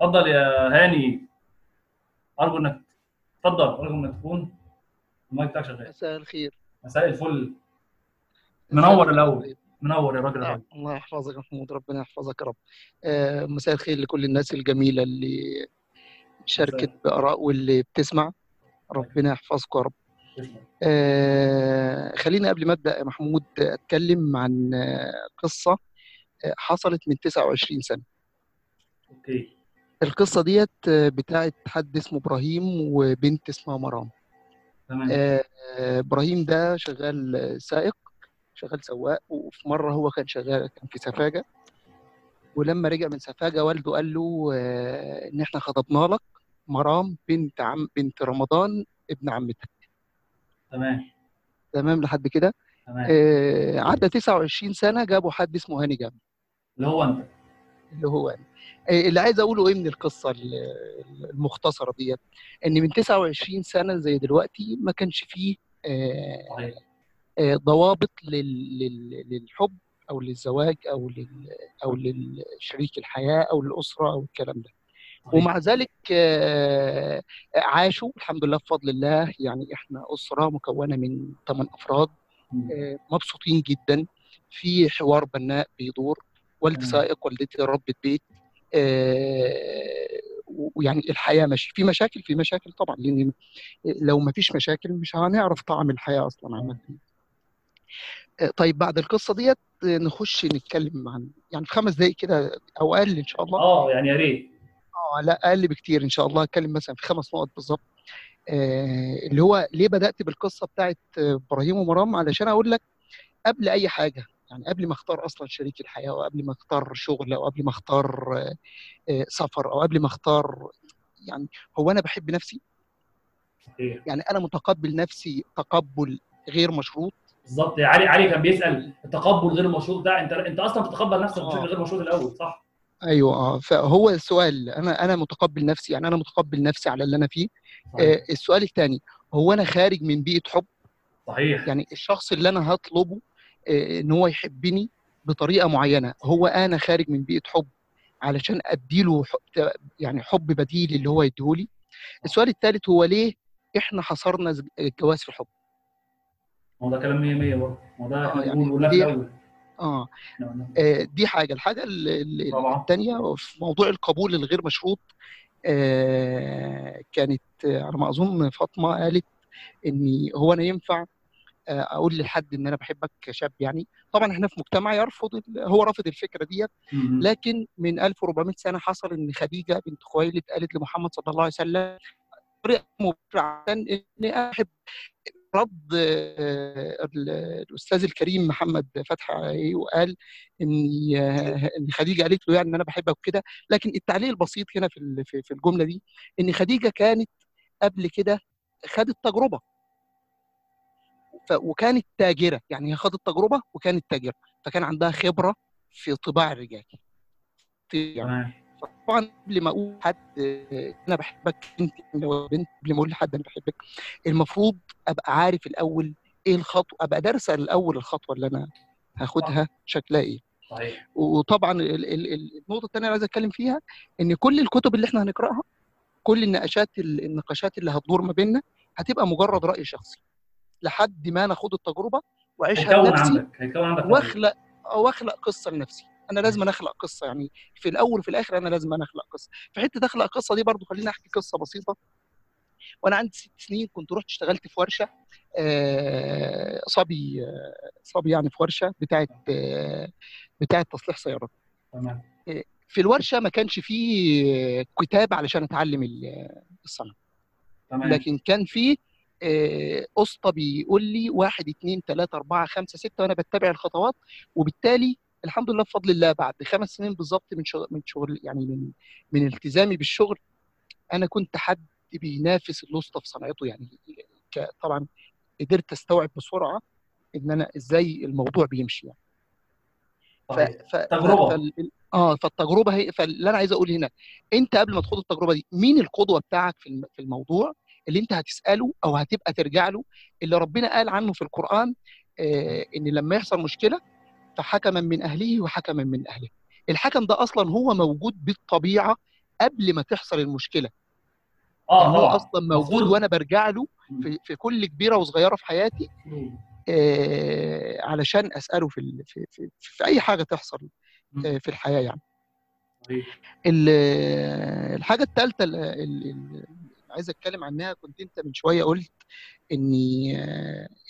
اتفضل يا هاني. أرجو إنك اتفضل أرجو إنك تكون المايك بتاعك شغال. مساء الخير. مساء الفل. منور الأول. منور يا راجل آه، الله يحفظك يا محمود ربنا يحفظك يا رب. آه، مساء الخير لكل الناس الجميلة اللي شاركت بآراء واللي بتسمع. ربنا يحفظكم يا رب. آه، خليني قبل ما أبدأ يا محمود أتكلم عن قصة آه، حصلت من 29 سنة. أوكي. القصة ديت آه، بتاعت حد اسمه إبراهيم وبنت اسمها مرام. تمام. آه، آه، إبراهيم ده شغال سائق شغال سواق وفي مرة هو كان شغال كان في سفاجة. ولما رجع من سفاجة والده قال له إن إحنا خطبنا لك مرام بنت عم بنت رمضان ابن عمتك. تمام. تمام لحد كده؟ تمام. آه، عدى 29 سنة جابوا حد اسمه هاني جابر. اللي هو أنت. اللي هو أنا. آه، اللي عايز أقوله إيه من القصة ال- المختصرة ديت؟ إن من 29 سنة زي دلوقتي ما كانش فيه آه، آه، ضوابط لل- لل- للحب أو للزواج أو لل أو للشريك الحياة أو للأسرة أو الكلام ده. ومع ذلك عاشوا الحمد لله بفضل الله. يعني إحنا أسرة مكونة من ثمان أفراد مبسوطين جدا. في حوار بناء بيدور. والدي. سائق والدتي ربة بيت آه، ويعني الحياة ماشيه في مشاكل في مشاكل طبعا لأن لو ما فيش مشاكل مش هنعرف طعم الحياة أصلا عامة. آه، طيب بعد القصة ديت نخش نتكلم عن يعني في خمس دقائق كده أو أقل إن شاء الله. آه يعني يا ريت. آه لا أقل بكتير إن شاء الله. اتكلم مثلا في خمس نقط بالظبط. آه، اللي هو ليه بدأت بالقصة بتاعت إبراهيم ومرام علشان أقول لك قبل أي حاجة يعني قبل ما اختار أصلا شريك الحياة وقبل ما اختار شغل أو قبل ما اختار آه، آه، سفر أو قبل ما اختار يعني هو أنا بحب نفسي؟ يعني أنا متقبل نفسي تقبل غير مشروط؟ بالظبط. يا علي علي كان بيسأل التقبل غير المشروط ده أنت أنت أصلا تتقبل نفسك آه. بشكل غير مشروط الأول صح؟ أيوه آه. فهو السؤال أنا أنا متقبل نفسي يعني أنا متقبل نفسي على اللي أنا فيه؟ صحيح. آه السؤال الثاني هو أنا خارج من بيئة حب؟ صحيح. يعني الشخص اللي أنا هطلبه إن هو يحبني بطريقة معينة. هو أنا خارج من بيئة حب علشان أديله حب يعني حب بديل اللي هو يديهولي. السؤال الثالث هو ليه إحنا حصرنا الجواز في الحب؟ هو ده كلام 100 100 برضه. هو ده آه، يعني في دي- الأول آه. آه، دي حاجة. الحاجة. الثانية في موضوع القبول الغير مشروط آه، كانت آه، على ما أظن فاطمة قالت إني هو أنا ينفع آه، أقول لحد إن أنا بحبك كشاب يعني. طبعا إحنا في مجتمع يرفض هو رافض الفكرة ديت. لكن من 1400 سنة حصل إن خديجة بنت خويلد قالت لمحمد صلى الله عليه وسلم طريقه مبررة عشان اني أحب رد آه، ال- الأستاذ الكريم محمد فتحي وقال إن آه، إن خديجة قالت له يعني إن أنا بحبك وكده. لكن التعليق البسيط هنا في في الجملة دي إن خديجة كانت قبل كده خدت تجربة. وكانت تاجرة. يعني هي خدت تجربة وكانت تاجرة. فكان عندها خبرة في طباع الرجال. يعني طبعا قبل ما أقول آه، أنا بحبك أنت لو بنت قبل ما أقول لحد أنا بحبك. المفروض أبقى عارف الأول إيه الخطوة أبقى دارسه الأول الخطوة اللي أنا هاخدها شكلها إيه. صحيح. وطبعا ال- ال- ال- النقطة الثانية اللي عايز أتكلم فيها إن كل الكتب اللي إحنا هنقرأها كل النقاشات ال- النقاشات اللي هتدور ما بيننا هتبقى مجرد رأي شخصي. لحد ما ناخد التجربة واعيشها رأي. وأخلق أو أخلق قصة لنفسي. أنا لازم أخلق قصة يعني في الأول وفي الآخر أنا لازم أخلق قصة. في حتة أخلق قصة دي برضو خليني أحكي قصة بسيطة. وأنا عندي ست سنين كنت رحت اشتغلت في ورشة آه، صبي آه، صبي يعني في ورشة بتاعه آه، بتاعه تصليح سيارات. تمام. في الورشة ما كانش فيه كتاب علشان أتعلم ال- الصنعة. تمام. لكن كان فيه اسطى بيقول لي واحد اثنين ثلاثة أربعة خمسة ستة وأنا بتبع الخطوات وبالتالي الحمد لله بفضل الله بعد خمس سنين بالظبط من شغل من شغل يعني من من التزامي بالشغل أنا كنت حد بينافس الاسطى في صنعته يعني طبعا قدرت أستوعب بسرعة إن أنا إزاي الموضوع بيمشي يعني ف... صحيح ف... تجربة. ف... فال... آه فالتجربة هي فاللي أنا عايز أقول هنا أنت قبل ما تخوض التجربة دي مين القدوة بتاعك في الموضوع اللي انت هتسأله أو هتبقى ترجع له اللي ربنا قال عنه في القرآن آه إن لما يحصل مشكلة فحكما من أهله وحكما من أهله الحكم ده أصلا هو موجود بالطبيعة قبل ما تحصل المشكلة آه هو أصلا موجود. وأنا برجع له. في, في كل كبيرة وصغيرة في حياتي. آه علشان أسأله في, في, في, في أي حاجة تحصل. آه في الحياة يعني. ال- الحاجة الثالثه عايز أتكلم عنها كنت أنت من شوية قلت ان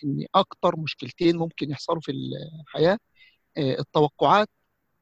ان أكتر مشكلتين ممكن يحصلوا في الحياة آه، التوقعات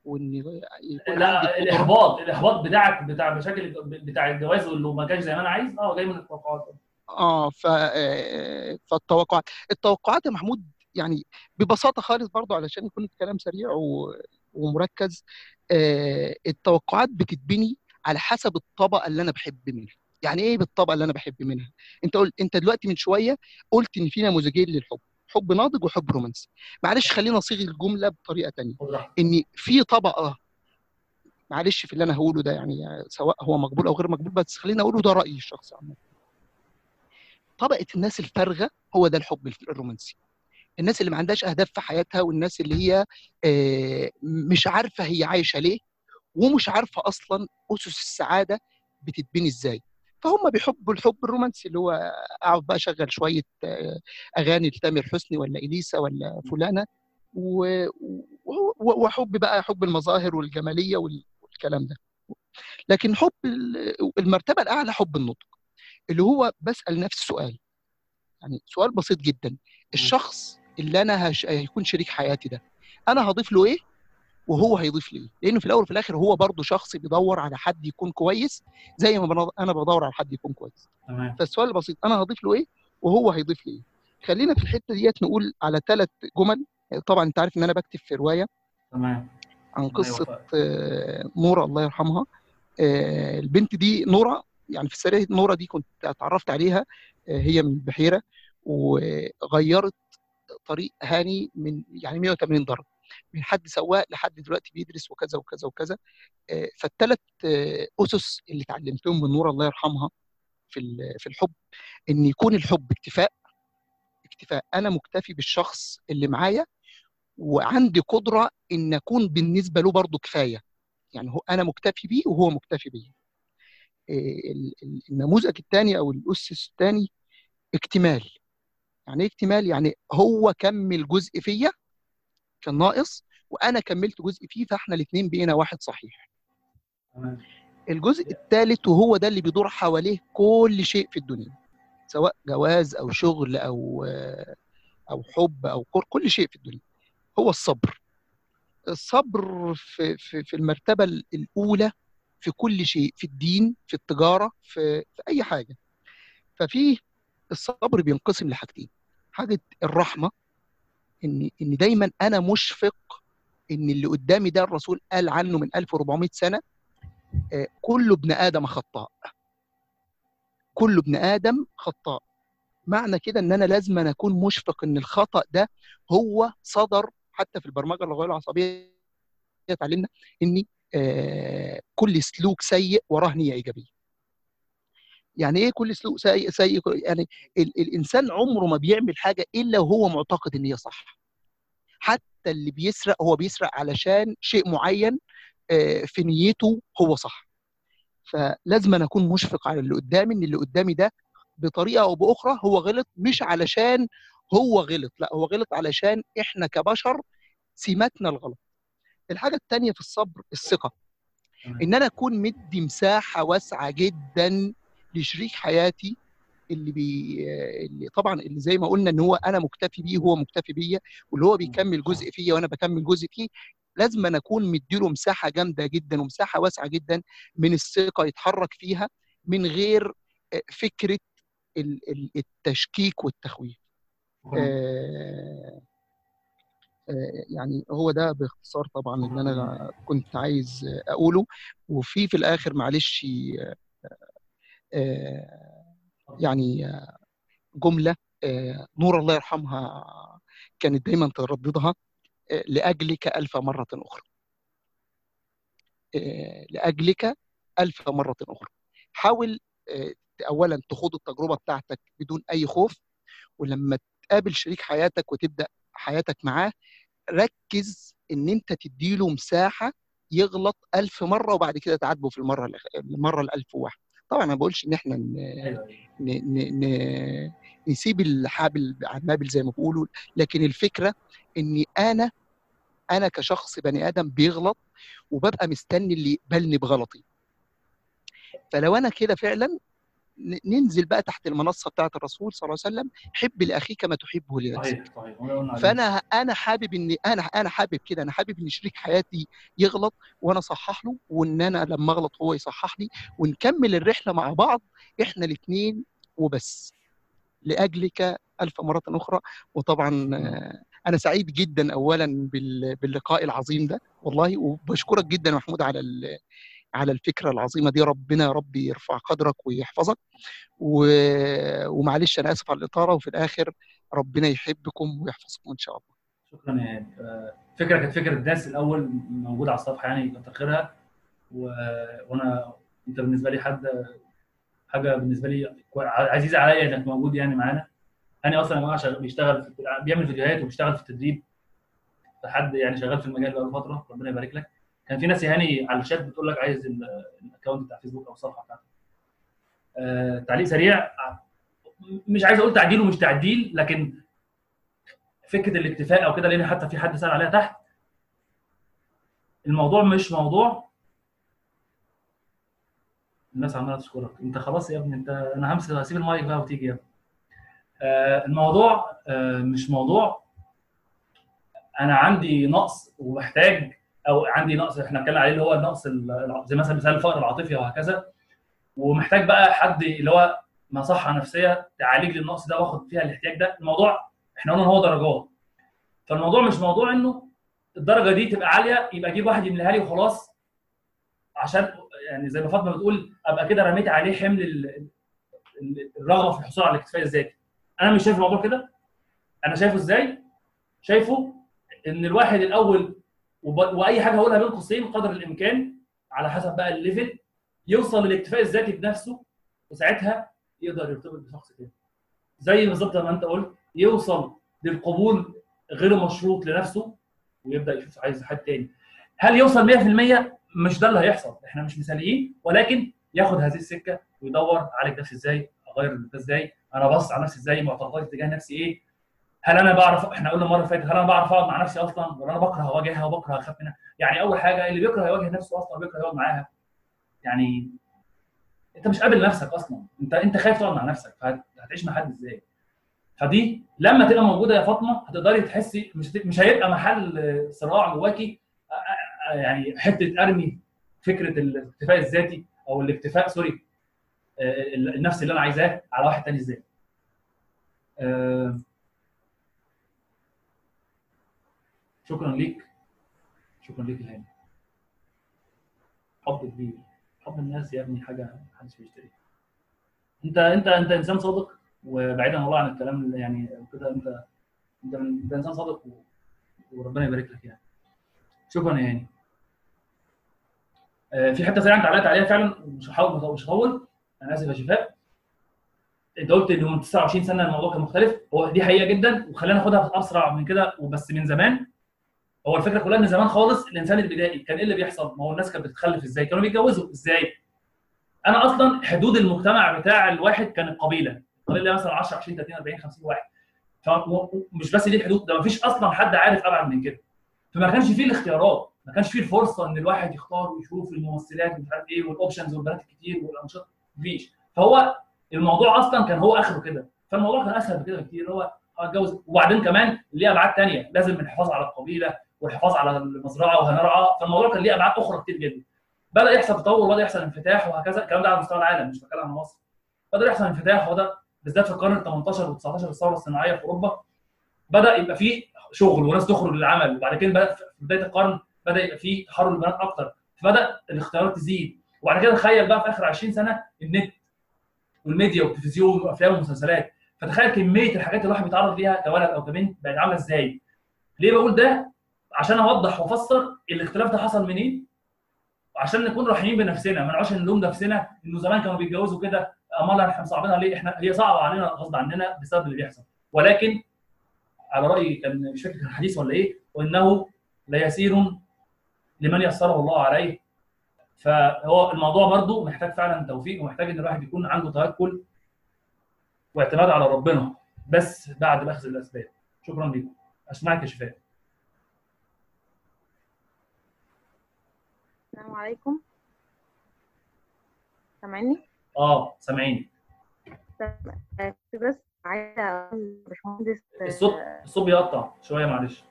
وان يكون لا الاحباط الاحباط بتاعك بتاع مشاكل بتاع الجواز واللي ما جاش زي ما أنا عايز آه جاي من التوقعات آه ف آه، فالتوقعات التوقعات يا محمود يعني ببساطة خالص برضو علشان يكون الكلام سريع و... ومركز آه، التوقعات بتتبني على حسب الطبقة اللي أنا بحب منها. يعني إيه بالطبقة اللي أنا بحب منها؟ أنت قلت أنت دلوقتي من شوية قلت إن في نموذجين للحب حب ناضج وحب رومانسي. معلش خلينا أصيغ الجملة بطريقة تانية. إن في طبقة معلش في اللي أنا هقوله ده يعني سواء هو مقبول أو غير مقبول بس خلينا أقوله ده رأيي الشخصي عامه طبقة الناس الفارغة هو ده الحب الرومانسي. الناس اللي ما عندهاش أهداف في حياتها والناس اللي هي آه، مش عارفة هي عايشة ليه ومش عارفة أصلا أسس السعادة بتتبني إزاي. فهم بيحبوا الحب الرومانسي اللي هو أقعد بقى أشغل شوية آه، أغاني لتامر حسني ولا إليسا ولا فلانة وحب بقى حب المظاهر والجمالية وال- والكلام ده. لكن حب ال- المرتبة الأعلى حب النضج اللي هو بسأل نفسي سؤال. يعني سؤال بسيط جدا. الشخص اللي أنا هش... هيكون شريك حياتي ده أنا هضيف له إيه؟ وهو هيضيف لي لأنه في الأول وفي الآخر هو برضه شخص بيدور على حد يكون كويس زي ما أنا بدور على حد يكون كويس. تمام. فالسؤال البسيط أنا هضيف له إيه؟ وهو هيضيف لي إيه خلينا في الحتة ديت نقول على ثلاث جمل. طبعا أنت عارف إن أنا بكتب في رواية. تمام. عن قصة. آه، نورة الله يرحمها. آه، البنت دي نورة يعني في السرية نورة دي كنت اتعرفت عليها آه، هي من البحيرة وغيرت طريق هاني من يعني 180 درجة. من حد سواق لحد دلوقتي بيدرس وكذا وكذا وكذا. آه، فالثلاث آه، أسس اللي اتعلمتهم من نورة الله يرحمها في في الحب إن يكون الحب اكتفاء اكتفاء. أنا مكتفي بالشخص اللي معايا وعندي قدرة إن أكون بالنسبة له برضه كفاية. يعني هو أنا مكتفي بيه وهو مكتفي ال- ال- النموذج الثاني أو الأسس الثاني اكتمال. يعني إيه اكتمال؟ يعني هو كمل جزء فيا كان ناقص وأنا كملت جزء فيه فإحنا الاثنين بقينا واحد صحيح. الجزء الثالث وهو ده اللي بيدور حواليه كل شيء في الدنيا سواء جواز أو شغل أو أو حب أو كل شيء في الدنيا. هو الصبر. الصبر في في في المرتبة الأولى في كل شيء في الدين في التجارة في في أي حاجة. ففي الصبر بينقسم لحاجتين حاجة الرحمة إن إن دايما أنا مشفق إن اللي قدامي ده الرسول قال عنه من 1400 سنة آه، كل ابن آدم خطاء. كل ابن آدم خطاء. معنى كده إن أنا لازم أنا أكون مشفق إن الخطأ ده هو صدر حتى في البرمجة اللغوية العصبية اتعلمنا ان آه، كل سلوك سيء وراه نيه ايجابيه يعني إيه كل سلوك سيء سيء يعني ال الإنسان عمره ما بيعمل حاجة إلا وهو معتقد إن هي صح. حتى اللي بيسرق هو بيسرق علشان شيء معين آه، في نيته هو صح. فلازم أنا أكون مشفق على اللي قدامي إن اللي قدامي ده بطريقة أو بأخرى هو غلط مش علشان هو غلط لا هو غلط علشان إحنا كبشر سماتنا الغلط. الحاجة الثانية في الصبر الثقة. إن أنا أكون مدي مساحة واسعة جدا لشريك حياتي اللي بي اللي طبعا اللي زي ما قلنا إن هو أنا مكتفي بيه وهو مكتفي بيا واللي هو بيكمل جزء فيا وأنا بكمل جزء فيه لازم أنا أكون مديله مساحة جامدة جدا ومساحة واسعة جدا من الثقة يتحرك فيها من غير آه، فكرة ال- ال- التشكيك والتخويف. آه، آه، يعني هو ده باختصار طبعا اللي أنا كنت عايز أقوله. وفي في الآخر معلش آه، يعني آه، جملة آه، نور الله يرحمها كانت دايما ترددها آه، لأجلك ألف مرة أخرى. آه، لأجلك ألف مرة أخرى. حاول آه، اولا تخوض التجربة بتاعتك بدون أي خوف ولما تقابل شريك حياتك وتبدأ حياتك معاه ركز إن أنت تديله مساحة يغلط ألف مرة وبعد كده تعاتبه في المرة المرة الألف واحد طبعا ما بقولش إن إحنا ن... أيوه. ن... ن... ن... نسيب الحابل عن مابل زي ما بيقولوا لكن الفكرة إني أنا أنا كشخص بني آدم بيغلط وببقى مستني اللي يقبلني بغلطي. فلو أنا كده فعلا ننزل بقى تحت المنصة بتاعت الرسول صلى الله عليه وسلم حب لأخيك كما تحبه لنفسك. فأنا أنا حابب ان أنا أنا حابب كده أنا حابب إن شريك حياتي يغلط وأنا أصحح له وإن أنا لما أغلط هو يصحح لي ونكمل الرحلة مع بعض إحنا الاثنين وبس. لأجلك ألف مرة أخرى. وطبعا أنا سعيد جدا اولا بال- باللقاء العظيم ده والله وبشكرك جدا محمود على على الفكرة العظيمة دي ربنا يا رب يرفع قدرك ويحفظك. و... ومعلش أنا آسف على الإطالة وفي الآخر ربنا يحبكم ويحفظكم إن شاء الله. شكرا يا. آه، فكرة كانت فكرة ناس الأول موجودة على الصفحة يعني كتر و... وأنا أنت بالنسبة لي حد حاجة بالنسبة لي عزيزة عليا إنك موجود يعني معانا. أنا أصلا يا جماعة بيشتغل في... بيعمل فيديوهات وبيشتغل في التدريب. حد يعني شغال في المجال بقاله فترة ربنا يبارك لك. كان في ناس يعني على الشات بتقول لك عايز ال- الاكونت بتاع فيسبوك أو الصفحه بتاعتك آه، تعليق سريع. مش عايز أقول تعديل ومش تعديل لكن فكرة الاكتفاء أو كده لأن حتى في حد سأل عليها تحت. الموضوع مش موضوع. الناس عمالة تشكرك. أنت خلاص يا ابني انت أنا همسك هسيب المايك بقى وتيجي يا ابني آه الموضوع آه مش موضوع. أنا عندي نقص ومحتاج أو عندي نقص إحنا اتكلمنا عليه اللي هو النقص ال- زي مثلا مثال الفقر العاطفي وهكذا. ومحتاج بقى حد اللي هو مصحة نفسية تعالج لي النقص ده واخد فيها الاحتياج ده. الموضوع إحنا قلنا إن هو درجات. فالموضوع مش موضوع إنه الدرجة دي تبقى عالية يبقى أجيب واحد يملاها لي وخلاص. عشان يعني زي ما فاطمة بتقول أبقى كده رميت عليه حمل ال- ال- الرغبة في الحصول على الاكتفاء الذاتي. أنا مش شايف الموضوع كده. أنا شايفه إزاي؟ شايفه إن الواحد الأول. وأي حاجة هقولها بين قوسين قدر الإمكان على حسب بقى الليفل يوصل للاكتفاء الذاتي بنفسه وساعتها يقدر يرتبط بشخص تاني. زي بالظبط ما أنت قلت يوصل للقبول غير مشروط لنفسه ويبدأ يشوف عايز حد تاني. هل يوصل 100% مش ده اللي هيحصل. إحنا مش مثاليين ولكن ياخد هذه السكة ويدور اعالج نفسي إزاي أغير ده إزاي أنا بص على نفسي إزاي معتقداتي تجاه نفسي إيه هل أنا بعرف إحنا قلنا المرة اللي فاتت هل أنا بعرف أقعد مع نفسي أصلا؟ ولا أنا بكره أواجهها وبكره أخاف منها؟ يعني أول حاجة اللي بيكره يواجه نفسه أصلا بيكره يقعد معاها. يعني أنت مش قابل نفسك أصلا. انت أنت خايف تقعد مع نفسك فهتعيش مع حد إزاي؟ فدي لما تبقى موجودة يا فاطمة هتقدري تحسي مش مش هيبقى محل صراع جواكي. آه، آه، يعني حتة أرمي فكرة الاكتفاء الذاتي أو الاكتفاء سوري آه، النفس اللي أنا عايزاه على واحد تاني إزاي آه، شكرا ليك. شكرا ليك الهاني حب كبير. حب الناس يا ابني حاجة محدش بيشتريها. انت انت انت إنسان صادق وبعيدا والله عن الكلام يعني كده انت انت انت إنسان صادق. وربنا يبارك لك يعني. شكرا يا هاني. آه، في حتة سريعه انت علقت عليها فعلا مش هحاول مش هطول. أنا آسف يا شفاء أنت قلت إنه من 29 سنة الموضوع كان مختلف. هو دي حقيقة جدا وخلينا ناخدها اسرع من كده وبس من زمان. هو الفكرة كلها إن زمان خالص الإنسان البدائي كان إيه اللي بيحصل؟ ما هو الناس كانت بتتخلف إزاي؟ كانوا بيتجوزوا إزاي؟ أنا أصلا حدود المجتمع بتاع الواحد كان القبيله، القبيله مثلا 10 20 30 40 50 واحد. فمش بس دي الحدود ده ما فيش أصلا حد عارف أبعد من كده. فما كانش فيه الاختيارات. ما كانش فيه الفرصة إن الواحد يختار ويشوف الممثلات ومش عارف إيه والاوبشنز والبنات الكتير والأنشطة. مفيش. فهو الموضوع أصلا كان هو آخره كده. فالموضوع كان أسهل من كده بكتير هو هتجوز وبعدين كمان ليه أبعاد ثانية لازم الحفاظ على القبيلة. والحفاظ على المزرعة وهنرعى. فالموضوع كان ليه أبعاد أخرى كتير جدا. بدأ يحصل تطور وبدأ يحصل انفتاح وهكذا. الكلام ده على مستوى العالم مش بتكلم عن مصر. بدأ يحصل انفتاح وده بالذات في القرن ال 18 وال 19 الثورة الصناعية في أوروبا. بدأ يبقى فيه شغل وناس تخرج للعمل. وبعد كده بدا في بداية القرن بدأ يبقى فيه تحرر البنات أكتر. فبدأ الاختيارات تزيد. وبعد كده تخيل بقى في آخر 20 سنة النت والميديا والتلفزيون والأفلام والمسلسلات. فتخيل كمية الحاجات اللي الواحد بيتعرض ليها كولد أو كبنت بقت عاملة إزاي. ليه بقول ده؟ عشان أوضح وأفسر الاختلاف ده حصل منين وعشان نكون رحيمين بنفسنا ما نقعدش نلوم نفسنا إنه زمان كانوا بيتجوزوا كده امال إحنا مصعبينها ليه؟ إحنا هي صعبة علينا غصب عننا بسبب اللي بيحصل. ولكن على رأيي كان مش فاكر كان حديث ولا إيه وإنه ليسير لمن يسره الله عليه. فهو الموضوع برضو محتاج فعلا توفيق ومحتاج إن الواحد يكون عنده توكل واعتماد على ربنا بس بعد اخذ الأسباب. شكرا لكم أسمعك يا شفاء. السلام عليكم سامعني؟ آه سامعيني بس عايزة أقول باشمهندس آه، الصوت الصوت بيقطع شوية معلش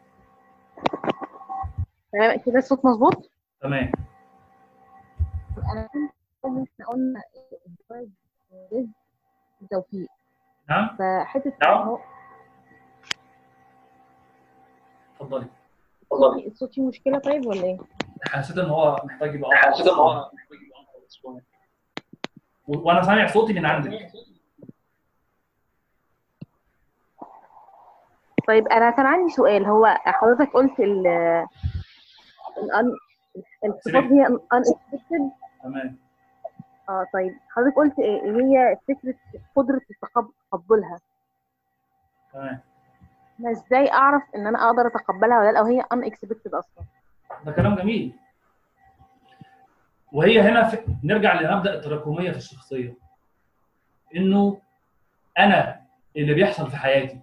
تمام كده الصوت مظبوط؟ تمام أنا كنت إحنا قلنا الجواز رزق توفيق نعم فحتة نعم. هو- اتفضلي الصوت فيه مشكلة طيب ولا إيه؟ حسيت إن هو محتاج يبقى حسيت إن هو وأنا سامع صوتي من عندك. طيب أنا كان عندي سؤال. هو حضرتك قلت ال ال الصفات هي unexpected تمام. آه طيب. حضرتك قلت إيه هي فكرة قدرة التقب- تقبلها؟ تمام. إزاي أعرف إن أنا أقدر أتقبلها ولا لأ؟ أو هي unexpected أصلا؟ ده كلام جميل. وهي هنا في... نرجع لمبدأ التراكمية في الشخصية. إنه أنا اللي بيحصل في حياتي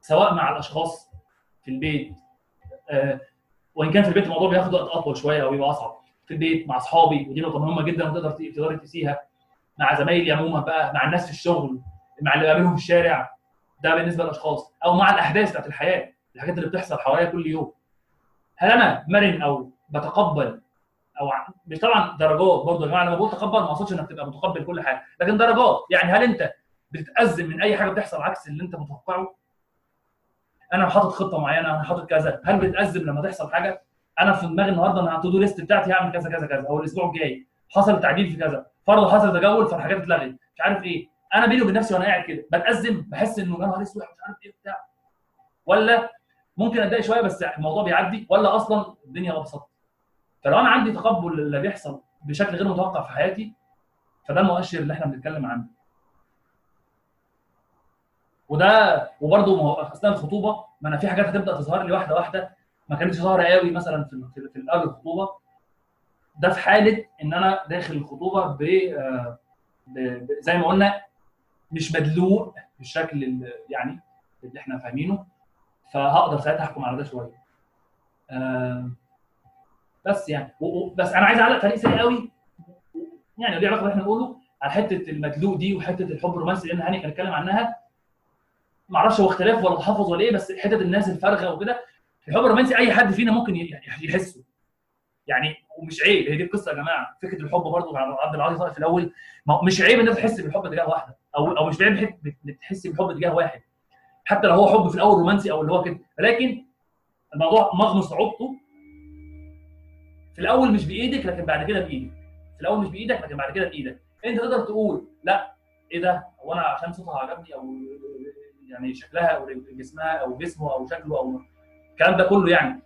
سواء مع الأشخاص في البيت آه وإن كان في البيت الموضوع بياخد وقت أطول شوية أو يبقى أصعب. في البيت مع أصحابي ودي نقطة مهمة جدا وتقدر ت- تقدري تقيسيها. مع زمايلي عموما بقى مع الناس في الشغل مع اللي بقابلهم في الشارع ده بالنسبة للأشخاص. أو مع الأحداث بتاعت الحياة الحاجات اللي بتحصل حواليا كل يوم. هل أنا مرن أو بتقبل؟ أو مش طبعا درجات برضه يا جماعة لما بقول تقبل ما أقصدش إنك تبقى متقبل كل حاجة لكن درجات. يعني هل أنت بتتأزم من أي حاجة بتحصل عكس اللي أنت متوقعه؟ أنا حاطط خطة معينة أنا حاطط كذا. هل بتتازم لما تحصل حاجة؟ أنا في دماغي النهارده أنا ال to do list بتاعتي هعمل كذا كذا كذا أو الأسبوع الجاي حصل تعديل في كذا. فرض حصل تجول فالحاجات اتلغت مش عارف إيه. أنا بيني وبين نفسي وأنا قاعد كده بتأزم بحس إنه يا نهار أسود مش عارف إيه بتاع. ولا ممكن اتضايق شوية بس الموضوع بيعدي ولا أصلا الدنيا ابسط فلو أنا عندي تقبل اللي بيحصل بشكل غير متوقع في حياتي فده المؤشر اللي إحنا بنتكلم عنه. وده وبرده اثناء الخطوبه ما أنا في حاجات هتبدأ تظهر لي واحدة واحدة. ما كانتش ظاهرة قوي مثلا في في, قبل الخطوبه ده في حالة إن أنا داخل الخطوبة ب زي ما قلنا مش مدلوق بالشكل ال- يعني اللي إحنا فاهمينه. فهقدر ساعتها أحكم على ده شوية. بس يعني بس أنا عايز أعلق تعليق سريع قوي. يعني ليه علاقة باللي إحنا بنقوله؟ على حتة المدلوق دي وحتة الحب الرومانسي لأن هاني كان اتكلم عنها. ما أعرفش هو اختلاف ولا تحفظ ولا إيه بس حتة الناس الفارغة وكده. الحب الرومانسي أي حد فينا ممكن ي- يحسه. يعني ومش عيب هي دي القصة يا جماعة. فكرة الحب برضه عبد العاطي طارق في الأول مش عيب إن أنت تحس بالحب تجاه واحدة أو أو مش عيب بت- بتحسي بالحب تجاه واحد. حتى لو هو حب في الأول رومانسي أو اللي هو كده. ولكن الموضوع مغمى صعوبته في الأول مش بإيدك لكن بعد كده بإيدك. في الأول مش بإيدك لكن بعد كده بإيدك. أنت تقدر تقول لا إيه ده؟ هو أنا عشان صوتها عجبني أو يعني شكلها أو جسمها أو جسمه أو شكله أو الكلام ده كله يعني.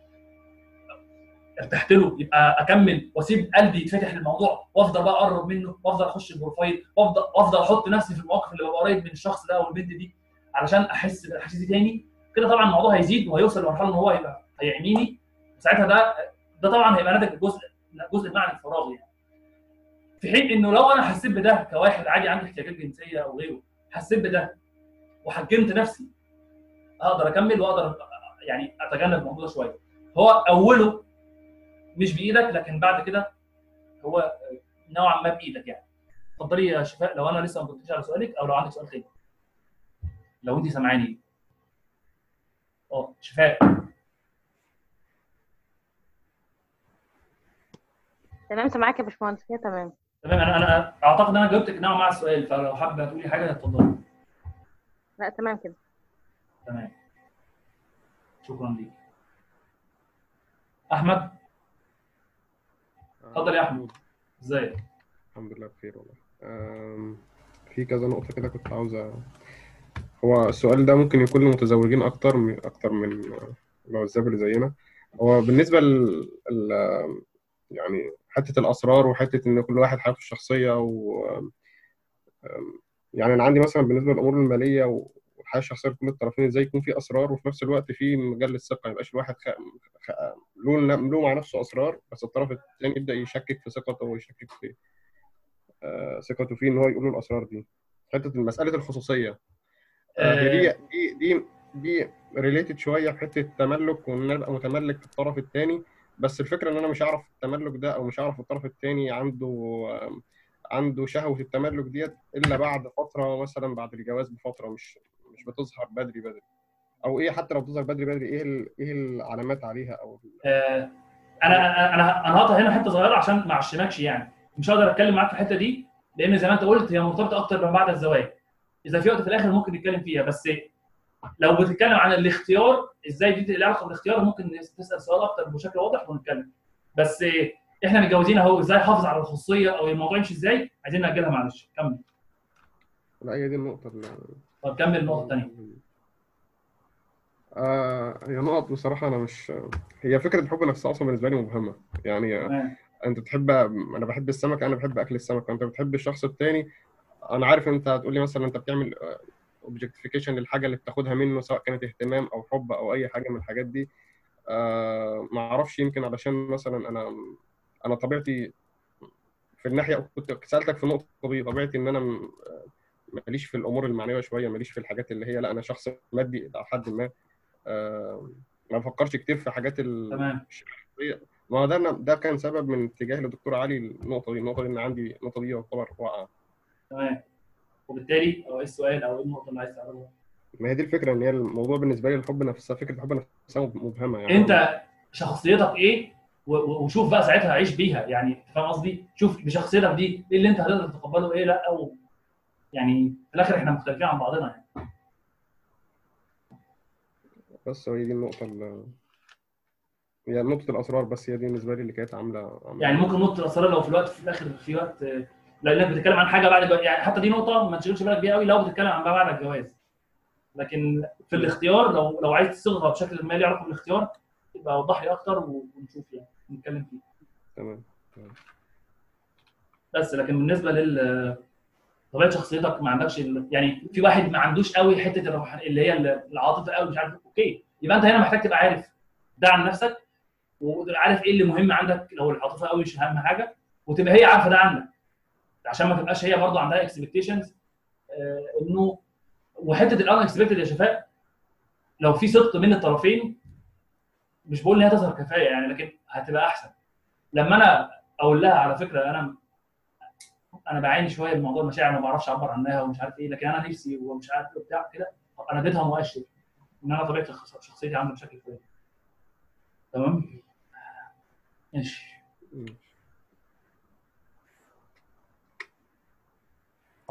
أرتحت له يبقى أكمل. وأسيب قلبي يتفتح للموضوع. وأفضل بقى أقرب منه. وأفضل أخش البروفايل. وأفضل وأفضل أحط نفسي في المواقف اللي ببقى قريب من الشخص ده أو البنت دي. علشان أحس بالأحاسيس دي تاني. كده طبعا الموضوع هيزيد وهيوصل لمرحلة إن هو هيبقى هيعميني. ساعتها ده ده طبعا هيبقى ناتج جزء جزء المعنى الفراغي يعني. في حين إنه لو أنا حسيت بده كواحد عادي عنده احتياجات جنسية أو غيره حسيت بده وحجمت نفسي أقدر أكمل وأقدر يعني أتجنب الموضوع شوية. هو أوله مش بإيدك لكن بعد كده هو نوعا ما بإيدك يعني. اتفضلي يا شفاء لو أنا لسه ما جبتش على سؤالك أو لو عندك سؤال تاني. لو انت سامعاني. آه شفاء. تمام سامعاك يا باشمهندس. كده تمام. تمام أنا أنا اعتقد إن أنا جاوبتك نوعا ما على السؤال فلو حابه تقولي حاجة اتفضلي لا تمام كده. تمام. شكرا ليك. أحمد؟ اتفضل يا أحمد. ازيك الحمد لله بخير والله. في كذا نقطة كده كنت عاوز هو السؤال ده ممكن يكون للمتزوجين أكتر من أكتر من العزاب اللي زينا. هو بالنسبة ل ال- يعني حتة الأسرار وحتة إن كل واحد حياته الشخصية و يعني أنا عندي مثلا بالنسبة للأمور المالية و- والحياة الشخصية لكل الطرفين إزاي يكون في أسرار وفي نفس الوقت في مجال للثقه ما يبقاش الواحد خ... خ... له له مع نفسه أسرار بس الطرف الثاني يبدأ يشكك في ثقته ويشكك في آه، ثقته فيه إن هو يقول له الأسرار دي. حتة مسألة الخصوصية. دي دي دي دي ريليتد شوية في حتة التملك وإن أنا أبقى متملك في الطرف الثاني بس الفكرة إن أنا مش هعرف التملك ده أو مش هعرف الطرف الثاني عنده عنده شهوة التملك ديت إلا بعد فترة مثلا بعد الجواز بفترة مش مش بتظهر بدري بدري. أو إيه حتى لو بتظهر بدري بدري إيه إيه العلامات عليها أو آه، أنا أنا أنا أنا هقطع هنا حتة صغيرة عشان ما أعشمكش يعني. مش هقدر أتكلم معاك في الحتة دي لأن زي ما أنت قلت هي مرتبطة أكتر من بعد الزواج. إذا في وقت في الآخر ممكن نتكلم فيها بس لو بتتكلم عن الاختيار إزاي دي لها علاقة بالاختيار ممكن تسأل سؤال أكتر بشكل واضح ونتكلم. بس إحنا متجوزين أهو إزاي أحافظ على الخصوصية أو الموضوع يمشي إزاي؟ عايزين نأجلها معلش. كمل. لا هي دي النقطة اللي طب كمل النقطة الثانية آه هي نقط بصراحة أنا مش هي فكرة الحب نفسها أصلا بالنسبة لي مبهمة. يعني تمام. أنت بتحب أنا بحب السمك أنا بحب أكل السمك. أنت بتحب الشخص التاني أنا عارف أنت هتقول لي مثلا أنت بتعمل اوبجكتيفيكيشن للحاجة اللي بتاخدها منه سواء كانت اهتمام أو حب أو أي حاجة من الحاجات دي. آه ما أعرفش يمكن علشان مثلا أنا أنا طبيعتي في الناحية كنت سألتك في النقطة دي طبيعتي إن أنا م- ماليش في الأمور المعنوية شوية ماليش في الحاجات اللي هي لا أنا شخص مادي إلى حد ما. آه، ما بفكرش كتير في حاجات ال... تمام. ما ده ده كان سبب من اتجاه لدكتور علي النقطة دي النقطة دي إن عندي النقطة دي يعتبر واقعة. تمام. وبالتالي أو إيه السؤال أو إيه النقطه اللي عايز تعرفها ما هي دي الفكرة إن هي الموضوع بالنسبة لي الحب نفسها فكرة الحب نفسها مبهمة يعني. أنت شخصيتك إيه؟ وشوف بقى ساعتها عيش بيها يعني فاهم قصدي؟ شوف بشخصيتك دي إيه اللي أنت هتقدر تتقبله وايه لأ أو يعني في الآخر إحنا مختلفين عن بعضنا يعني. بس هي دي النقطة ال... هي نقطة الأسرار بس هي دي بالنسبة لي اللي كانت عامله يعني ممكن نقطة الأسرار لو في الوقت في الآخر في وقت لأنك بتتكلم عن حاجة بعد الجواز. يعني حتى دي نقطة ما تشغلش بالك بيها قوي لو بتتكلم عن ما بعد الجواز. لكن في الاختيار لو لو عايز تصيغها بشكل ما ليه علاقة بالاختيار يبقى وضح لي أكتر ونشوف يعني نتكلم فيه. تمام. بس لكن بالنسبة لل طبيعة شخصيتك ما عندكش. يعني في واحد ما عندوش قوي حتة اللي هي العاطفة قوي مش عارف أوكي. يبقى أنت هنا محتاج تبقى عارف ده عن نفسك وعارف إيه اللي مهم عندك. لو العاطفة قوي مش أهم حاجة وتبقى هي عارفة ده عنك. عشان ما تبقاش هي برضه عندها expectations إنه وحتة ال unexpected يا شفاء لو في صدق من الطرفين مش بقول إن هي تظهر كفاية يعني لكن هتبقى أحسن. لما أنا أقول لها على فكرة أنا أنا بعاني شوية من موضوع المشاعر ما بعرفش أعبر عنها ومش عارف إيه لكن أنا نفسي ومش عارف إيه وبتاع كده أنا اديتها مؤشر إن أنا طبيعة شخصيتي عاملة بشكل كويس. تمام؟ ماشي.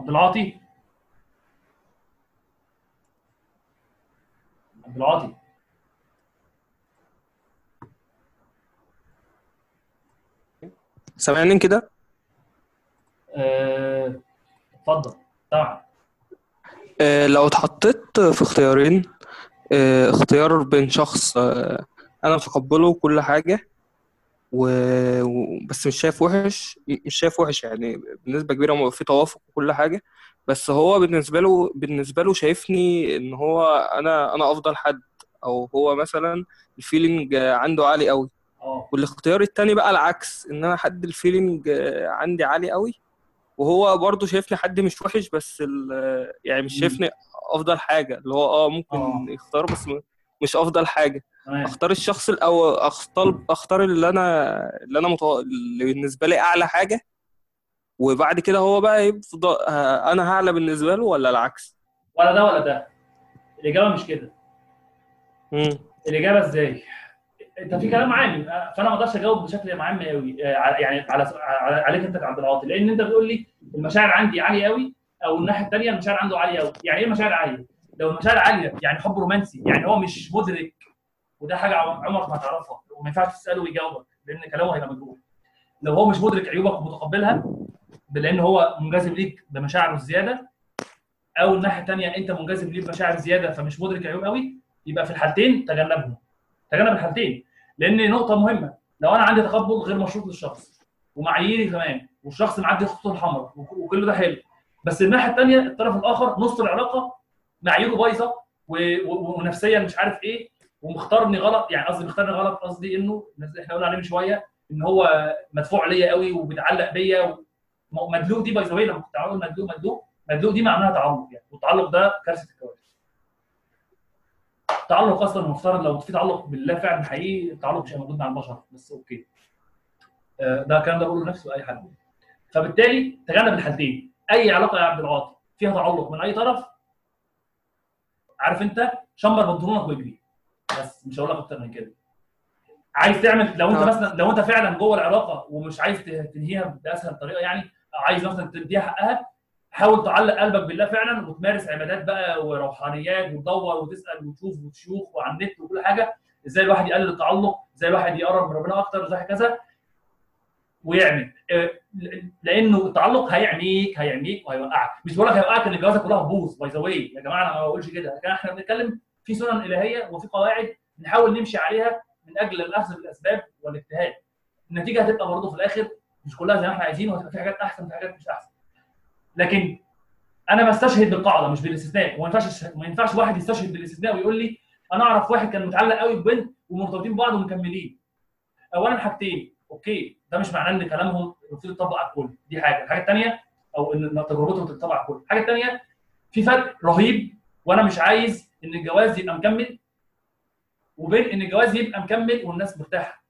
عبد العاطي. عبد العاطي. سامعني كده؟ آه، اتفضل. طبعا آه، لو اتحطيت في اختيارين آه، اختيار بين شخص أنا متقبله وكل حاجة و... بس مش شايف وحش مش شايف وحش يعني بنسبة كبيرة في توافق وكل حاجة بس هو بالنسبة له بالنسبة له شايفني إن هو أنا أنا أفضل حد أو هو مثلا ال feeling عنده عالي قوي آه والاختيار التاني بقى العكس إن أنا حد ال feeling عندي عالي قوي وهو برضه شايفني حد مش وحش بس يعني مش. شايفني أفضل حاجة اللي هو آه ممكن آه. يختار بس مش أفضل حاجة أختار الشخص الأول أختار أختار اللي أنا اللي أنا متو... اللي بالنسبة لي أعلى حاجة وبعد كده هو بقى يفضل أنا هعلى بالنسبة له ولا العكس؟ ولا ده ولا ده. الإجابة مش كده. مم. الإجابة إزاي؟ أنت في كلام عام فأنا ما أقدرش أجاوب بشكل عام قوي يعني على على- عليك أنت كعبد العاطي لأن أنت بتقول لي المشاعر عندي عالية قوي أو الناحية الثانية المشاعر عنده عالية قوي يعني إيه المشاعر عالية؟ لو المشاعر عالية يعني حب رومانسي يعني هو مش مدرك وده حاجة عم- عمرك ما هتعرفها. وما ينفعش تسأله ويجاوبك لأن كلامه هيبقى مجروح لو هو مش مدرك عيوبك ومتقبلها لأن هو منجذب ليك بمشاعره الزيادة أو الناحية الثانية أنت منجذب ليه بمشاعر زيادة فمش مدرك عيوب قوي يبقى في الحالتين تجنبهم. تجنب الحالتين. لأن نقطة مهمة لو أنا عندي تقبل غير مشروط للشخص ومعاييري كمان والشخص معدي الخطوط الحمراء وك- وكل ده حلو بس الناحية الثانية الطرف الآخر نص العلاقة معاييره بايظة ونفسيا مش عارف إيه ومختارني غلط يعني قصدي مختارني غلط قصدي إنه إحنا قلنا عليه من شوية إن هو مدفوع ليا قوي وبيتعلق بيا مدلوق دي باي ذا لما كنت عامل مدلوق مدلوق مدلوق دي معناها تعلق يعني والتعلق ده كارثة الكوارث. التعلق أصلا المفترض لو في تعلق بالله فعلا حقيقي التعلق مش موجود مع البشر بس okay. آه، ده الكلام ده بقوله لنفسي واي حد. فبالتالي تجنب الحالتين أي علاقة يا عبد العاطي فيها تعلق من أي طرف عارف أنت شمر بنطلونك واجري بس مش هقول لك أكتر من كده. عايز تعمل لو أنت آه. مثلا لو أنت فعلا جوه العلاقة ومش عايز تنهيها بأسهل طريقة يعني عايز مثلا تديها حقها حاول تعلق قلبك بالله فعلا وتمارس عبادات بقى وروحانيات وتدور وتسأل وتشوف وتشوف وعلى النت وكل حاجة إزاي الواحد يقلل التعلق إزاي الواحد يقرب من ربنا أكتر إزاي كذا ويعمل. آه، لأنه التعلق هيعميك هيعميك وهيوقعك. مش بقول لك هيوقعك إن الجوازه كلها تبوظ by the way يا جماعة أنا ما بقولش كده. إحنا بنتكلم في سنن إلهية وفي قواعد نحاول نمشي عليها من أجل الأخذ بالأسباب والاجتهاد. النتيجة هتبقى برضه في الآخر مش كلها زي ما إحنا عايزين وهتبقى في حاجات أحسن في حاجات مش أحسن. لكن أنا بستشهد بالقاعدة مش بالاستثناء. وما ينفعش ما ينفعش واحد يستشهد بالاستثناء ويقول لي أنا أعرف واحد كان متعلق قوي ببنت ومرتبطين ببعض ومكملين. اولا حاجتين. أوكي ده مش معناه إن كلامهم المفروض يطبق على الكل. دي حاجة. الحاجة الثانية أو إن تجربتهم تطبق على الكل. الحاجة الثانية في فرق رهيب وأنا مش عايز إن الجواز يبقى مكمل وبين إن الجواز يبقى مكمل والناس مرتاحة.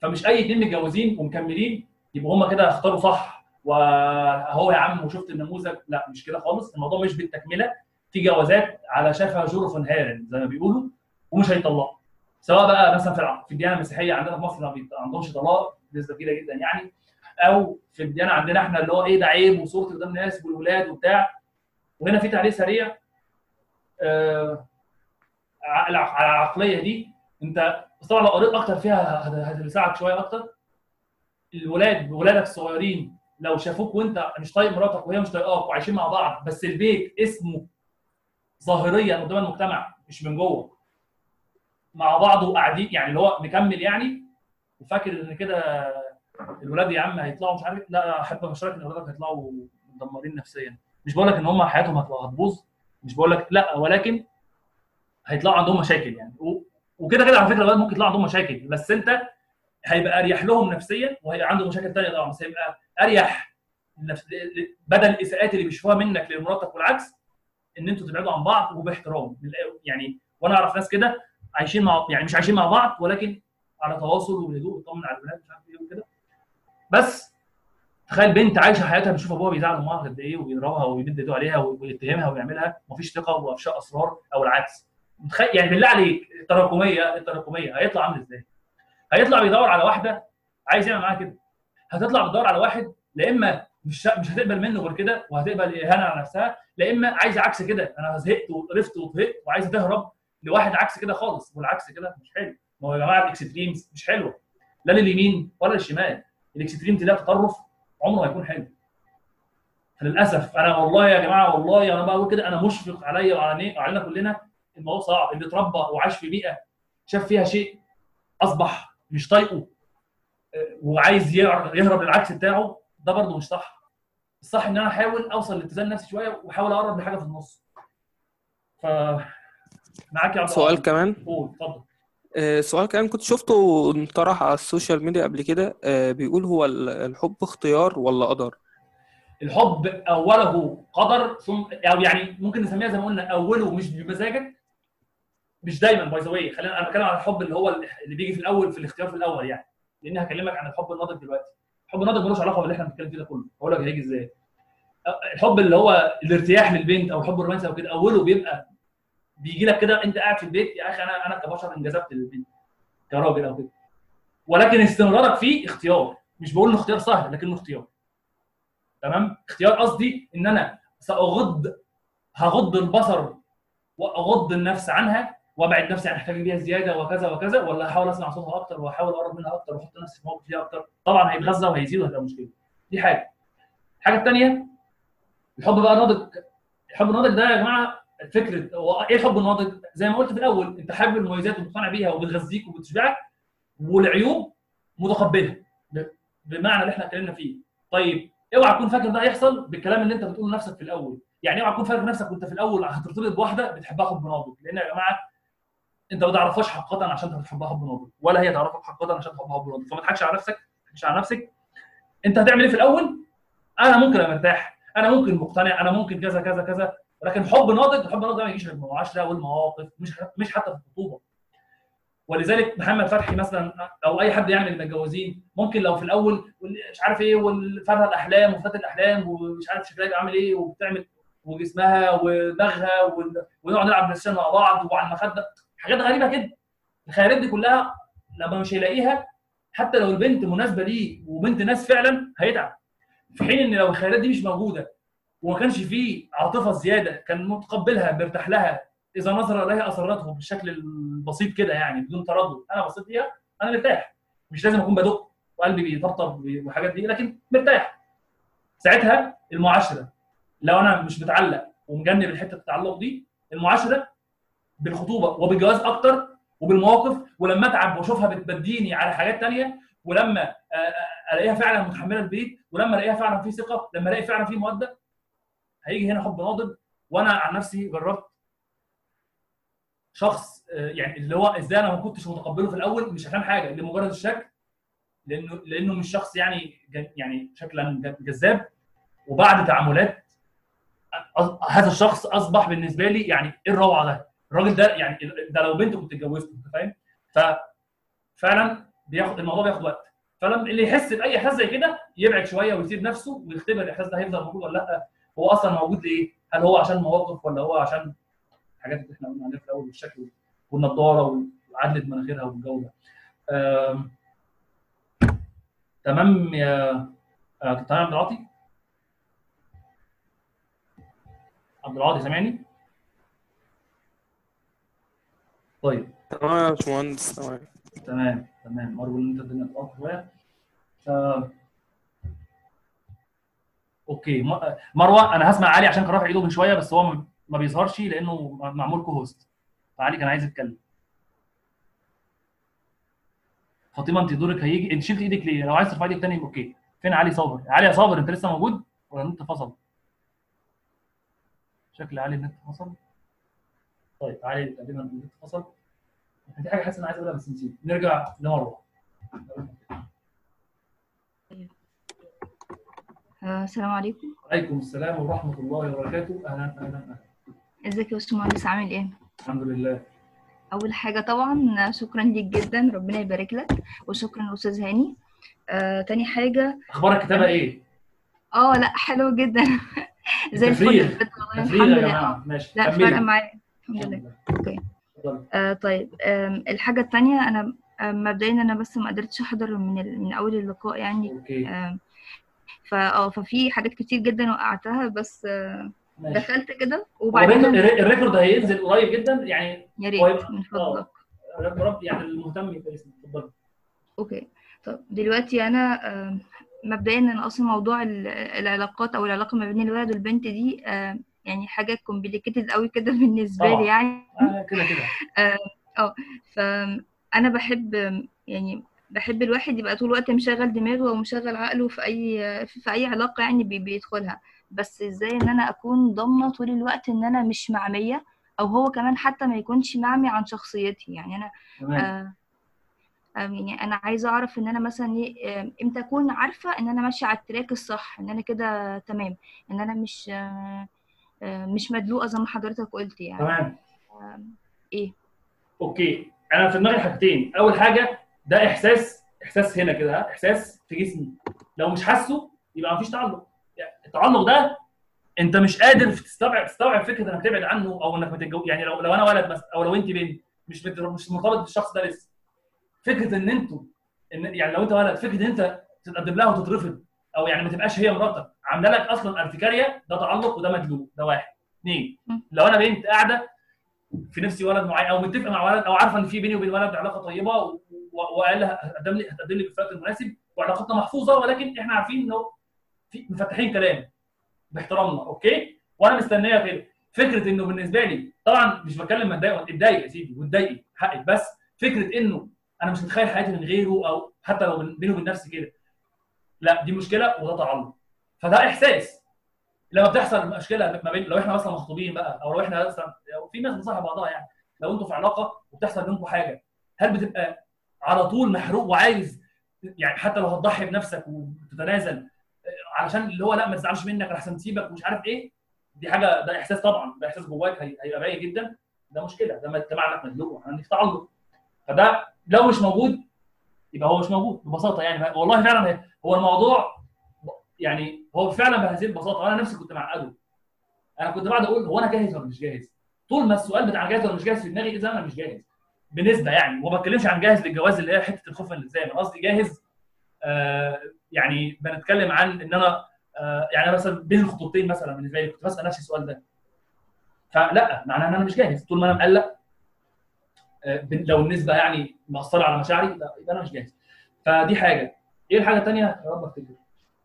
فمش أي اتنين متجوزين ومكملين يبقوا هما كده اختاروا صح واهو يا عم وشفت النموذج. لا مش كده خالص. الموضوع مش بالتكملة. في جوازات على شفا جرف هار زي ما بيقولوا ومش هيطلقوا. سواء بقى مثلا في الديانة المسيحية عندنا في مصر ما عندهمش طلاق نسبة كبيرة جدا يعني. أو في الديانة عندنا إحنا اللي هو إيه ده عيب وصورتي قدام الناس والولاد وبتاع. وهنا في تعليق سريع على العقلية دي أنت طبعا لو قريت أكتر فيها هت- هتساعدك شوية أكتر. الولاد ولادك الصغيرين لو شافوك وأنت مش طايق مراتك وهي مش طايقاك وعايشين مع بعض بس البيت اسمه ظاهريا قدام المجتمع مش من جوه. مع بعض وقاعدين يعني اللي هو مكمل يعني. وفاكر إن كده الولاد يا عم هيطلعوا مش عارف لا أحب أشارك إن اولادك هيطلعوا مدمرين نفسيا. مش بقول لك إن هم حياتهم هتبوظ مش بقول لك لا ولكن هيطلعوا عندهم مشاكل يعني. وكده كده على فكرة الولاد ممكن يطلعوا عندهم مشاكل بس انت هيبقى أريح لهم نفسيا وهيبقى عنده مشاكل ثانية طبعا بس هيبقى أريح بدل الإساءات اللي بيشوفوها منك لمراتك والعكس إن أنتوا تبعدوا عن بعض وباحترام. يعني وأنا أعرف ناس كده عايشين مع يعني مش عايشين مع بعض ولكن على تواصل وبهدوء وطمن على البنات مش عارف إيه وكده. بس تخيل بنت عايشة حياتها بتشوف أبوها بيزعل امها قد إيه وبيضربها ويمد إيده عليها ويتهمها ويعملها مفيش ثقة وأفشاء أسرار أو العكس. متخيل؟ يعني بالله عليك التراكمية التراكمية هيطلع عامل إزاي؟ هيطلع بيدور على واحدة عايز يعمل معاها كده. هتطلع بتدور على واحد لا إما مش مش هتقبل منه غير كده وهتقبل إهانة على نفسها لا إما عايزه عكس كده أنا زهقت وقرفت وطهقت وعايزه تهرب لواحد عكس كده خالص والعكس كده مش حلو. ما هو يا جماعة ال extremes مش حلوة لا لليمين ولا للشمال. ال extreme تلاقي تطرف عمره ما يكون حلو. فللأسف أنا والله يا جماعة والله أنا بقول كده أنا مشفق عليا وعلى وعلينا كلنا الموضوع صعب اللي اتربى وعاش في بيئة شاف فيها شيء أصبح مش طايقه آه، وعايز يهرب للعكس بتاعه ده برضه مش صح. الصح إن أنا أحاول أوصل لاتزان نفسي شوية وأحاول أقرب لحاجة في النص. ف معاك يا عبد سؤال. كمان؟ قول اتفضل. سؤال كمان كنت شفته انطرح على ال social media قبل كده آه، بيقول هو ال- الحب اختيار ولا قدر؟ الحب أوله قدر ثم أو يعني ممكن نسميها زي ما قلنا أوله مش بمزاجك. مش دايما by the way خلينا أنا بتكلم عن الحب اللي هو اللي بيجي في الأول في الاختيار في الأول يعني. لأن هكلمك عن الحب الناضج دلوقتي. الحب الناضج ملوش علاقة باللي إحنا بنتكلم فيه ده كله. هقول لك هيجي إزاي. الحب اللي هو الارتياح للبنت أو الحب الرومانسي أو كده أوله بيبقى بيجي لك كده انت قاعد في البيت. يا أخي أنا أنا كبشر انجذبت للبنت كراجل أو كده. ولكن استمرارك فيه اختيار. مش بقول إنه اختيار سهل لكنه اختيار. تمام؟ اختيار قصدي إن أنا سأغض هغض البصر وأغض النفس عنها وأبعد نفسي عن احتياجي بيها زيادة وكذا وكذا ولا أحاول أسمع صوتها أكتر وأحاول أقرب منها أكتر وأحط نفسي في موقف فيها أكتر. طبعا هيتغذى وهيزيد وهتبقى مشكلة. دي حاجة. الحاجة الثانية الحب بقى الناضج. الحب الناضج ده يا جماعة فكرة هو إيه الحب الناضج زي ما قلت في الأول أنت حابب المميزات ومقتنع بيها وبتغذيك وبتشبعك والعيوب متقبلها بمعنى اللي إحنا اتكلمنا فيه. طيب اوعى تكون فاكر ده هيحصل بالكلام اللي أنت بتقوله لنفسك في الأول. يعني اوعى تكون فاكر نفسك وأنت في الأول هترتبط بواحدة بتحبها حب ناضج لأن يا جماعة أنت ما تعرفهاش حقيقه عشان تحبها حب ناضج ولا هي تعرفك حقيقه عشان تحبها حب ناضج فما تضحكش على نفسك ما تضحكش على نفسك. أنت هتعمل إيه في الأول؟ أنا ممكن أبقى مرتاح أنا ممكن مقتنع أنا ممكن كذا كذا كذا. لكن حب ناضج الحب الناضج ما يجيش من المعاشرة والمواقف مش مش حتى في الخطوبة. ولذلك محمد فتحي مثلا أو أي حد من المتجوزين ممكن لو في الأول مش عارف إيه والفتى الأحلام وفتاه الأحلام ومش عارف شكلها عامل إيه وبتعمل وجسمها ودماغها ون- ونقعد نلعب بلاي مع بعض وعلى المخدة. حاجات غريبة كده. الخيارات دي كلها لما مش هيلاقيها حتى لو البنت مناسبة ليه وبنت ناس فعلا هيتعب. في حين إن لو الخيارات دي مش موجودة وما كانش فيه عاطفة زيادة كان متقبلها مرتاح لها. إذا نظر إليها اثرته بالشكل البسيط كده يعني بدون تردد. أنا بصيت ليها أنا مرتاح. مش لازم أكون بدق وقلبي بيطبطب والحاجات دي لكن مرتاح. ساعتها المعاشرة. لو أنا مش متعلق ومجنب الحتة التعلق دي المعاشرة بالخطوبة وبالجواز أكتر وبالمواقف ولما أتعب وأشوفها بتبديني على حاجات تانية ولما ألاقيها فعلا متحملة البيت ولما ألاقيها فعلا في ثقة لما ألاقي فعلا في مودة هيجي هنا حب ناضج وأنا عن نفسي جربت شخص آه، يعني اللي هو إزاي أنا ما كنتش متقبله في الأول مش عشان حاجة لمجرد الشكل لأنه لأنه مش شخص يعني يعني شكلا جذاب. وبعد تعاملات هذا الشخص أصبح بالنسبة لي يعني إيه الروعة ده. الراجل ده يعني ده لو بنت كنت اتجوزته أنت فاهم؟ ففعلا بياخد الموضوع بياخد وقت. فلما اللي يحس بأي إحساس زي كده يبعد شوية ويسيب نفسه ويختبر الإحساس ده هيفضل موجود ولا لأ. هو أصلا موجود ليه؟ هل هو عشان مواقف ولا هو عشان الحاجات اللي إحنا قلنا عليها في الأول الشكل والنضارة وعدله مناخيرها والجو ده. تمام يا آه، تمام يا عبد العاطي؟ عبد العاطي سامعني؟ طيب تمام يا باشمهندس تمام تمام تمام ارجو إن أنت الدنيا تقف شوية ف... okay مروة أنا هسمع علي عشان كان رافع إيده من شوية بس هو ما بيظهرش لأنه معمول co-host فعلي كان عايز يتكلم. فاطمة أنت دورك هيجي. أنت شلت إيدك ليه؟ لو عايز ترفع إيدك تاني okay. فين علي صابر؟ علي يا صابر أنت لسه موجود؟ ولا النت فصل؟ شكل علي النت فصل. طيب علي تقريبا النت فصل. دي حاجة حاسس إن أنا عايز أقولها بس نسيت. نرجع لمروة. آه، السلام عليكم. عليكم السلام ورحمة الله وبركاته. أهلا أهلا أهلا. إزيك يا باشمهندس عامل إيه؟ الحمد لله. أول حاجة طبعا شكرا ليك جدا. ربنا يبارك لك. وشكرا أستاذ هاني. آه، تاني حاجة. أخبار الكتابه إيه؟ آه لا حلو جدا. زي الفل. الحمد لله. ماشي لا. فرق معايا. الحمد لله. okay. آه طيب. آم، الحاجة التانية أنا آم، مبدئيا أنا بس ما قدرتش أحضر من. من أول اللقاء يعني. okay. آم، فا آه ففي حاجات كتير جدا وقعتها بس آه، ماشي. دخلت كده. وبعدين وبعدين ال re- ال record هينزل قريب جدا يعني يا ريت من فضلك رب يعني المهتم يبقى اتفضلي okay. طب دلوقتي أنا آم، مبدئيا أنا أصلا موضوع ال- العلاقات أو العلاقة ما بين الولد والبنت دي آم، يعني حاجة complicated قوي كده بالنسبة. لي يعني. آه كده كده. فانا بحب يعني بحب الواحد يبقى طول الوقت مشغل دماغه ومشغل عقله في أي في أي علاقة يعني بي- بيدخلها. بس إزاي إن أنا أكون ضامنة طول الوقت إن أنا مش معمية أو هو كمان حتى ما يكونش معمي عن شخصيتي؟ يعني أنا آه آه، يعني أنا عايزة أعرف إن أنا مثلا إيه، آه، إمتى أكون عارفة إن أنا ماشية على التراك الصح إن أنا كده تمام إن أنا مش آه، مش مدلوقة زي ما حضرتك قلت يعني. تمام. آه، إيه؟ أوكي. أنا في دماغي حاجتين. أول حاجة ده إحساس إحساس هنا كده؟ إحساس في جسمي لو مش حاسه يبقى مفيش تعلق يعني التعلق ده أنت مش قادر تستوعب تستوعب فكرة إنك تبعد عنه أو إنك بتتجوز يعني لو لو أنا ولد بس أو لو أنت بنت مش مت- مش مرتبط بالشخص ده لسه فكرة إن أنتوا إن يعني لو أنت ولد فكرة إن أنت تتقدم لها وتترفض أو يعني ما تبقاش هي مراتك عاملة لك أصلا ارتكاريه ده تعلق وده مدلوق ده واحد اثنين. لو أنا بنت قاعدة في نفسي ولد معين أو متفقه مع ولد أو عارفة إن في بيني وبين ولد علاقة طيبة و- و- وقال لها هتقدم لي هتقدم لي الوقت المناسب وعلاقتنا محفوظة ولكن إحنا عارفين إنه في مفتحين كلام باحترامنا أوكي؟ وأنا مستنية كده فكرة إنه بالنسبة لي طبعا مش بتكلم متضايق اتضايق يا سيدي واتضايقي حقك بس فكرة إنه أنا مش متخيل حياتي من غيره أو حتى لو بين- بيني وبين نفسي كده. لا دي مشكلة وده تعلق. فده إحساس. لما بتحصل مشكلة ما بين لو إحنا مثلا مخطوبين بقى أو لو إحنا مثلا في ناس بتصاحب بعضها يعني. لو أنتوا في علاقة وبتحصل بينكم حاجة هل بتبقى على طول محروق وعايز يعني حتى لو هتضحي بنفسك وتتنازل آه، علشان اللي هو لا ما تزعلش منك احسن تسيبك ومش عارف إيه. دي حاجة ده إحساس طبعا ده إحساس جواك هي- هيبقى باين جدا. ده مشكلة ده معنى مدلوق عندك تعلق فده لو مش موجود يبقى هو مش موجود ببساطة يعني. والله فعلا هو الموضوع يعني هو فعلا بهذه البساطة. أنا نفسي كنت معقده. أنا كنت بعد أقول هو أنا جاهز ولا مش جاهز؟ طول ما السؤال بتاع جاهز ولا مش جاهز في دماغي إذا أنا مش جاهز. بنسبة يعني وما بتكلمش عن جاهز للجواز اللي هي حتة الخوف من الالتزام أنا قصدي جاهز آه يعني بنتكلم عن إن أنا آه يعني مثلا بين الخطوبتين مثلا بالنسبة لي كنت بسال نفسي السؤال ده. فلا معناه إن أنا مش جاهز. طول ما أنا مقلق آه لو النسبة يعني مأثرة على مشاعري لا يبقى أنا مش جاهز. فدي حاجة. إيه الحاجة الثانية يا رب أفتكر.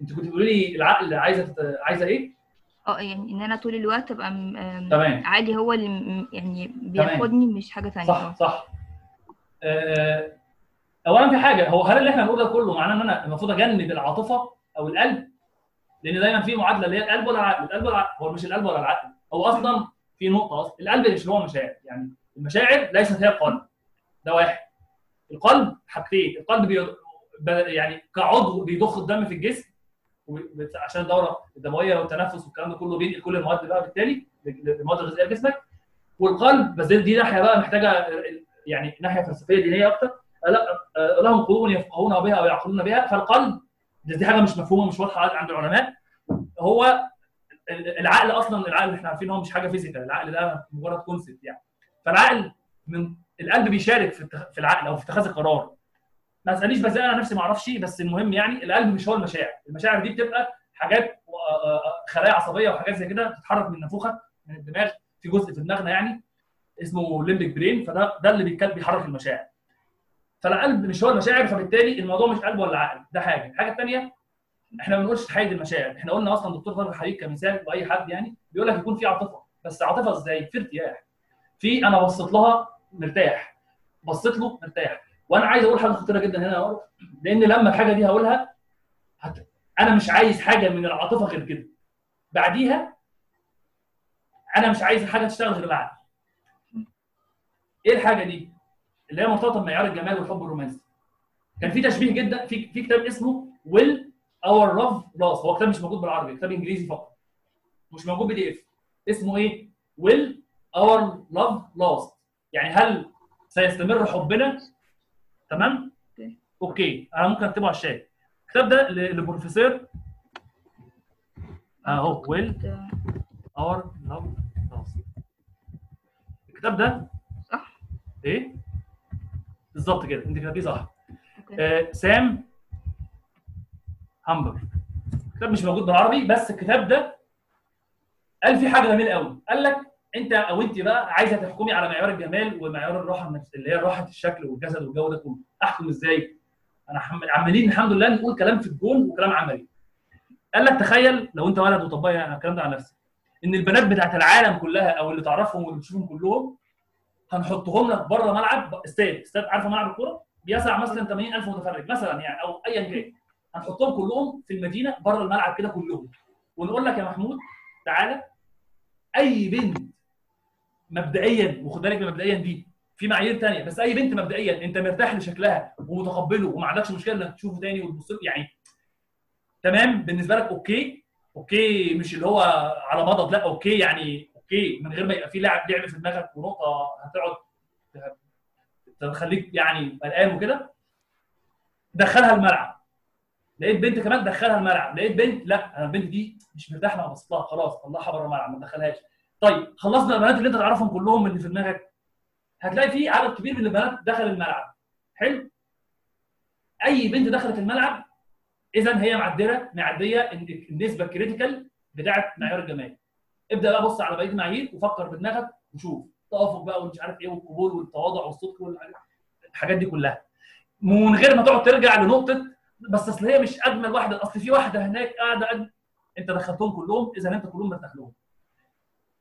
أنت كنت بتقولي لي العقل عايزة عايزة إيه؟ آه يعني إن أنا طول الوقت أبقى تمام. عادي هو اللي يعني بياخدني مش حاجة تانية. صح صح. اولا في حاجة هو هل اللي إحنا بنقوله ده كله معناه إن أنا المفروض اجنب العاطفة أو القلب؟ لأن دايما في معادلة اللي هي القلب ولا العقل. القلب ولا العقل. هو مش القلب ولا العقل. هو أصلا في نقطة أصلا. القلب مش هو مشاعر. يعني المشاعر ليست هي القلب. ده واحد. القلب حاجتين. القلب بي... يعني كعضو بيضخ الدم في الجسم عشان الدورة الدموية والتنفس والكلام ده كله بينقل كل المواد بقى بالتالي المواد الغذائية لجسمك والقلب بس دي ناحية بقى محتاجة يعني ناحية فلسفية دينية أكتر لا لهم قلوب يفقهون بها أو يعقلون بها فالقلب دي حاجة مش مفهومة مش واضحة عند العلماء. هو العقل أصلا العقل اللي إحنا عارفين هو مش حاجة physical العقل ده مجرد concept يعني. فالعقل من القلب بيشارك في في العقل أو في اتخاذ القرار. ما تسألنيش بس أنا نفسي ما أعرفش بس المهم يعني القلب مش هو المشاعر. المشاعر دي بتبقى حاجات آه، آه، خلايا عصبية وحاجات زي كده بتتحرك من النافوخه من الدماغ في جزء في دماغنا يعني. اسمه limbic brain فده ده اللي بيتكلم بيحرك المشاعر. فالقلب مش هو المشاعر فبالتالي الموضوع مش قلب ولا عقل ده حاجة. الحاجة الثانية إحنا ما بنقولش تحيد المشاعر. إحنا قلنا أصلا دكتور طارق حبيب كمثال واي حد يعني بيقول لك يكون في عاطفة. بس عاطفة إزاي؟ في ارتياح. في أنا بصيت لها مرتاح. بصيت له مرتاح. وأنا عايز أقول حاجة خطيرة جدا هنا لأن لما الحاجة دي هقولها هت... أنا مش عايز حاجة من العاطفة غير كده. بعديها أنا مش عايز حاجة تشتغل غير العقل. إيه الحاجة دي؟ اللي هي مرتبطة بمعيار الجمال والحب الرومانسي. كان في تشبيه جدا في في كتاب اسمه Will Our Love Last هو كتاب مش موجود بالعربي كتاب انجليزي فقط. مش موجود PDF. اسمه إيه؟ Will Our Love Last يعني هل سيستمر حبنا؟ تمام. okay. أنا ممكن اكتبه على الشات. الكتاب ده ل- لبروفيسور اهو Will Our Love Last الكتاب ده إيه؟ بالظبط كده. انت كتبتيه صح. آه، سام هامبرج. الكتاب مش موجود بالعربي بس الكتاب ده قال فيه حاجة جميلة قوي. قال لك انت أو انت بقى عايزة تحكمي على معيار الجمال ومعيار الراحة النفس اللي هي راحة الشكل والجسد والجو ده كله. أحكم إزاي؟ أنا عمالين الحمد لله نقول كلام في الجون وكلام عملي. قال لك تخيل لو انت ولد وطبقي أنا الكلام ده على نفسي. إن البنات بتاعت العالم كلها أو اللي تعرفهم واللي تشوفهم كلهم هنحطهم لك بره ملعب استاد استاد عارفه ملعب الكوره؟ بيسع مثلا 80000 متفرج مثلا يعني أو ايا كان. هنحطهم كلهم في المدينة بره الملعب كده كلهم. ونقول لك يا محمود تعالى. أي بنت مبدئيا وخد بالك مبدئيا دي في معايير تانية بس أي بنت مبدئيا أنت مرتاح لشكلها ومتقبله وما عندكش مشكلة إنك تشوفه تاني وتبص له يعني تمام بالنسبة لك okay. okay مش اللي هو على مضض لا okay يعني okay من غير ما يبقى في لعب لعب في دماغك ونقطة هتقعد تخليك يعني قلقان وكده دخلها الملعب. لقيت بنت كمان دخلها الملعب. لقيت بنت لا أنا البنت دي مش مرتاح لها بصيت لها خلاص طلعها بره الملعب ما تدخلهاش طيب خلصنا البنات اللي أنت تعرفهم كلهم اللي في دماغك. هتلاقي في عدد كبير من البنات دخل الملعب. حلو؟ أي بنت دخلت الملعب اذا هي معدله معديه النسبة الكريتيكال بتاعه معيار الجمال ابدأ بقى بص على بقية المعايير وفكر بدماغك وشوف توافق بقى ومش عارف إيه والقبول والتواضع والصدق والحاجات دي كلها. من غير ما تقعد ترجع لنقطة بس أصل هي مش أجمل واحدة أصل في واحدة هناك قاعدة أجمل. أنت دخلتهم كلهم إذا أنت كلهم مرتاح لهم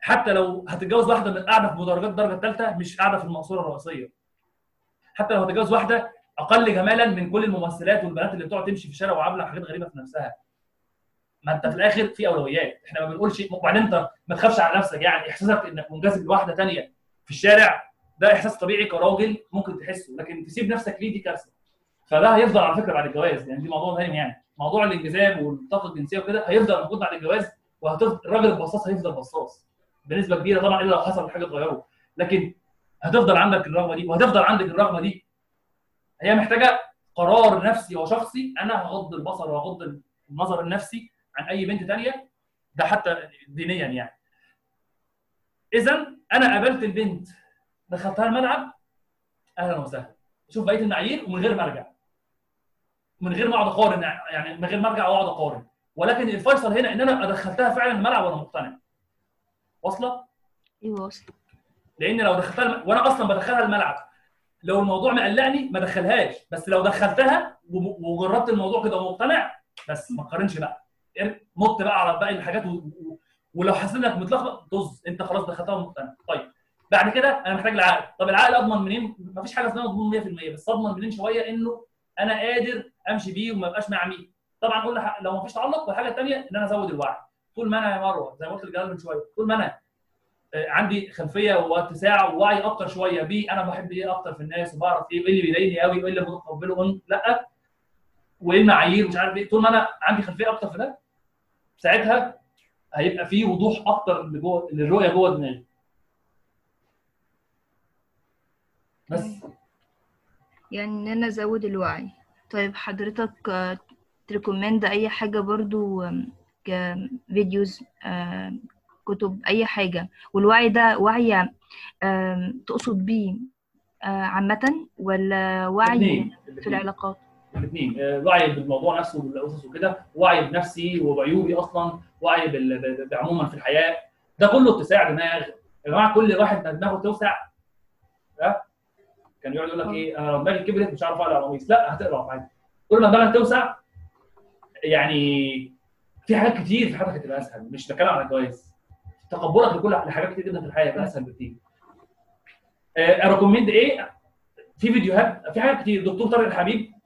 حتى لو هتتجوز واحدة من قاعدة في مدرجات الدرجه الثالثه مش قاعدة في المقصورة الرئيسية. حتى لو هتتجوز واحدة أقل جمالا من كل الممثلات والبنات اللي بتقعد تمشي في الشارع وعاملة حاجات غريبة في نفسها. ما انت في الآخر في اولويات. إحنا ما بنقولش وبعدين انت ما تخافش على نفسك يعني احساسك انك منجذب لواحدة ثانية في الشارع ده احساس طبيعي كراجل ممكن تحسه لكن تسيب نفسك ليه؟ دي كارثة. فده هيفضل على فكرة بعد الجواز يعني دي موضوع مهم يعني. موضوع الانجذاب والطاقة الجنسية وكده هيفضل موجود بعد الجواز وهتفضل الراجل البصاص هيفضل بصاص بنسبة كبيرة طبعا إلا لو حصل حاجة تغيره. لكن هتفضل عندك الرغبة دي وهتفضل عندك الرغبة دي. هي محتاجة قرار نفسي وشخصي أنا هغض البصر وهغض النظر النفسي عن أي بنت تانية ده حتى دينيا يعني. اذا أنا قابلت البنت دخلتها الملعب أهلا وسهلا. شوف بقية المعايير ومن غير ما أرجع. من غير ما أقعد أقارن يعني من غير ما أرجع وأقعد أقارن. ولكن الفيصل هنا إن أنا ادخلتها فعلا الملعب وأنا مقتنع. واصلة؟ أيوه واصل لأن لو دخلتها الم... وأنا أصلا بدخلها الملعب. لو الموضوع مقلقني ما دخلهاش. بس لو دخلتها وجربت الموضوع كده ومقتنع بس ما تقارنش بقى. نط بقى على باقي الحاجات و... و... ولو حسيت إنك متلخبط طز أنت خلاص دخلتها ومقتنع. طيب بعد كده أنا محتاج العقل. طب العقل أضمن منين؟ ما فيش حاجة اسمها مضمون 100% بس أضمن منين شوية إنه أنا قادر أمشي بيه وما أبقاش معمي طبعا قلنا لو ما فيش تعلق والحاجة الثانية إن أنا أزود الوعي. طول ما أنا يا مروة زي ما قلت للجلال من شوية طول ما أنا آه، عندي خلفية واتساع ووعي أكتر شوية بيه أنا بحب إيه أكتر في الناس وبعرف إيه وايه اللي بيضايقني قوي وايه اللي متقبله لأ وايه المعايير مش عارف إيه. طول ما أنا عندي خلفية أكتر في ده ساعتها هيبقى في وضوح أكتر لجوه للرؤية جوه دماغي. بس. يعني إن أنا أزود الوعي. طيب حضرتك آه، ت recommend أي حاجة برضو ك videos آه، كتب أي حاجة؟ والوعي ده وعي تقصد بيه آه، عامة ولا وعي في العلاقات؟ الاثنين. وعي بالموضوع نفسه والأسس وكده. وعي بنفسي وبعيوبي أصلا. وعي بال- ب- ب- عموما في الحياة. ده كله اتساع دماغ. يا جماعة كل واحد ما دماغه توسع ها؟ كان يقعد يقول لك إيه؟ أنا لو دماغي كبرت مش عارف أقرأ قميص لا هتقرأ عادي. كل ما دماغك توسع يعني في حاجات كتير في حياتك هتبقى أسهل. مش بتكلم عن الجواز تقبلك لكل لحاجات كتير جدا في الحياة هيبقى أسهل بكتير. اريكومند إيه؟ في فيديوهات في حاجات كتير. دكتور طارق الحبيب آه،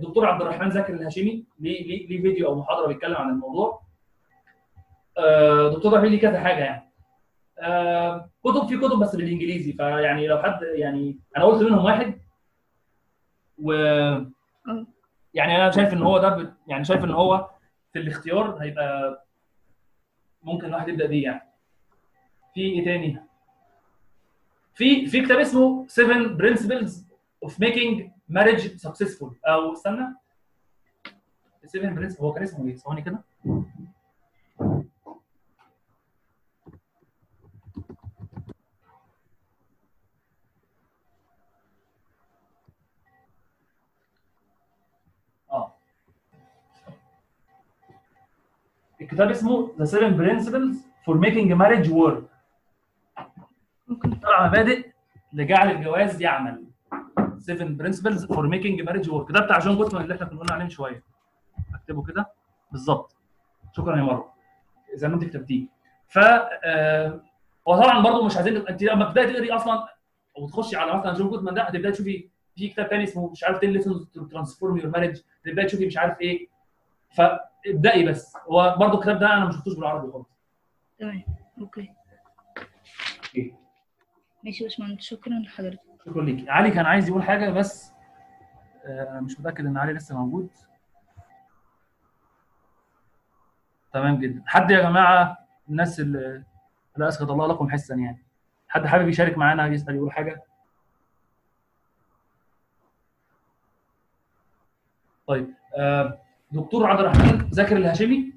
دكتور عبد الرحمن زكي الهاشمي ليه ليه ليه فيديو أو محاضرة بيتكلم عن الموضوع. آه، دكتور رحيل ليه كذا حاجة يعني. آه، كتب في كتب بس بالإنجليزي فيعني لو حد يعني أنا قلت منهم واحد و يعني أنا شايف إن هو ده بت- يعني شايف إن هو في الاختيار هيبقى ممكن الواحد يبدأ بيه يعني. في إيه تاني؟ في في كتاب اسمه 7 Principles of Making Marriage Successful أو استنى 7 Principles هو كان اسمه إيه؟ ثواني كده آه الكتاب اسمه The 7 Principles for Making Marriage Work سبع مبادئ لجعل الجواز يعمل 7 Principles for Making Marriage Work. ده بتاع جون جوتمان اللي إحنا كنا قلنا عليه من شوية. اكتبه كده. بالظبط. شكرا يا مروه زي ما انت كتبتيه. ف آه، وطبعا برضه مش عايزين انت لما تبدأي تقري أصلا وتخشي على مثلا جون جوتمان ده هتبدأي تشوفي في كتاب تاني اسمه مش عارف 10 lessons to transform your marriage تبداي تشوفي مش عارف إيه. فابدأي بس. هو برضه الكتاب ده أنا ما شفتوش بالعربي خالص. تمام. أوكي؟ ماشي يا باشمهندس. شكرا لحضرتك. شكرا ليك. علي كان عايز يقول حاجة بس آه، مش متأكد إن علي لسه موجود. تمام جدا. حد يا جماعة الناس اللي لا اسخط الله لكم حسا يعني؟ حد حابب يشارك معانا يسأل يقول حاجة؟ طيب آه، دكتور عبد الرحمن زاكر الهاشمي.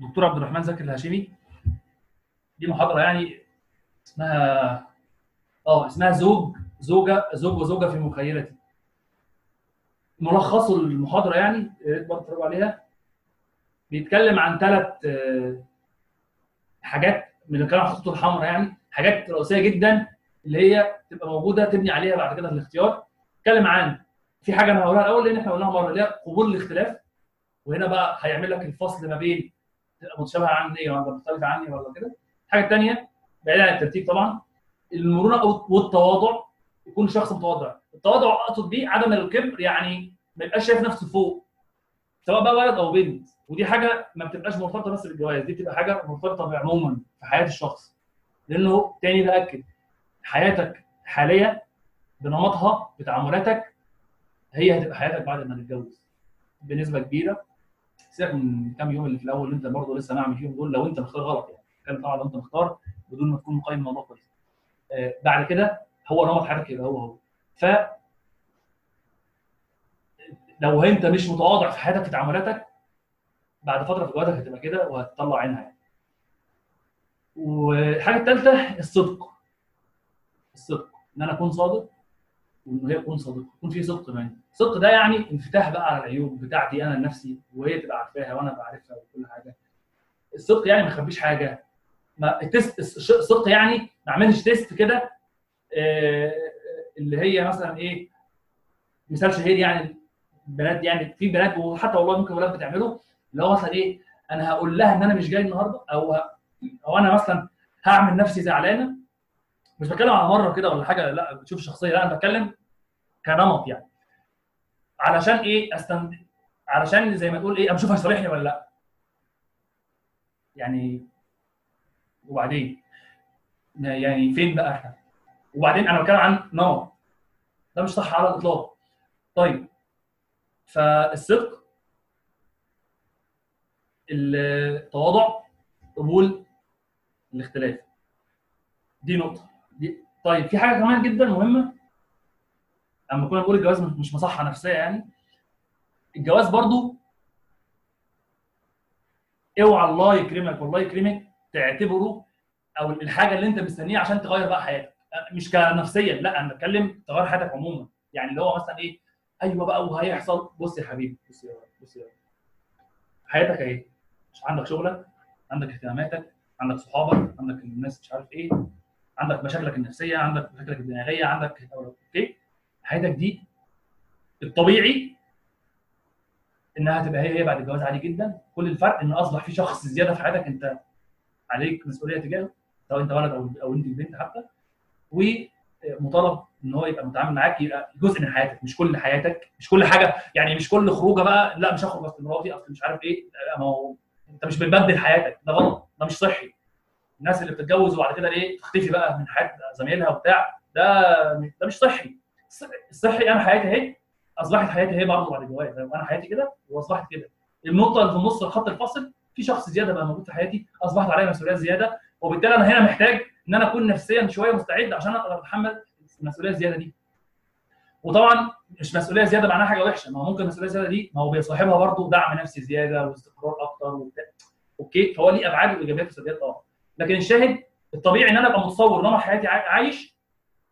دكتور عبد الرحمن زاكر الهاشمي. دي محاضرة يعني اسمها آه اسمها زوج زوجة زوج وزوجة في مخيلتي ملخص المحاضرة يعني يا ريت برضه تتفرجوا عليها. بيتكلم عن ثلاث حاجات من الكلام عن الخطوط الحمراء يعني حاجات رئيسية جدا اللي هي تبقى موجودة تبني عليها بعد كده في الاختيار. اتكلم عن في حاجة أنا هقولها الأول لأن إحنا قلناها مرة اللي هي قبول الاختلاف. وهنا بقى هيعمل لك الفصل ما بين تبقى متشابهة عني ولا مختلفة عني ولا كده. الحاجة الثانية بعيد عن الترتيب طبعا المرونة والتواضع يكون شخص متواضع. التواضع أقصد بيه عدم الكبر يعني ما يبقاش شايف نفسه فوق سواء بقى ولد أو بنت. ودي حاجة ما بتبقاش مرتبطة بس بالجواز دي بتبقى حاجة مرتبطة عموما في حياة الشخص. لأنه تاني باكد حياتك حاليا بنمطها بتعاملاتك هي هتبقى حياتك بعد ما تتجوز. بنسبة كبيرة. سيبك من كام يوم اللي في الأول اللي أنت برضه لسه ناعم فيهم دول لو أنت مختار غلط يعني. كان طبعا أنت مختار بدون ما تكون مقيم الموضوع كويس. بعد كده هو نمط حياتك يبقى هو هو. ف لو انت مش متواضع في حياتك في تعاملاتك بعد فترة في جوازك هتبقى كده وهتطلع عينها يعني. والحاجة الثالثه الصدق. الصدق. إن أنا أكون صادق وان هي تكون صادقة يكون في صدق يعني الصدق ده يعني انفتاح بقى على العيوب بتاعتي أنا لنفسي وهي تبقى عارفاها وأنا بعرفها وكل حاجة. الصدق يعني ما اخبيش حاجة. ما الصدق يعني ما اعملش تيست كده آه، اللي هي مثلا إيه مثال شهير يعني بنات يعني في بنات وحتى والله ممكن ولاد بتعمله اللي هو مثلا إيه أنا هقول لها إن أنا مش جاي النهارده أو. أو أنا مثلا هعمل نفسي زعلانة مش بتكلم على مرة كده ولا حاجة لا بتشوف شخصية لا أنا بتكلم كنمط يعني علشان إيه استند علشان زي ما تقول إيه أشوف هيصالحني ولا لأ يعني وبعدين يعني فين بقى إحنا؟ وبعدين أنا بتكلم عن نمط ده مش صح على الإطلاق. طيب. فالصدق التواضع قبول الاختلاف. دي نقطة. دي طيب في حاجة كمان جدا مهمة. أما كنا بنقول الجواز مش مصحة نفسية يعني. الجواز برضو اوعى الله يكرمك والله يكرمك تعتبره أو الحاجة اللي أنت مستنيها عشان تغير بقى حياتك. مش كنفسيا لا أنا بتكلم تغير حياتك عموما. يعني اللي هو مثلا إيه أيوه بقى وهيحصل. بص يا حبيبي بص يا بص يا حياتك اهي مش عندك شغلك عندك اهتماماتك عندك صحابك عندك الناس مش عارف إيه عندك مشاكلك النفسية عندك مشاكلك الدماغية عندك أوكي؟ حياتك دي الطبيعي إنها تبقى هي هي بعد الجواز عادي جدا. كل الفرق إن أصبح في شخص زيادة في حياتك أنت عليك مسؤولية تجاهه. سواء انت ولد أو أو انت بنت حتى ومطالب إن هو يبقى متعامل معاك يبقى جزء من حياتك مش كل حياتك مش كل حاجة يعني مش كل خروجة بقى لا مش هخرج أصل مراتي أصل مش عارف إيه ما هو أنت مش بتبدل حياتك ده غلط ده مش صحي. الناس اللي بتتجوز وبعد كده إيه تختفي بقى من حياة زمايلها وبتاع ده ده مش صحي. الصحي أنا حياتي أهي اصبحت حياتي هي برضه بعد الجواز أنا حياتي كده واصبحت كده. النقطة اللي في النص الخط الفاصل في شخص زيادة بقى موجود في حياتي أصبحت عليا مسؤوليات زيادة وبالتالي أنا هنا محتاج إن أنا أكون نفسيا شوية مستعد عشان أقدر أتحمل المسؤولية الزيادة دي. وطبعا مش مسؤولية زيادة معناها حاجة وحشة. ما هو ممكن المسؤوليه الزياده دي ما هو بيصاحبها برضه دعم نفسي زيادة واستقرار أكتر وبتاع. أوكي؟ فهو ليه أبعاد وإيجابيات وسلبيات طبعا. لكن الشاهد الطبيعي إن أنا أبقى متصور نمط حياتي عايش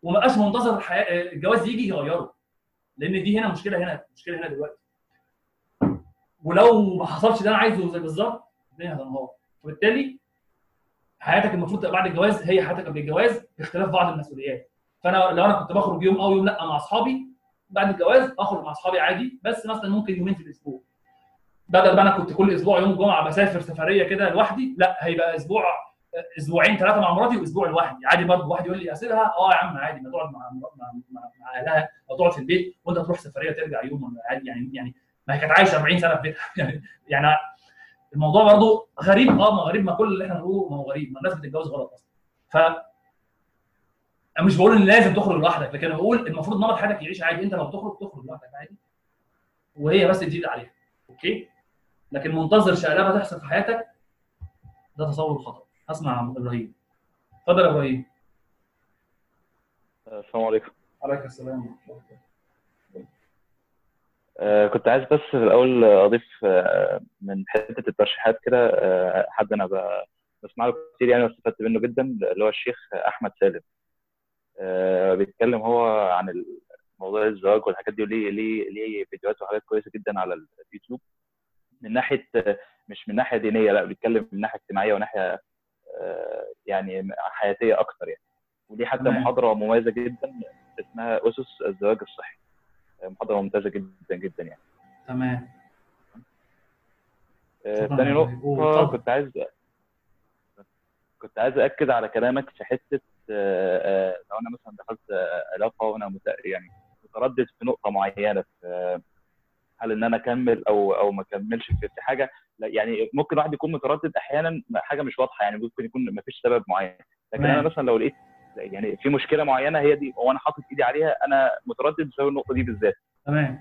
وما ابقاش منتظر الحياة الجواز يجي يغيره. لأن دي هنا مشكلة هنا مشكلة هنا دلوقتي. ولو ما حصلش ده أنا عايزه زي بالظبط الدنيا هتنهار. فبالتالي حياتك المفروض بعد الجواز هي حياتك قبل الجواز باختلاف بعض المسؤوليات. فأنا لو أنا كنت بخرج يوم أو يوم لأ مع أصحابي بعد الجواز أخرج مع أصحابي عادي بس مثلا ممكن يومين في الأسبوع. بدل ما أنا كنت كل أسبوع يوم جمعة بسافر سفرية كده لوحدي لأ هيبقى أسبوع أسبوعين ثلاثة مع مراتي وأسبوع لوحدي. عادي برضه واحد يقول لي اسيبها آه يا عم عادي ما تقعد مع مع مع, مع أهلها أو تقعد في البيت وأنت تروح سفرية ترجع يوم عادي يعني يعني ما هي كانت عايشة 40 سنة في بيتها. يعني يعني الموضوع برضه غريب آه ما غريب ما كل اللي إحنا بنقوله ما هو غريب ما الناس بتتجوز غلط أصلا. ف أنا مش بقول إن لازم تخرج لوحدك لكن أنا بقول المفروض نمط حياتك يعيش عادي. أنت لو تخرج تخرج لوحدك عادي. وهي بس تزيد عليها. أوكي؟ لكن منتظر شقلبة تحصل في حياتك ده تصور خطأ. هسمع إبراهيم. اتفضل يا إبراهيم. السلام عليكم. عليك السلام آه كنت عايز بس في الأول أضيف آه من حتة الترشيحات كده آه حد أنا بسمع له كتير يعني واستفدت منه جدا اللي هو الشيخ أحمد سالم. بيتكلم هو عن موضوع الزواج والحاجات دي وليه ليه ليه فيديوهات وحاجات كويسة جدا على اليوتيوب. من ناحية مش من ناحية دينية لأ بيتكلم من ناحية اجتماعية وناحية يعني حياتية أكتر يعني. ودي حتى محاضرة مميزة جدا اسمها أسس الزواج الصحي. محاضره ممتازة جدا جدا يعني. تمام. ثاني نقطة كنت عايز كنت عايز اكد على كلامك في حتة لو أنا مثلا دخلت علاقة وأنا يعني متردد في نقطة معينة في هل إن أنا أكمل أو أو ما أكملش في حاجة؟ لا يعني ممكن واحد يكون متردد أحيانا حاجة مش واضحة يعني ممكن يكون ما فيش سبب معين. لكن. أنا مثلا لو لقيت يعني في مشكلة معينة هي دي وأنا حاطط إيدي عليها أنا متردد بسبب النقطة دي بالذات. تمام.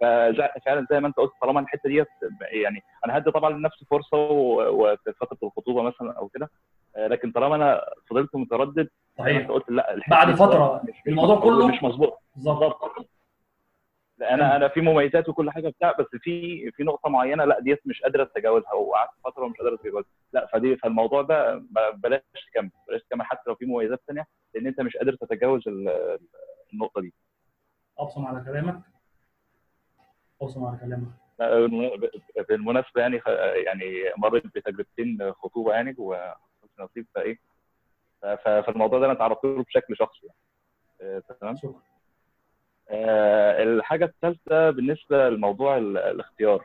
ففعلا زي ما أنت قلت طالما الحتة ديت يعني أنا هدي طبعا لنفسي فرصة وفي فتره الخطوبة مثلا أو كده لكن طالما أنا فضلت متردد صحيح. أنت قلت لا بعد مش الموضوع كله- مش مظبوط. بالظبط. أنا أنا في مميزات وكل حاجة بتاع بس في في نقطة معينة لأ ديت مش قادره أتجاوزها وقعدت فترة مش قادره أتجاوزها. لأ فدي فالموضوع ده بلاش تكمل بلاش تكمل حتى لو في مميزات ثانية لأن أنت مش قادر تتجاوز ال- النقطة دي. أبصم على كلامك. أبصم على كلامك. بالمناسبة يعني يعني مريت بتجربتين خطوبة يعني وحسن نصيب فإيه فالموضوع ده أنا تعرضت له بشكل شخصي يعني. آه، تمام؟ شكرا. الحاجة الثالثة بالنسبة لموضوع ال- الاختيار.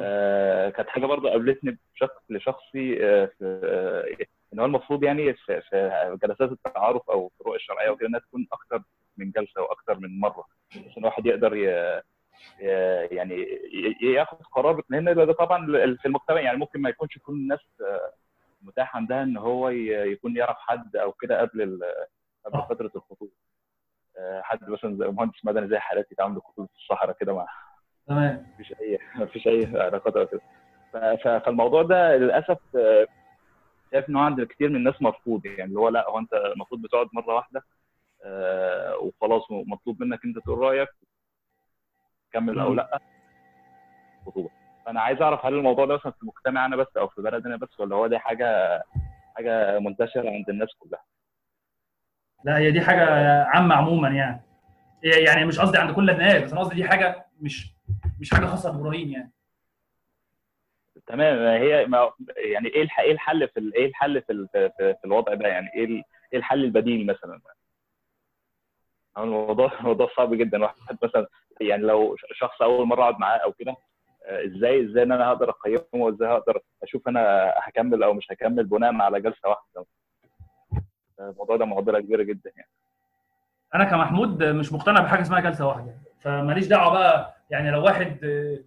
آه، كانت حاجة برضه قابلتني بشكل شخصي آه، في آه، إن هو المفروض يعني في جلسات التعارف أو الفروق الشرعية وكده إنها تكون أكثر من جلسة وأكثر من مرة بحيث إن الواحد يقدر ي... يعني ياخد قرار لأن ده طبعا في المجتمع يعني ممكن ما يكونش كل الناس آه، متاح عندها إن هو يكون يعرف حد أو كده قبل قبل. فترة الخطوبة آه، حد مثلا زي مهندس مدني زي حالاتي يتعاملوا خطوبه في الصحراء كده مع تمام. مفيش اي مفيش أي علاقات أو كده. فالموضوع ده للأسف آه، شايف ان هو عند كتير من الناس مرفوض يعني اللي هو لا هو أنت المفروض بتقعد مرة واحدة آه، وخلاص مطلوب منك أنت تقول رأيك كمل أو. لأ. خطوبة. فأنا عايز أعرف هل الموضوع ده مثلا في مجتمع أنا بس أو في بلدنا بس ولا هو دي حاجة حاجة منتشرة عند الناس كلها؟ لا هي دي حاجة عامة عموما يعني. يعني مش قصدي عند كل الناس بس أنا قصدي دي حاجة مش مش حاجة خاصة بإبراهيم يعني. تمام. هي ما يعني إيه إيه الحل في إيه الحل في في, الوضع ده؟ يعني إيه إيه الحل البديل مثلا؟ الموضوع الموضوع صعب جدا. واحد مثلا يعني لو شخص أول مرة أقعد معاه أو كده إزاي إزاي إن أنا هقدر أقيمه؟ وإزاي هقدر أشوف أنا هكمل أو مش هكمل بناء على جلسة واحدة؟ الموضوع ده معضلة كبيرة جدا يعني. أنا كمحمود مش مقتنع بحاجة اسمها جلسة واحدة فماليش دعوة بقى يعني لو واحد آه،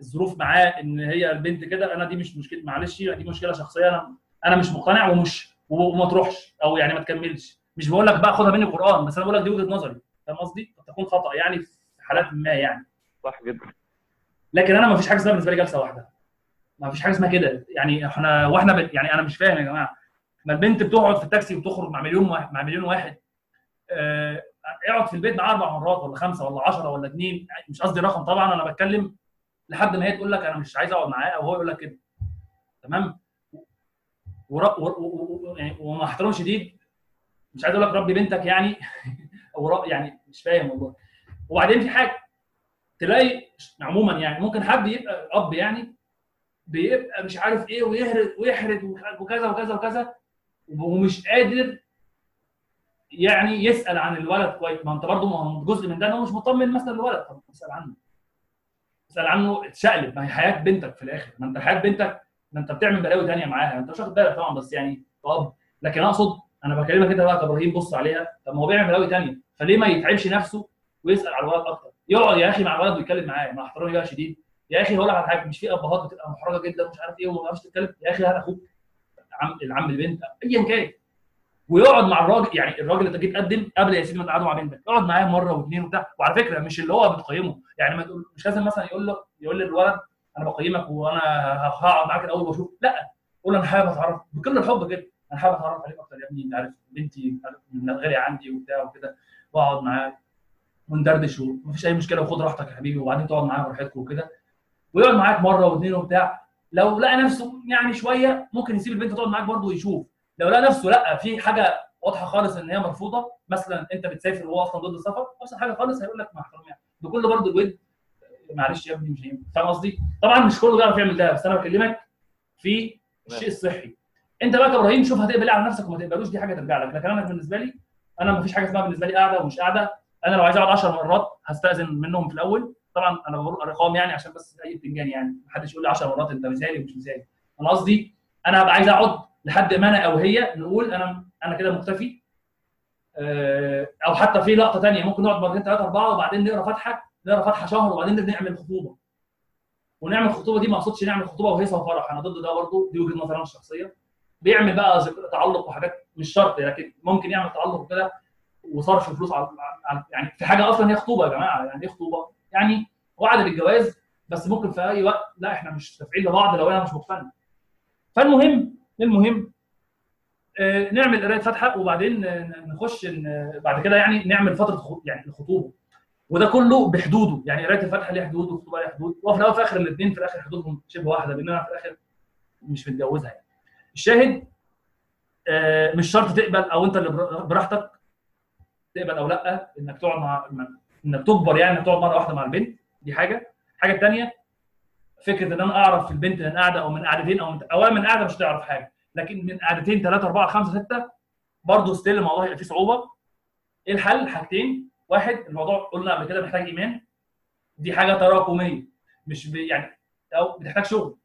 الظروف معاه إن هي البنت كده أنا دي مش مشكلة معلش دي مشكلة شخصية أنا أنا مش مقتنع ومش وما تروحش أو يعني ما تكملش. مش بقول لك بقى خدها مني قرآن بس أنا بقول لك دي وجهة نظري فاهم قصدي؟ قد تكون خطأ يعني في حالات ما يعني. صح جدا. لكن أنا ما فيش حاجة اسمها بالنسبة لي جلسة واحدة. ما فيش حاجة اسمها كده. يعني إحنا وإحنا ب... يعني أنا مش فاهم يا جماعة. ما البنت بتقعد في التاكسي وتخرج مع مليون واحد مع مليون واحد آه... اقعد في البيت معاه أربع مرات ولا خمسة ولا 10 ولا اثنين مش قصدي رقم طبعا أنا بتكلم لحد ما هي تقول لك أنا مش عايز أقعد معاه أو هو يقول لك كده تمام. و... و... يعني ومع احترام شديد مش عايز أقول لك ربي بنتك يعني أو. يعني مش فاهم والله وبعدين في حاجة تلاقي عموما يعني ممكن حد يبقى أب يعني بيبقى مش عارف إيه ويهرد ويحرد وكذا وكذا وكذا ومش قادر يعني يسأل عن الولد كويس. ما انت برضه ما جزء من ده إن هو مش مطمن مثلا للولد طب اسأل عنه. اسأل عنه اتشقلب. ما هي حياة بنتك في الآخر. ما انت حياة بنتك ما انت بتعمل بلاوي ثانية معاها. انت مش واخد بالك طبعا بس يعني اب لكن أقصد أنا بكلمك انت بقى كابراهيم بص عليها. طب ما هو بيعمل بلاوي ثانية فليه ما يتعبش نفسه ويسأل على الولد أكتر؟ يقعد يا أخي مع الولد ويتكلم معاه. مع احترامي بقى شديد. يا أخي هقول لك على حاجة مش في ابهات بتبقى محرجة جدا ومش عارف إيه وما بتعرفش تتكلم يا أخي هات أخوك عم العم البنت ايا كان ويقعد مع الراجل يعني الراجل اللي تجي تقدم قبل يا سيدي ما تقعدوا مع بنتك. اقعد معاه مرة واثنين وبتاع. وعلى فكرة مش اللي هو بتقيمه. يعني ما تقول مش لازم مثلا يقول له يقول للولد أنا بقيمك وأنا هقعد معاك الأول وأشوف. لا. قول أنا حابب أتعرف. بكل الحب كده. أنا حابب أتعرف عليك أكتر يا ابني. أنت عارف بنتي غاليه عندي وبتاع وكده. واقعد معاك وندردش ومفيش أي مشكلة. وخد راحتك يا حبيبي. وبعدين تقعد معاه براحتكم وكده. ويقعد معاك مرة واثنين وبتاع. لو لقى نفسه يعني شوية ممكن يسيب البنت تقعد معاك برضه ويشوف. لو لقى نفسه لا في حاجة واضحة خالص إن هي مرفوضة مثلا أنت بتسافر وهو أصلا ضد السفر أبسط حاجة خالص هيقول لك مع احترامي يعني. بكل برضه الود. معلش يا ابني مش هينفع. فاهم قصدي؟ طبعا مش كله بيعرف يعمل ده بس أنا بكلمك في الشيء الصحي أنت بقى كإبراهيم شوف هتقبل إيه على نفسك وما تقبلوش دي حاجة ترجع لك. لكن أنا بالنسبة لي أنا ما فيش حاجة اسمها بالنسبة لي قاعدة ومش قاعدة. أنا لو عايز أقعد 10 مرات هستأذن منهم في الأول. طبعا أنا بقول ارقام يعني عشان بس اي بتنجان يعني. محدش يقول لي 10 مرات أنت مثالي ومش مثالي أنا قصدي أنا هبقى عايز أقعد لحد ما أنا أو هي نقول أنا أنا كده مكتفي. آه، أو حتى في لقطة ثانية ممكن نقعد مرتين ثلاثة أربعة وبعدين نقرأ فاتحه نقرأ فاتحه شهر وبعدين نعمل خطوبة. ونعمل الخطوبه دي ما أقصدش نعمل خطوبة وهيصه وفرح أنا ضد ده برضه دي وجهة نظري الشخصية. بيعمل بقى تعلق وحاجات مش شرط لكن ممكن يعمل تعلق وكده وصرف فلوس على- يعني في حاجة أصلا هي خطوبة يا جماعة. يعني إيه خطوبة؟ يعني وعد بالجواز بس ممكن في أي وقت لا إحنا مش تفعيل لبعض لو أنا مش مقتنع. فالمهم المهم آه، نعمل قراية فاتحة وبعدين نخش بعد كده يعني نعمل فترة يعني الخطوبه وده كله بحدوده يعني قراية الفاتحة ليها حدود والخطوبه ليها حدود. وفي الأول وفي الآخر الاثنين في الآخر حدودهم شبه واحدة لأن أنا في الآخر مش متجوزها يعني. الشاهد آه، مش شرط تقبل أو أنت اللي بر- براحتك تقبل أو لأ إنك تقعد مع- إنك تجبر يعني تقعد مرة واحدة مع البنت دي حاجة. الحاجة الثانية فكرة إن أنا أعرف البنت من قاعدة أو من قعدتين أو من اولا من قاعدة مش تعرف حاجة. لكن من قعدتين ثلاثة أربعة خمسة ستة برضه ستيل الموضوع هيبقى فيه صعوبة. إيه الحل؟ حاجتين. واحد الموضوع قلنا قبل كده محتاج إيمان. دي حاجة تراكمية. مش. يعني أو بتحتاج شغل.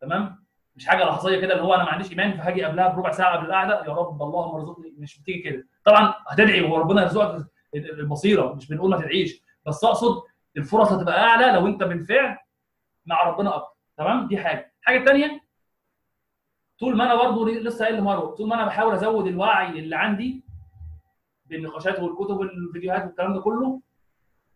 تمام؟ مش حاجة لحظية كده اللي هو أنا ما عنديش إيمان فهاجي قبلها بربع ساعة قبل القعدة يا رب اللهم ارزقني مش بتيجي كده. طبعا هتدعي وربنا يرزقك البصيره مش بنقول ما تدعيش بس أقصد الفرص هتبقى أعلى لو أنت بالفعل مع ربنا أكتر. تمام؟ دي حاجة. الحاجة الثانية طول ما أنا برضه لسه قايل لمروة طول ما أنا بحاول أزود الوعي اللي عندي بالنقاشات والكتب والفيديوهات والكلام ده كله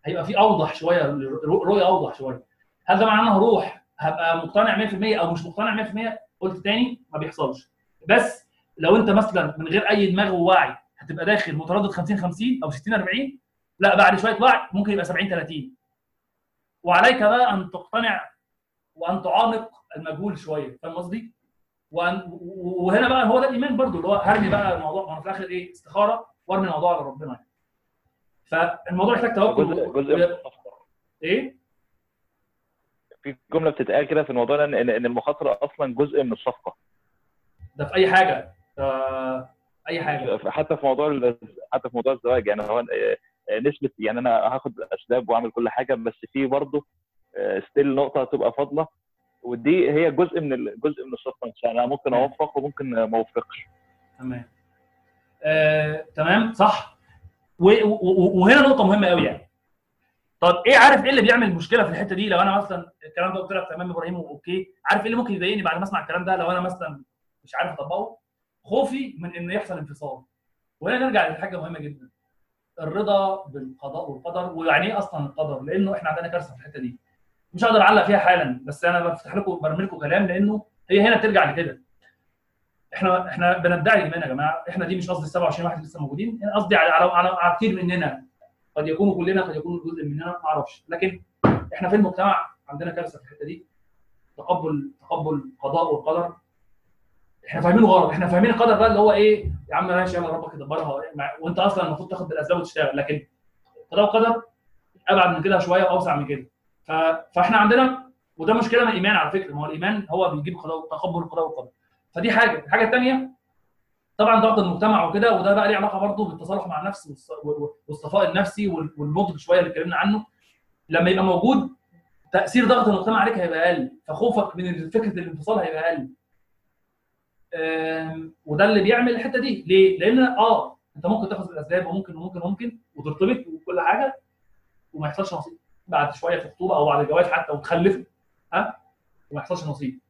هيبقى في أوضح شوية رؤية أوضح شوية. هل ده معناه هروح هبقى مقتنع 100% أو مش مقتنع 100% قلت تاني ما بيحصلش. بس لو أنت مثلا من غير أي دماغ ووعي هتبقى داخل متردد 50 50 أو 60 40 لا بعد شوية وعي ممكن يبقى 70 30 وعليك بقى أن تقتنع وأن تعانق المجهول شوية فاهم قصدي؟ وهنا بقى هو ده الإيمان برضو اللي هو هرمي بقى الموضوع ما أنا في الآخر إيه استخارة وارمي الموضوع على ربنا يعني. فالموضوع يحتاج توكل جزء جزء. إيه؟ في جملة بتتقال كده في الموضوع ده ان إن المخاطرة أصلا جزء من الصفقة ده في أي حاجة آه أي حاجة. حتى في موضوع حتى في موضوع الزواج يعني هو آه، آه، نسبة يعني أنا هاخد الاسباب وأعمل كل حاجة بس في برضه still نقطة تبقى فاضلة ودي هي جزء من جزء من الصفقة يعني أنا ممكن. أوافق وممكن ما أوافقش. تمام. آه، تمام صح. وهنا نقطة مهمة قوي يعني. طب إيه عارف إيه اللي بيعمل مشكلة في الحتة دي؟ لو أنا مثلا الكلام ده قلت لك تمام إبراهيم okay. عارف إيه اللي ممكن يضايقني بعد ما أسمع الكلام ده؟ لو أنا مثلا مش عارف أطبقه؟ خوفي من ان يحصل انفصال. وهنا نرجع لحاجه مهمة جدا. الرضا بالقضاء والقدر ويعني إيه أصلا القدر؟ لأنه إحنا عندنا كارثة في الحتة دي. مش هقدر أعلق فيها حالا بس أنا بفتح لكم برمي لكم كلام لأنه هي هنا بترجع لكده. إحنا إحنا بندعي الايمان يا جماعة. إحنا دي مش قصدي 27 واحد لسه موجودين أنا قصدي على على على, كتير مننا. قد يكونوا كلنا قد يكونوا جزء مننا ما أعرفش. لكن إحنا في المجتمع عندنا كارثة في الحتة دي. تقبل تقبل القضاء والقدر. إحنا فاهمينه غلط. إحنا فاهمين القدر بقى اللي هو إيه؟ يا عم ماشي يلا ربك يدبرها. وأنت أصلا المفروض تاخد بالاسباب وتشتغل. لكن قضاء وقدر أبعد من كده شوية وأوسع من كده. ف... فإحنا عندنا وده مشكلة من الإيمان على فكرة. ما هو الإيمان هو بيجيب تقبل القضاء والقدر فدي حاجة. الحاجة الثانية طبعا ضغط المجتمع وكده وده بقى ليه علاقة برضه بالتصالح مع النفس والصفاء النفسي وال- والنضج شوية اللي اتكلمنا عنه. لما يبقى موجود تأثير ضغط المجتمع عليك هيبقى أقل. فخوفك من فكرة الانفصال هيبقى أقل. وده اللي بيعمل الحتة دي. ليه؟ لأن آه أنت ممكن تاخد الأسباب وممكن وممكن وممكن وترتبط وكل حاجة وما يحصلش نصيب بعد شوية في الخطوبة أو بعد الجواز حتى وتخلفوا ها؟ وما يحصلش نصيب.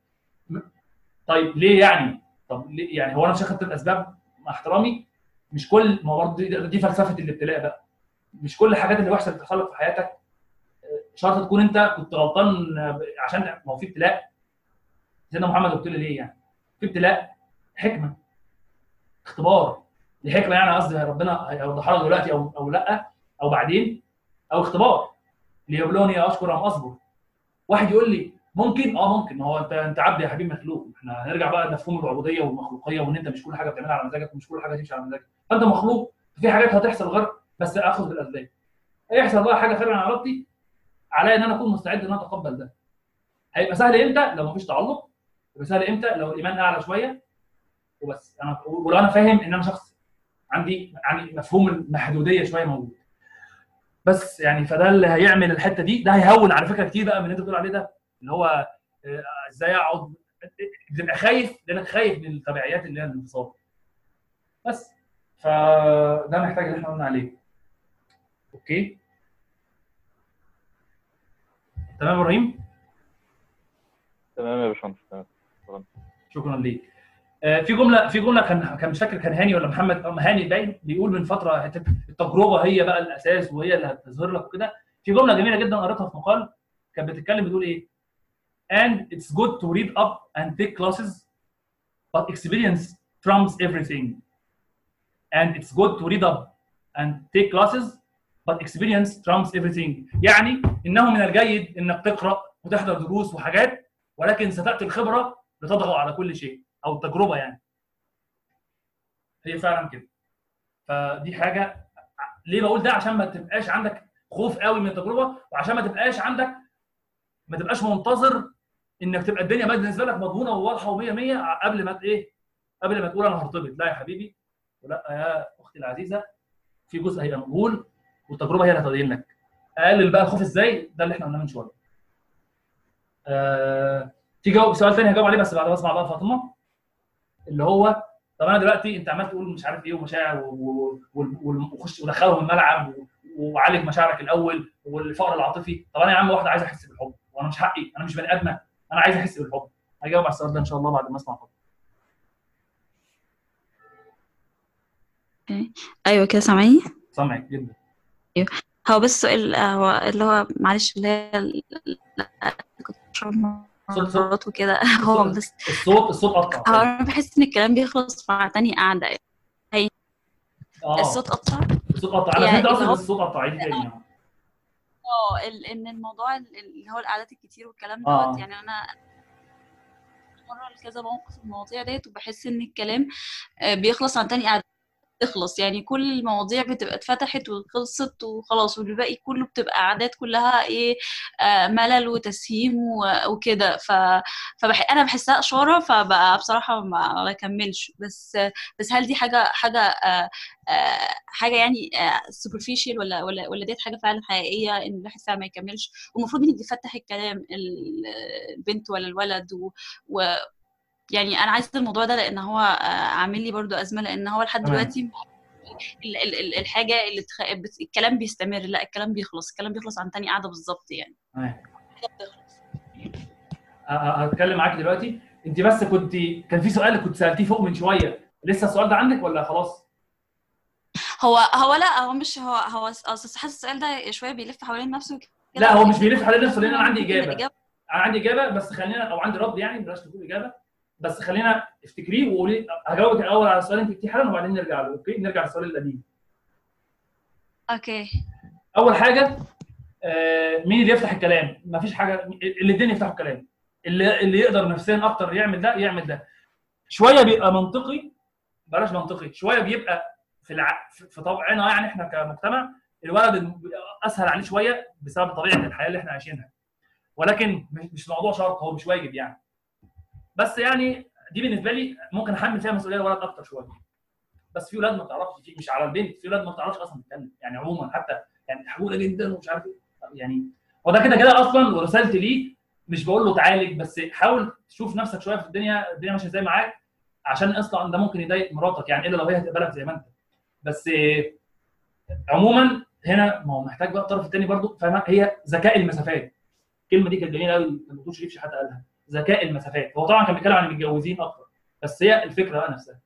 طيب ليه يعني؟ طب ليه يعني؟ هو أنا مش اخدت الأسباب مع احترامي؟ مش كل ما برضه دي, دي فلسفة الابتلاء بقى. مش كل الحاجات اللي وحشة بتحصل في حياتك آه، شرط تكون أنت كنت غلطان عشان ما هو في ابتلاء. سيدنا محمد قلت لي ليه يعني؟ في ابتلاء حكمة اختبار. دي حكمة يعني قصدي ربنا هيوضحها لك دلوقتي أو أو لأ أو بعدين أو اختبار. ليبلوني أشكر أم أصبر. واحد يقول لي ممكن؟ آه ممكن. هو انت أنت عبد يا حبيبي مخلوق. إحنا هنرجع بقى لمفهوم العبودية والمخلوقية وإن أنت مش كل حاجة بتعملها على مزاجك ومش كل حاجة تمشي على مزاجك. فأنت مخلوق في حاجات هتحصل غير بس أخذ بالأسباب. هيحصل بقى حاجة خارجه عن ارادتي عليا إن أنا أكون مستعد إن أنا أتقبل ده. هيبقى سهل إمتى؟ لو مفيش تعلق. سهل إمتى؟ لو الإيمان أعلى شوية وبس. أنا ولو أنا فاهم إن أنا شخص عندي عندي مفهوم المحدودية شوية موجود. بس يعني فده اللي هيعمل الحتة دي. ده هيهون على فكرة كتير بقى من اللي أنت بتقول عليه ده. اللي هو آه، إزاي اقعد بتبقى خايف لانك خايف من التبعيات اللي هي الانفصال. بس. فده محتاج اللي إحنا قلنا عليه. okay؟ تمام يا إبراهيم؟ تمام يا باشمهندس تمام. شكرا. ليك. آه، في جملة في جملة كان كان مش فاكر كان هاني ولا محمد؟ هاني باين بيقول من فترة التجربة هي بقى الأساس وهي اللي هتظهر لك وكده. في جملة جميلة جدا قريتها في مقال كانت بتتكلم بتقول إيه؟ And it's good to read up and take classes but experience trumps everything. And it's good to read up and take classes but experience trumps everything. يعني إنه من الجيد إنك تقرأ وتحضر دروس وحاجات ولكن ستأتي الخبرة لتطغى على كل شيء أو التجربة يعني. هي فعلا كده. فدي حاجة ليه بقول ده؟ عشان ما تبقاش عندك خوف قوي من التجربة وعشان ما تبقاش عندك ما تبقاش منتظر إنك تبقى الدنيا بالنسبة لك مضمونة وواضحة و100 100 قبل ما إيه؟ قبل ما تقول أنا هرتبط. لا يا حبيبي. ولأ يا أختي العزيزة في جزء هيبقى مقبول والتجربة هي اللي هتبين لك. أقلل بقى الخوف إزاي؟ ده اللي إحنا قلناه من شوية. آه... في جواب سؤال تاني هجاوب عليه بس بعد ما اسمع بقى فاطمة. اللي هو طب أنا دلوقتي أنت عمال تقول مش عارف إيه ومشاعر وخش ودخلهم الملعب وعالج مشاعرك الأول والفقر العاطفي. طب أنا يا عم واحدة عايز أحس بالحب وأنا مش حقي أنا مش بني آدمة أنا عايز أحس بالحب. هجاوب على السؤال ده إن شاء الله بعد ما أسمع فاطمة. أيوه كده سامعيني سامعك جدا. هو بس سؤال هو اللي هو معلش اللي هي صوت- وكده. هو بس الصوت الصوت قطع أنا بحس إن الكلام بيخلص مع تاني قعدة آه. الصوت قطع الصوت قطع أنا يعني فهمت أصلا هو- الصوت قطع عيد تاني يعني. آه إن الموضوع ال- اللي هو القعدات الكتير والكلام آه. دوت يعني أنا مرة لكذا موقف المواضيع ديت وبحس إن الكلام آه، بيخلص عن تاني قعدة تخلص. يعني كل المواضيع بتبقى اتفتحت وخلصت وخلاص والباقي كله بتبقى قعدات كلها إيه آه ملل وتسهيم وكده. ف فبح... أنا بحسها إشارة فبقى بصراحة ما بكملش. بس بس هل دي حاجة حاجة آه آه حاجة يعني سوبرفيشال ولا ولا ولا ديت حاجة فعلا حقيقية إن الواحد فعلا ما يكملش؟ والمفروض اللي يفتح الكلام ال- البنت ولا الولد و, و يعني أنا عايزة الموضوع ده لأن هو آه، عامل لي برضو أزمة لأن هو لحد. دلوقتي ال- ال- ال- الحاجة اللي تخ... الكلام بيستمر لأ الكلام بيخلص الكلام بيخلص عن تاني قاعدة بالظبط يعني. هتكلم معاك دلوقتي. انت بس كنت كان في سؤال كنت سألتيه فوق من شوية. لسه السؤال ده عندك ولا خلاص؟ هو هو لأ هو مش هو هو أصل حاسس السؤال ده شوية بيلف حوالين نفسه لأ هو مش بيلف حوالين نفسه لأن أنا عندي إجابة. أنا عندي إجابة بس خلينا أو عندي رد يعني بلاش تقول إجابة. بس خلينا افتكريه وقولي هجاوبك الأول على السؤال اللي أنت قلتيه حالا وبعدين نرجع له okay؟ نرجع للسؤال القديم. okay. أول حاجة آه، مين اللي يفتح الكلام؟ مفيش حاجة الاثنين يفتحوا الكلام. اللي اللي يقدر نفسيا أكتر يعمل ده يعمل ده. شوية بيبقى منطقي بلاش منطقي شوية بيبقى في الع... في طبعنا يعني إحنا كمجتمع الولد أسهل عليه شوية بسبب طبيعة الحياة اللي إحنا عايشينها. ولكن مش مش موضوع شرط هو مش واجب يعني. بس يعني دي بالنسبة لي ممكن أحمل فيها مسؤولية الولد أكتر شوية. بس في ولاد ما بتعرفش في مش على البنت في ولاد ما بتعرفش أصلا تتكلم. يعني عموما حتى يعني حقوقه جدا ومش عارف إيه. يعني هو ده كده كده أصلا ورسالتي ليه. مش بقول له تعالج بس حاول تشوف نفسك شوية في الدنيا الدنيا ماشية إزاي معاك عشان أصلا ده ممكن يضايق مراتك يعني إلا لو هي هتقبلك زي ما أنت. بس عموما هنا ما هو محتاج بقى الطرف الثاني برضو فاهم هي ذكاء المسافات. الكلمة دي كانت جميلة قوي الدكتور شريف شحاته قالها. ذكاء المسافات. هو طبعا كان بيتكلم عن المتجوزين أكتر بس هي الفكرة بقى نفسها.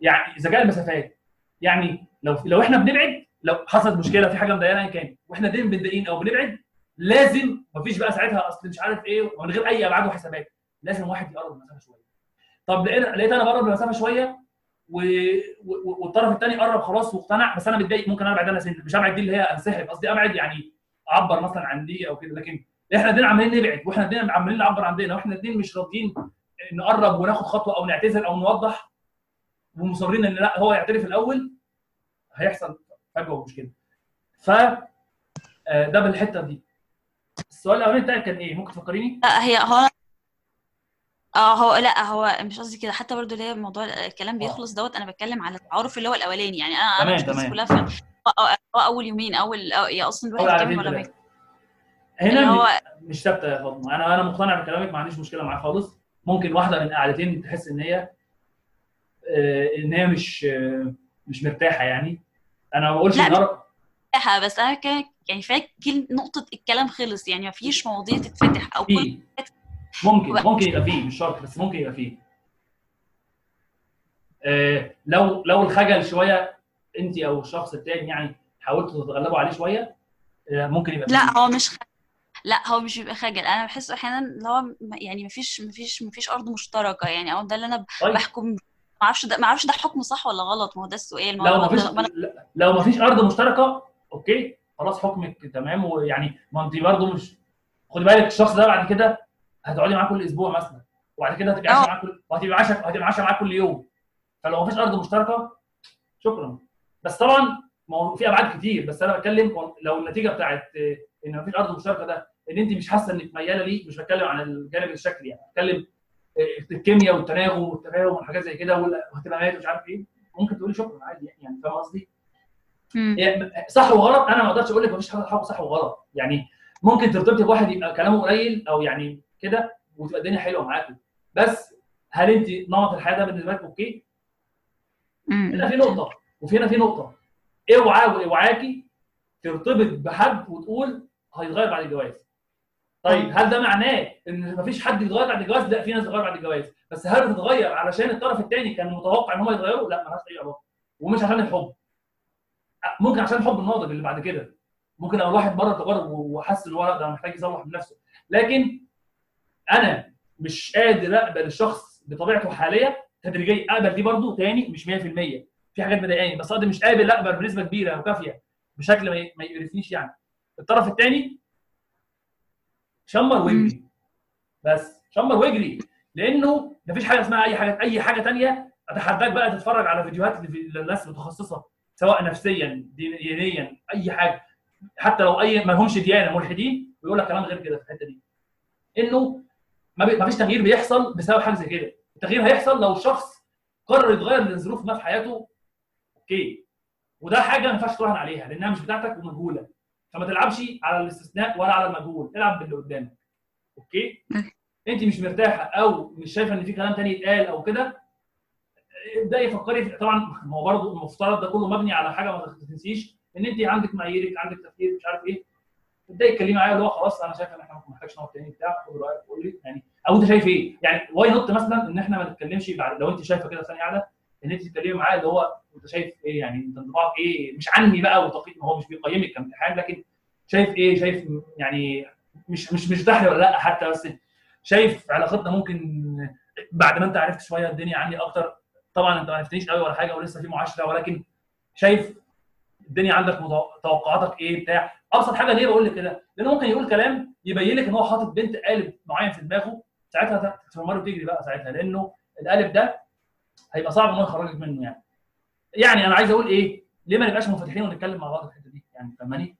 يعني ذكاء المسافات يعني لو لو إحنا بنبعد لو حصلت مشكلة في حاجة مضايقانا ايا كان وإحنا دايما متضايقين أو بنبعد لازم مفيش بقى ساعتها أصل مش عارف إيه ومن غير أي أبعاد وحسابات لازم واحد يقرب المسافة شوية. طب لقيت أنا بقرب المسافة شوية و... و... والطرف الثاني قرب خلاص واقتنع بس أنا متضايق ممكن أبعد أنا سنة. مش ابعد دي اللي هي أنسحب قصدي أبعد يعني أعبر مثلا عن دي أو كده. لكن إحنا الاثنين عمالين نبعد وإحنا الاثنين عمالين نعبر عن دينا وإحنا الاثنين مش راضيين نقرب وناخد خطوة أو نعتذر أو نوضح ومصرين إن لأ هو يعترف الأول هيحصل فجوة ومشكلة. ف آه، ده بالحتة دي. السؤال الأولاني بتاعك كان إيه؟ ممكن تفكريني؟ لا هي هو آه هو لأ هو مش قصدي كده. حتى برضو اللي هي موضوع الكلام بيخلص دوت أنا بتكلم على التعارف اللي هو الأولاني. يعني أنا تمام، أنا مش تمام. كلها في أو- أول يومين أول أو يا أصلا الواحد يكمل ولا ما هنا هو مش ثابتة يا فاطمة. أنا أنا مقتنع بكلامك ما عنديش مشكلة معاه خالص. ممكن واحدة من قعدتين تحس إن هي آه، إن هي مش آه، مش مرتاحة يعني. أنا ما بقولش لا، مرتاحة بس أنا كان يعني كل- نقطة الكلام خلص يعني مفيش مواضيع تتفتح أو كل فيه ممكن ممكن يبقى فيه مش شرط بس ممكن يبقى فيه آه لو لو الخجل شوية انت أو الشخص التاني يعني حاولتوا تتغلبوا عليه شوية آه ممكن يبقى فيه لا هو مش. لا هو مش بيبقى خجل. أنا بحس أحيانا اللي هو يعني مفيش مفيش مفيش أرض مشتركة. يعني أو ده اللي أنا طيب. بحكم. ما أعرفش ده ما أعرفش ده حكم صح ولا غلط. ما هو ده السؤال. لو هو ما فيش ما أنا- لو ما فيش أرض مشتركة أوكي خلاص حكمك تمام. ويعني ما أنت برضه مش خدي بالك الشخص ده بعد كده هتقعدي معاه كل أسبوع مثلا. وبعد كده هتبقي عايشة أه. معاه كل وهتبقي عايشه هتبقي عايشة معاه كل يوم. فلو ما فيش أرض مشتركة شكرا. بس طبعا ما هو في أبعاد كتير. بس أنا بتكلم لو النتيجة بتاعت إن ما فيش أرض مشتركة ده إن أنت مش حاسة إنك ميالة ليه مش بتكلم عن الجانب الشكلي يعني بتكلم الكيمياء والتناغم والتفاهم وحاجات زي كده واهتمامات ومش عارف إيه ممكن تقولي شكرا عادي يعني يعني فاهم قصدي؟ يعني صح وغلط أنا ما أقدرش أقول لك مفيش حاجة صح وغلط يعني ممكن ترتبطي بواحد يبقى كلامه قليل أو يعني كده وتبقى الدنيا حلوة معاكم. بس هل أنت نمط الحياة ده بالنسبة لك أوكي؟ هنا في نقطة وفي هنا في نقطة. اوعى وإوعاكي ترتبط بحد وتقول هيتغير بعد الجواز. طيب هل ده معناه إن مفيش حد يتغير بعد الجواز؟ لا في ناس تتغير بعد الجواز. بس هل تتغير علشان الطرف الثاني كان متوقع إن هم يتغيروا؟ لا ملهاش أي علاقة. ومش عشان الحب. ممكن عشان الحب الناضج اللي بعد كده. ممكن لو الواحد مرة تجرب وحس إن هو لأ ده محتاج يصلح من نفسه لكن أنا مش قادر أقبل الشخص بطبيعته الحاليه تدريجيا. أقبل دي برضو تاني مش 100% في حاجات مضايقاني. بس قصدي مش قابل اقبل بنسبة كبيرة وكافية. بشكل ما يقرفنيش يعني. الطرف الثاني شمر واجري بس شمر واجري لأنه مفيش حاجة اسمها أي حاجة أي حاجة تانية اتحداك بقى تتفرج على فيديوهات لفي- لناس متخصصة سواء نفسيا دين- دينيا أي حاجة. حتى لو أي ما لهمش ديانة ملحدين ويقول لك كلام غير كده في الحتة دي. إنه ما, فيش تغيير بيحصل بسبب حاجة زي كده. التغيير هيحصل لو الشخص قرر يتغير لظروف ما في حياته okay. وده حاجة ما ينفعش تراهن عليها لأنها مش بتاعتك ومجهولة. فما تلعبش على الاستثناء ولا على المجهول العب باللي قدامك. okay؟ أنت مش مرتاحة أو مش شايفة إن في كلام تاني يتقال أو كده ابدأي فكري في طبعا ما هو برضه المفترض ده كله مبني على حاجة ما تنسيش إن أنت عندك معاييرك عندك تفكير مش عارف إيه. ابدأي اتكلمي معايا اللي هو خلاص أنا شايف إن إحنا ممكن محتاجش نقعد تاني بتاع خد رأيك قول لي يعني أو أنت شايف إيه؟ يعني why not مثلا إن إحنا ما نتكلمش بعد لو أنت شايفة كده ثانية قاعدة إن أنت تتكلمي معايا اللي هو أنت شايف إيه يعني؟ أنت انطباعك إيه؟ مش عني بقى وتقييم هو مش بيقيمك كامتحان لكن شايف إيه؟ شايف يعني مش مش مش دحري ولا لأ حتى بس شايف علاقتنا ممكن بعد ما أنت عرفت شوية الدنيا عني أكتر. طبعا أنت ما عرفتنيش قوي ولا حاجة ولسه في معاشرة ولكن شايف الدنيا عندك توقعاتك إيه؟ بتاع. أبسط حاجة ليه بقول لك كده؟ لأنه ممكن يقول كلام يبين لك إن هو حاطط بنت قالب معين في دماغه ساعتها تتمر وتجري بقى ساعتها لأنه القالب ده هيبقى صعب إن هو يخرجك منه يعني. يعني أنا عايز أقول إيه؟ ليه ما نبقاش منفتحين ونتكلم مع بعض في الحتة دي؟ يعني فاهماني؟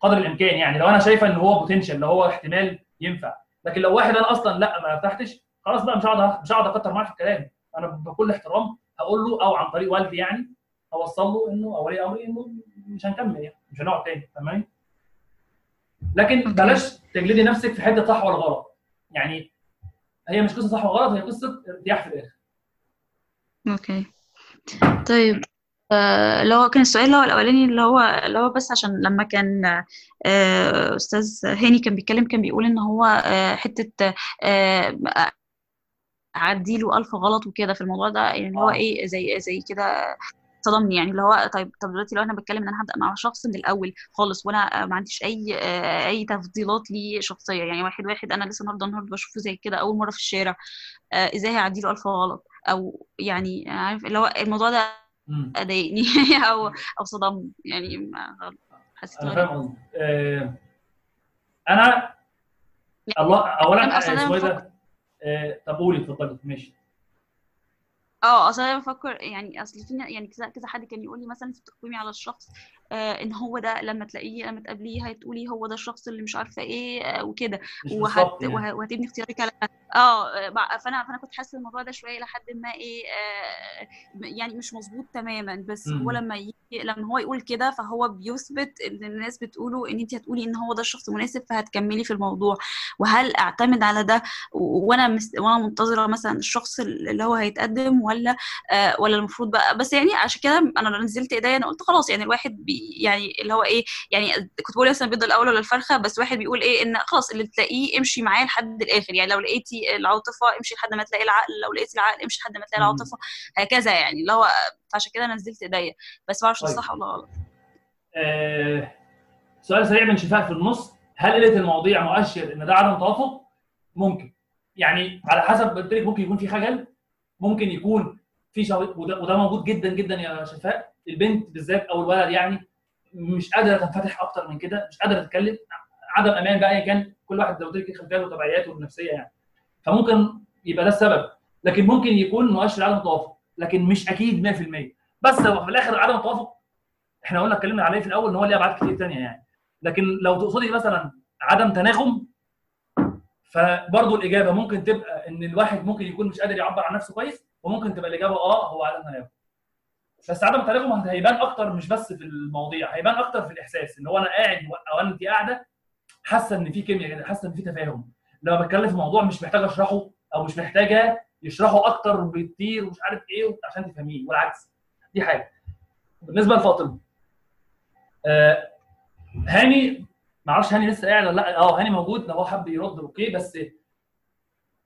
قدر الإمكان يعني. لو أنا شايفة إن هو بوتنشال اللي هو احتمال ينفع. لكن لو واحد أنا أصلا لا ما ارتحتش خلاص بقى مش هقعد مش هقعد أكتر معاه في الكلام. أنا بكل احترام هقول له أو عن طريق والدي يعني اوصل له إنه أو ولي أمري إنه مش هنكمل يعني مش هنقعد تاني فاهماني؟ لكن. بلاش تجلدي نفسك في حتة صح ولا غلط. يعني هي مش قصة صح وغلط هي قصة ارتياح في الآخر. أوكي. طيب آه، اللي هو كان السؤال اللي هو الأولاني اللي هو اللي هو بس عشان لما كان آه، أستاذ هاني كان بيتكلم كان بيقول إن هو آه، حتة آه، أعدي له ألف غلط وكده في الموضوع ده يعني اللي هو آه. إيه زي زي كده صدمني يعني اللي هو طيب طب دلوقتي لو أنا بتكلم إن أنا هبدأ مع شخص من الأول خالص وأنا ما عنديش أي آه، أي تفضيلات ليه شخصية يعني واحد واحد أنا لسه النهارده النهارده بشوفه زي كده أول مرة في الشارع إزاي هعدي له ألف غلط؟ أو يعني عارف اللي هو الموضوع ده. ضايقني أو أو صدمني يعني ما حسيت أنا فاهم آه، أنا الله فاهم اولا آه، اسمه بفكر- ده؟ آه، طب قولي اتفضلي ماشي. آه اصل أنا بفكر يعني أصل في يعني كذا كذا حد كان يقول لي مثلا في تقويمي على الشخص إن هو ده لما تلاقيه لما تقابليه هتقولي هو ده الشخص اللي مش عارفة إيه آه وكده. وهت يعني. وه- وهتبني اختيارك على آه مع- فأنا فأنا كنت حاسة الموضوع ده شوية لحد ما إيه آه يعني مش مظبوط تماما. بس هو مم. لما يجي لما هو يقول كده فهو بيثبت إن الناس بتقوله إن انت هتقولي إن هو ده الشخص المناسب فهتكملي في الموضوع. وهل أعتمد على ده وأنا مس... وأنا منتظرة مثلا الشخص اللي هو هيتقدم ولا آه ولا المفروض بقى؟ بس يعني عشان كده أنا نزلت إيديا أنا قلت خلاص يعني الواحد بي يعني اللي هو إيه يعني كنت بقول مثلا البيضه الأول ولا الفرخة بس واحد بيقول إيه إن خلاص اللي تلاقيه امشي معاه لحد الآخر. يعني لو لقيتي العاطفة امشي لحد ما تلاقي العقل لو لقيتي العقل امشي لحد ما تلاقي. العاطفة هكذا يعني. اللي هو فعشان كده نزلت إيديا. بس ما أعرفش طيب. صح ولا غلط. آه، سؤال سريع من شفاء في النص. هل قلة المواضيع مؤشر إن ده عدم توافق؟ ممكن. يعني على حسب قلت لك ممكن يكون في خجل ممكن يكون في شو... وده, وده موجود جدا جدا يا شفاء. البنت بالذات أو الولد يعني مش قادره تنفتح أكتر من كده مش قادره تتكلم عدم أمان بقى كان كل واحد قلت لك خلفياته وتبعياته النفسيه يعني. فممكن يبقى ده السبب. لكن ممكن يكون مؤشر عدم توافق لكن مش أكيد 100% بس هو في الآخر عدم توافق إحنا قلنا اتكلمنا عليه في الأول إن هو ليه أبعاد كتير ثانية يعني. لكن لو تقصدي مثلا عدم تناغم فبرضه الإجابة ممكن تبقى إن الواحد ممكن يكون مش قادر يعبر عن نفسه كويس وممكن تبقى الإجابة آه هو عدم تناغم. بس عدم التناغم هيبان أكتر مش بس في المواضيع هيبان أكتر في الإحساس إن هو أنا قاعد أو انت قاعدة حاسة إن في كيمياء كده حاسة إن في تفاهم. لما بتكلم في موضوع مش محتاج أشرحه أو مش محتاجة يشرحه أكتر بكتير ومش عارف إيه عشان تفهميه والعكس. دي حاجة. بالنسبة لفاطمه آه هاني ما أعرفش هاني لسه قاعد ولا لأ آه هاني موجود لو هو حب يرد okay بس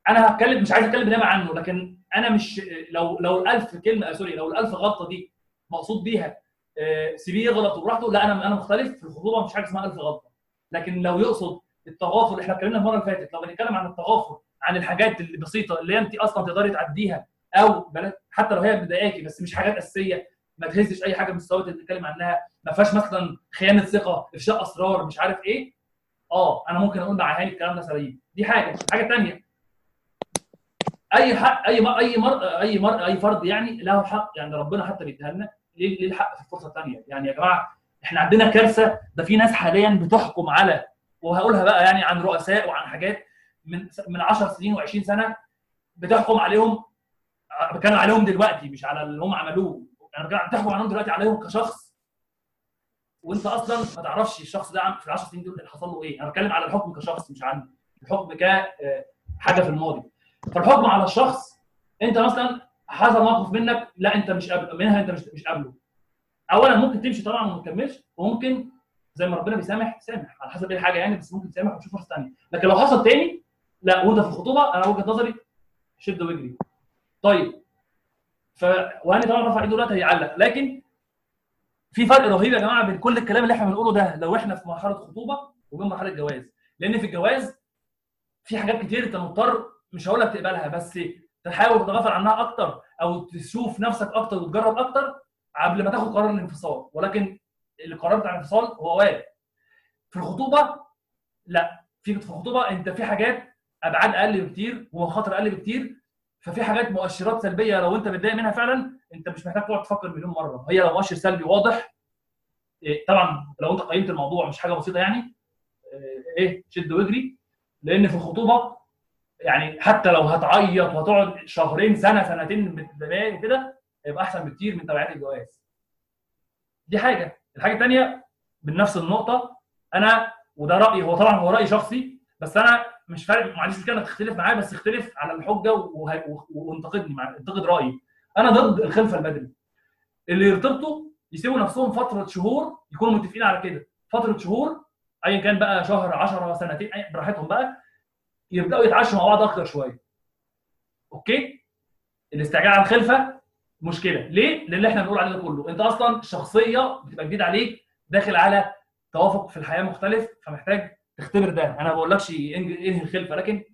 أنا هتكلم مش عايز أتكلم دايما عنه لكن أنا مش لو لو الألف كلمة آه sorry لو الألف غلطة دي مقصود بيها آه سيبيه يغلط وبراحته لا أنا أنا مختلف في الخطوبة مش حاجة اسمها ألف غلطة. لكن لو يقصد التغافل إحنا اتكلمنا المره اللي فاتت لو بنتكلم عن التغافل عن الحاجات البسيطة اللي انت أصلا تقدري تعديها أو حتى لو هي مضايقاكي بس مش حاجات أساسية ما تهزش أي حاجة من الصوت اللي بنتكلم عنها ما فيهاش مثلا خيانة ثقة إفشاء أسرار مش عارف إيه آه أنا ممكن أقول مع هاني الكلام ده سليم. دي حاجة. حاجة ثانية أي حق أي مر... أي مر... أي مر... أي فرد يعني له حق يعني ربنا حتى بيديها لنا ليه ليه الحق في الفرصه الثانية يعني يا جماعة إحنا عندنا كارثة ده في ناس حاليا بتحكم على وهقولها بقى يعني عن رؤساء وعن حاجات من من 10 سنين و20 سنة بتحكم عليهم بتكلم عليهم دلوقتي مش على اللي هم عملوه. أنا بتكلم بتحكم عليهم دلوقتي عليهم كشخص. وأنت أصلا ما تعرفش الشخص ده في ال 10 سنين دول حصل له إيه. أنا بتكلم على الحكم كشخص مش عن الحكم كحاجه في الماضي. فالحكم على الشخص انت مثلا حصل موقف منك لا انت مش قابل منها انت مش مش قابله اولا ممكن تمشي طبعا وما تكملش وممكن زي ما ربنا بيسامح سامح على حسب إيه الحاجة يعني بس ممكن تسامح وتشوف فرصة ثانية لكن لو حصل تاني لا وانت في الخطوبة أنا وجهة نظري شد واجري طيب ف وهاني طبعا رفع إيده دلوقتي هيعلق لكن في فرق رهيب يا جماعة بين كل الكلام اللي إحنا بنقوله ده لو إحنا في مرحلة خطوبة وبين مرحلة جواز. لأن في الجواز في حاجات كتير أنت مضطر مش هقول لك تقبلها بس تحاول تتغافل عنها أكتر أو تشوف نفسك أكتر وتجرب أكتر قبل ما تاخد قرار الانفصال. ولكن القرار بتاع الانفصال هو وارد. في الخطوبة لا. في في الخطوبة أنت في حاجات أبعاد أقل بكتير ومخاطر أقل بكتير ففي حاجات مؤشرات سلبية لو أنت متضايق منها فعلا أنت مش محتاج تقعد تفكر مليون مرة. هي لو مؤشر سلبي واضح إيه طبعا لو أنت قيمت الموضوع مش حاجة بسيطة يعني إيه شد واجري لأن في الخطوبة يعني حتى لو هتعيط وهتقعد شهرين سنة سنتين متضايق وكده يبقى أحسن بكتير من تبعات الجواز. دي حاجة. الحاجة الثانية بنفس النقطة أنا وده رايي هو طبعا هو رأي شخصي بس أنا مش فارق معلش كده تختلف معايا بس اختلف على الحجة وانتقدني انتقد رأيي. أنا ضد الخلفة البدري. اللي يرتبطوا يسيبوا نفسهم فترة شهور يكونوا متفقين على كده. فترة شهور ايا كان بقى شهر 10 سنتين براحتهم بقى يبداوا يتعشوا مع بعض أكتر شوية. أوكي؟ الاستعجال على الخلفة مشكلة. ليه؟ لأن إحنا بنقول عليه كله. انت أصلا شخصية بتبقى جديد عليك داخل على توافق في الحياة مختلف فمحتاج تختبر ده. أنا ما بقولكش إنهي الخلفة لكن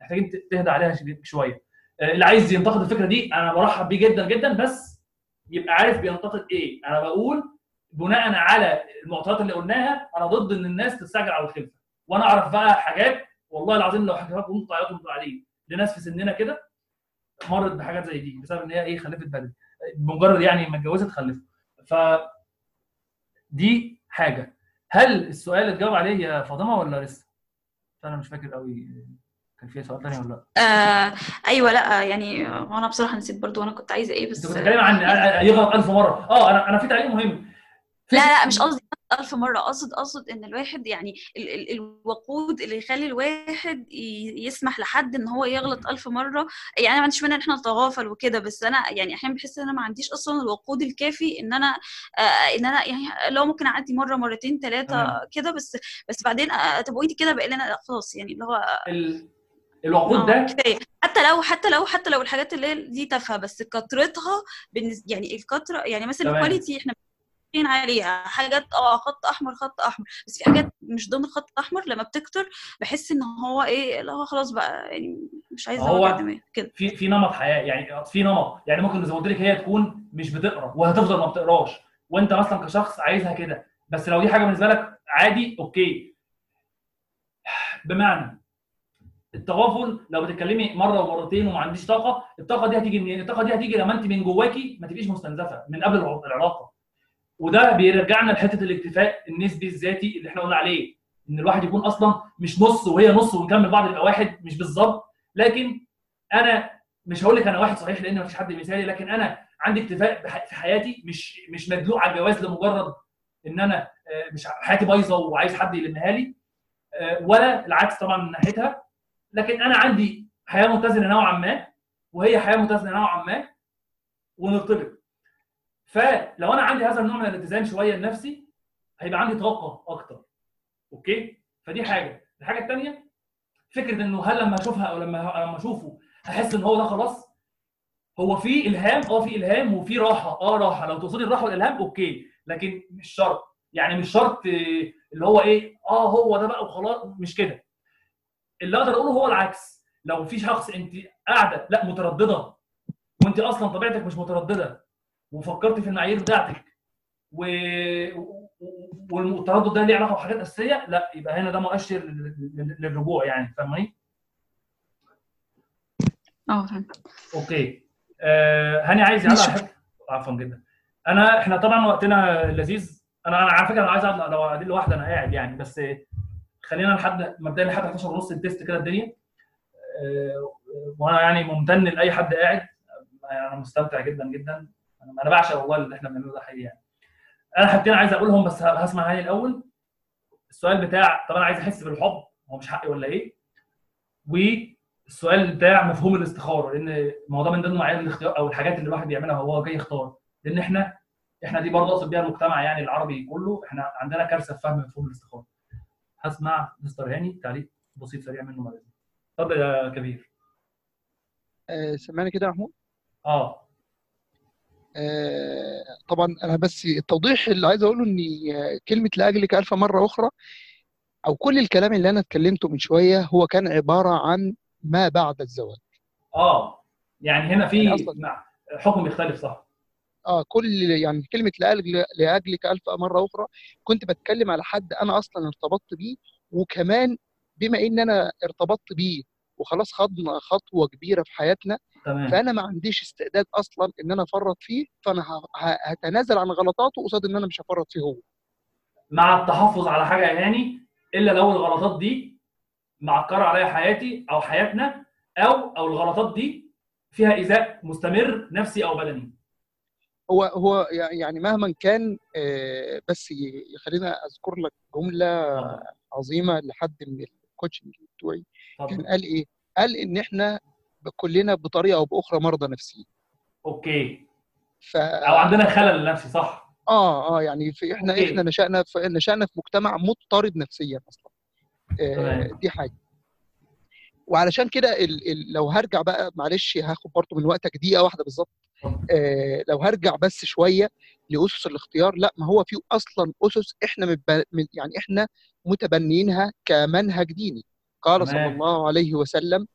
محتاجين تهدى عليها شوية. اللي عايز ينتقد الفكرة دي أنا برحب بيه جدا جدا بس يبقى عارف بينتقد إيه. أنا بقول بناء على المعطيات اللي قلناها أنا ضد إن الناس تستعجل على الخلفة. وأنا أعرف بقى حاجات والله العظيم لو حكيت لكم تعيطوا أنتوا عليه لناس في سننا كده مرت بحاجات زي دي بسبب إن هي إيه خلفت بدري مجرد يعني ما اتجوزت خلفت ف دي حاجة. هل السؤال اتجاوب عليه يا فاطمة ولا لسه؟ أنا مش فاكر قوي كان في سؤال تاني ولا لأ؟ آه أيوه لأ يعني أنا بصراحة نسيت برضو أنا كنت عايزة إيه بس انت كنت بتتكلم عن يغلط 1000 مرة. آه أنا أنا في تعليق مهم. لا لا مش قصدي ألف مرة. أقصد أقصد إن الواحد يعني ال ال الوقود اللي يخلي الواحد يسمح لحد إن هو يغلط ألف مرة. يعني أنا ما عنديش مانع إن إحنا نتغافل وكده بس أنا يعني أحيانا بحس إن أنا ما عنديش أصلا الوقود الكافي إن أنا آه إن أنا يعني لو ممكن أعدي مرة مرتين ثلاثة. كده بس بس بعدين آه طب وإنتي كده بقى لنا لا خلاص يعني اللي هو ال- الوقود آه ده؟ كفاية. حتى لو حتى لو حتى لو الحاجات اللي دي تافهة بس كترتها بالنسبة يعني الكتره يعني مثلا. الكواليتي إحنا متفقين عليها. حاجات آه خط أحمر خط أحمر. بس في حاجات مش ضمن الخط الاحمر لما بتكتر بحس إن هو إيه اللي هو خلاص بقى يعني مش عايزه هو كده. في في نمط حياة يعني في نمط. يعني ممكن زي ما قلت لك هي تكون مش بتقرا وهتفضل ما بتقراش. وأنت مثلا كشخص عايزها كده. بس لو دي حاجة بالنسبة لك عادي أوكي. بمعنى التغافل لو بتتكلمي مرة ومرتين وما عنديش طاقة الطاقة دي هتيجي منين؟ الطاقة دي هتيجي لما أنت من جواكي ما تبقيش مستنزفة من قبل الع- العلاقة. وده بيرجعنا لحتة الاكتفاء النسبي الذاتي اللي إحنا قلنا عليه إن الواحد يكون أصلا مش نص وهي نص ونكمل بعض يبقى واحد مش بالظبط. لكن أنا مش هقول لك أنا واحد صحيح لأن مفيش حد مثالي لكن أنا عندي اكتفاء في حياتي مش مش مدلوق على الجواز لمجرد إن أنا آه، مش حياتي بايظة وعايز حد يلمها لي آه، ولا العكس طبعا من ناحيتها. لكن أنا عندي حياة متزنة نوعا ما وهي حياة متزنة نوعا ما ونرتبط. فلو أنا عندي هذا النوع من الاتزان شوية لنفسي هيبقى عندي طاقة أكتر. okay؟ فدي حاجة. الحاجة الثانية فكرة إنه هل لما أشوفها أو لما لما أشوفه هحس إن هو ده خلاص؟ هو في إلهام؟ آه في إلهام وفي راحة. آه راحة. لو تقصدي الراحة والإلهام okay. لكن مش شرط. يعني مش شرط اللي هو إيه آه هو ده بقى وخلاص. مش كده. اللي أقدر أقوله هو العكس. لو في شخص انت قاعدة لأ مترددة وانت أصلا طبيعتك مش مترددة وفكرت في المعايير بتاعتك و... والتردد ده ليه علاقة بحاجات أساسية؟ لا يبقى هنا ده مؤشر لل- لل- للرجوع يعني فاهماني؟ آه فهمت. أوكي. آه هاني عايز يعلق على حتة عفوا جدا. أنا إحنا طبعا وقتنا لذيذ. أنا أنا على فكرة أنا عايز اقعد لو قاعدين لوحدي أنا قاعد يعني بس خلينا لحد مبدئيا لحد 11 ونص التيست كده الدنيا. آه، وأنا يعني ممتن لأي حد قاعد. أنا مستمتع جدا جدا. أنا بعشق والله اللي إحنا بنعمله ده حقيقي يعني. أنا حاجتين عايز أقولهم بس هسمع هاني الأول. السؤال بتاع طب أنا عايز أحس بالحب هو مش حقي ولا إيه؟ والسؤال بتاع مفهوم الاستخارة لأن ده من ضمن معايير الاختيار أو الحاجات اللي الواحد بيعملها وهو جاي يختار. لأن إحنا إحنا دي برضه أقصد بيها المجتمع يعني العربي كله إحنا عندنا كارثة في فهم مفهوم الاستخارة. هسمع مستر هاني تعليق بسيط سريع منه اتفضل يا كبير. آه، سمعني كده يا محمود؟ آه. طبعا أنا بس التوضيح اللي عايز أقوله ان آه، كلمة لاجلك ألف مرة أخرى أو كل الكلام اللي أنا اتكلمته من شوية هو كان عبارة عن ما بعد الزواج. آه يعني هنا في يعني حكم يختلف صح. آه كل يعني كلمة لاجل لاجلك ألف مرة أخرى كنت بتكلم على حد أنا أصلا ارتبطت بيه وكمان بما إن أنا ارتبطت بيه وخلاص خدنا خطوة كبيرة في حياتنا تمام. فأنا ما عنديش استعداد أصلا إن أنا أفرط فيه فأنا هتنازل عن غلطاته قصاد إن أنا مش هفرط فيه هو. مع التحفظ على حاجة يا هاني إلا لو الغلطات دي معكرة عليا حياتي أو حياتنا أو أو الغلطات دي فيها إيذاء مستمر نفسي أو بدني. هو هو يعني مهما كان آه، بس ي- خلينا أذكر لك جملة عظيمة لحد من ال coaching بتوعي كان قال إيه؟ قال إن إحنا كلنا بطريقة أو بأخرى مرضى نفسيين. okay. ف أو عندنا خلل نفسي صح؟ آه آه يعني في إحنا okay. إحنا نشأنا في نشأنا في مجتمع مضطرب نفسيا أصلا. آه دي حاجة. وعلشان كده ال ال لو هرجع بقى معلش هاخد برضه من وقتك دقيقة واحدة بالظبط. آه لو هرجع بس شوية لأسس الاختيار لا ما هو في أصلا أسس إحنا متب... من- يعني إحنا متبنيينها كمنهج ديني. قال صلى الله عليه وسلم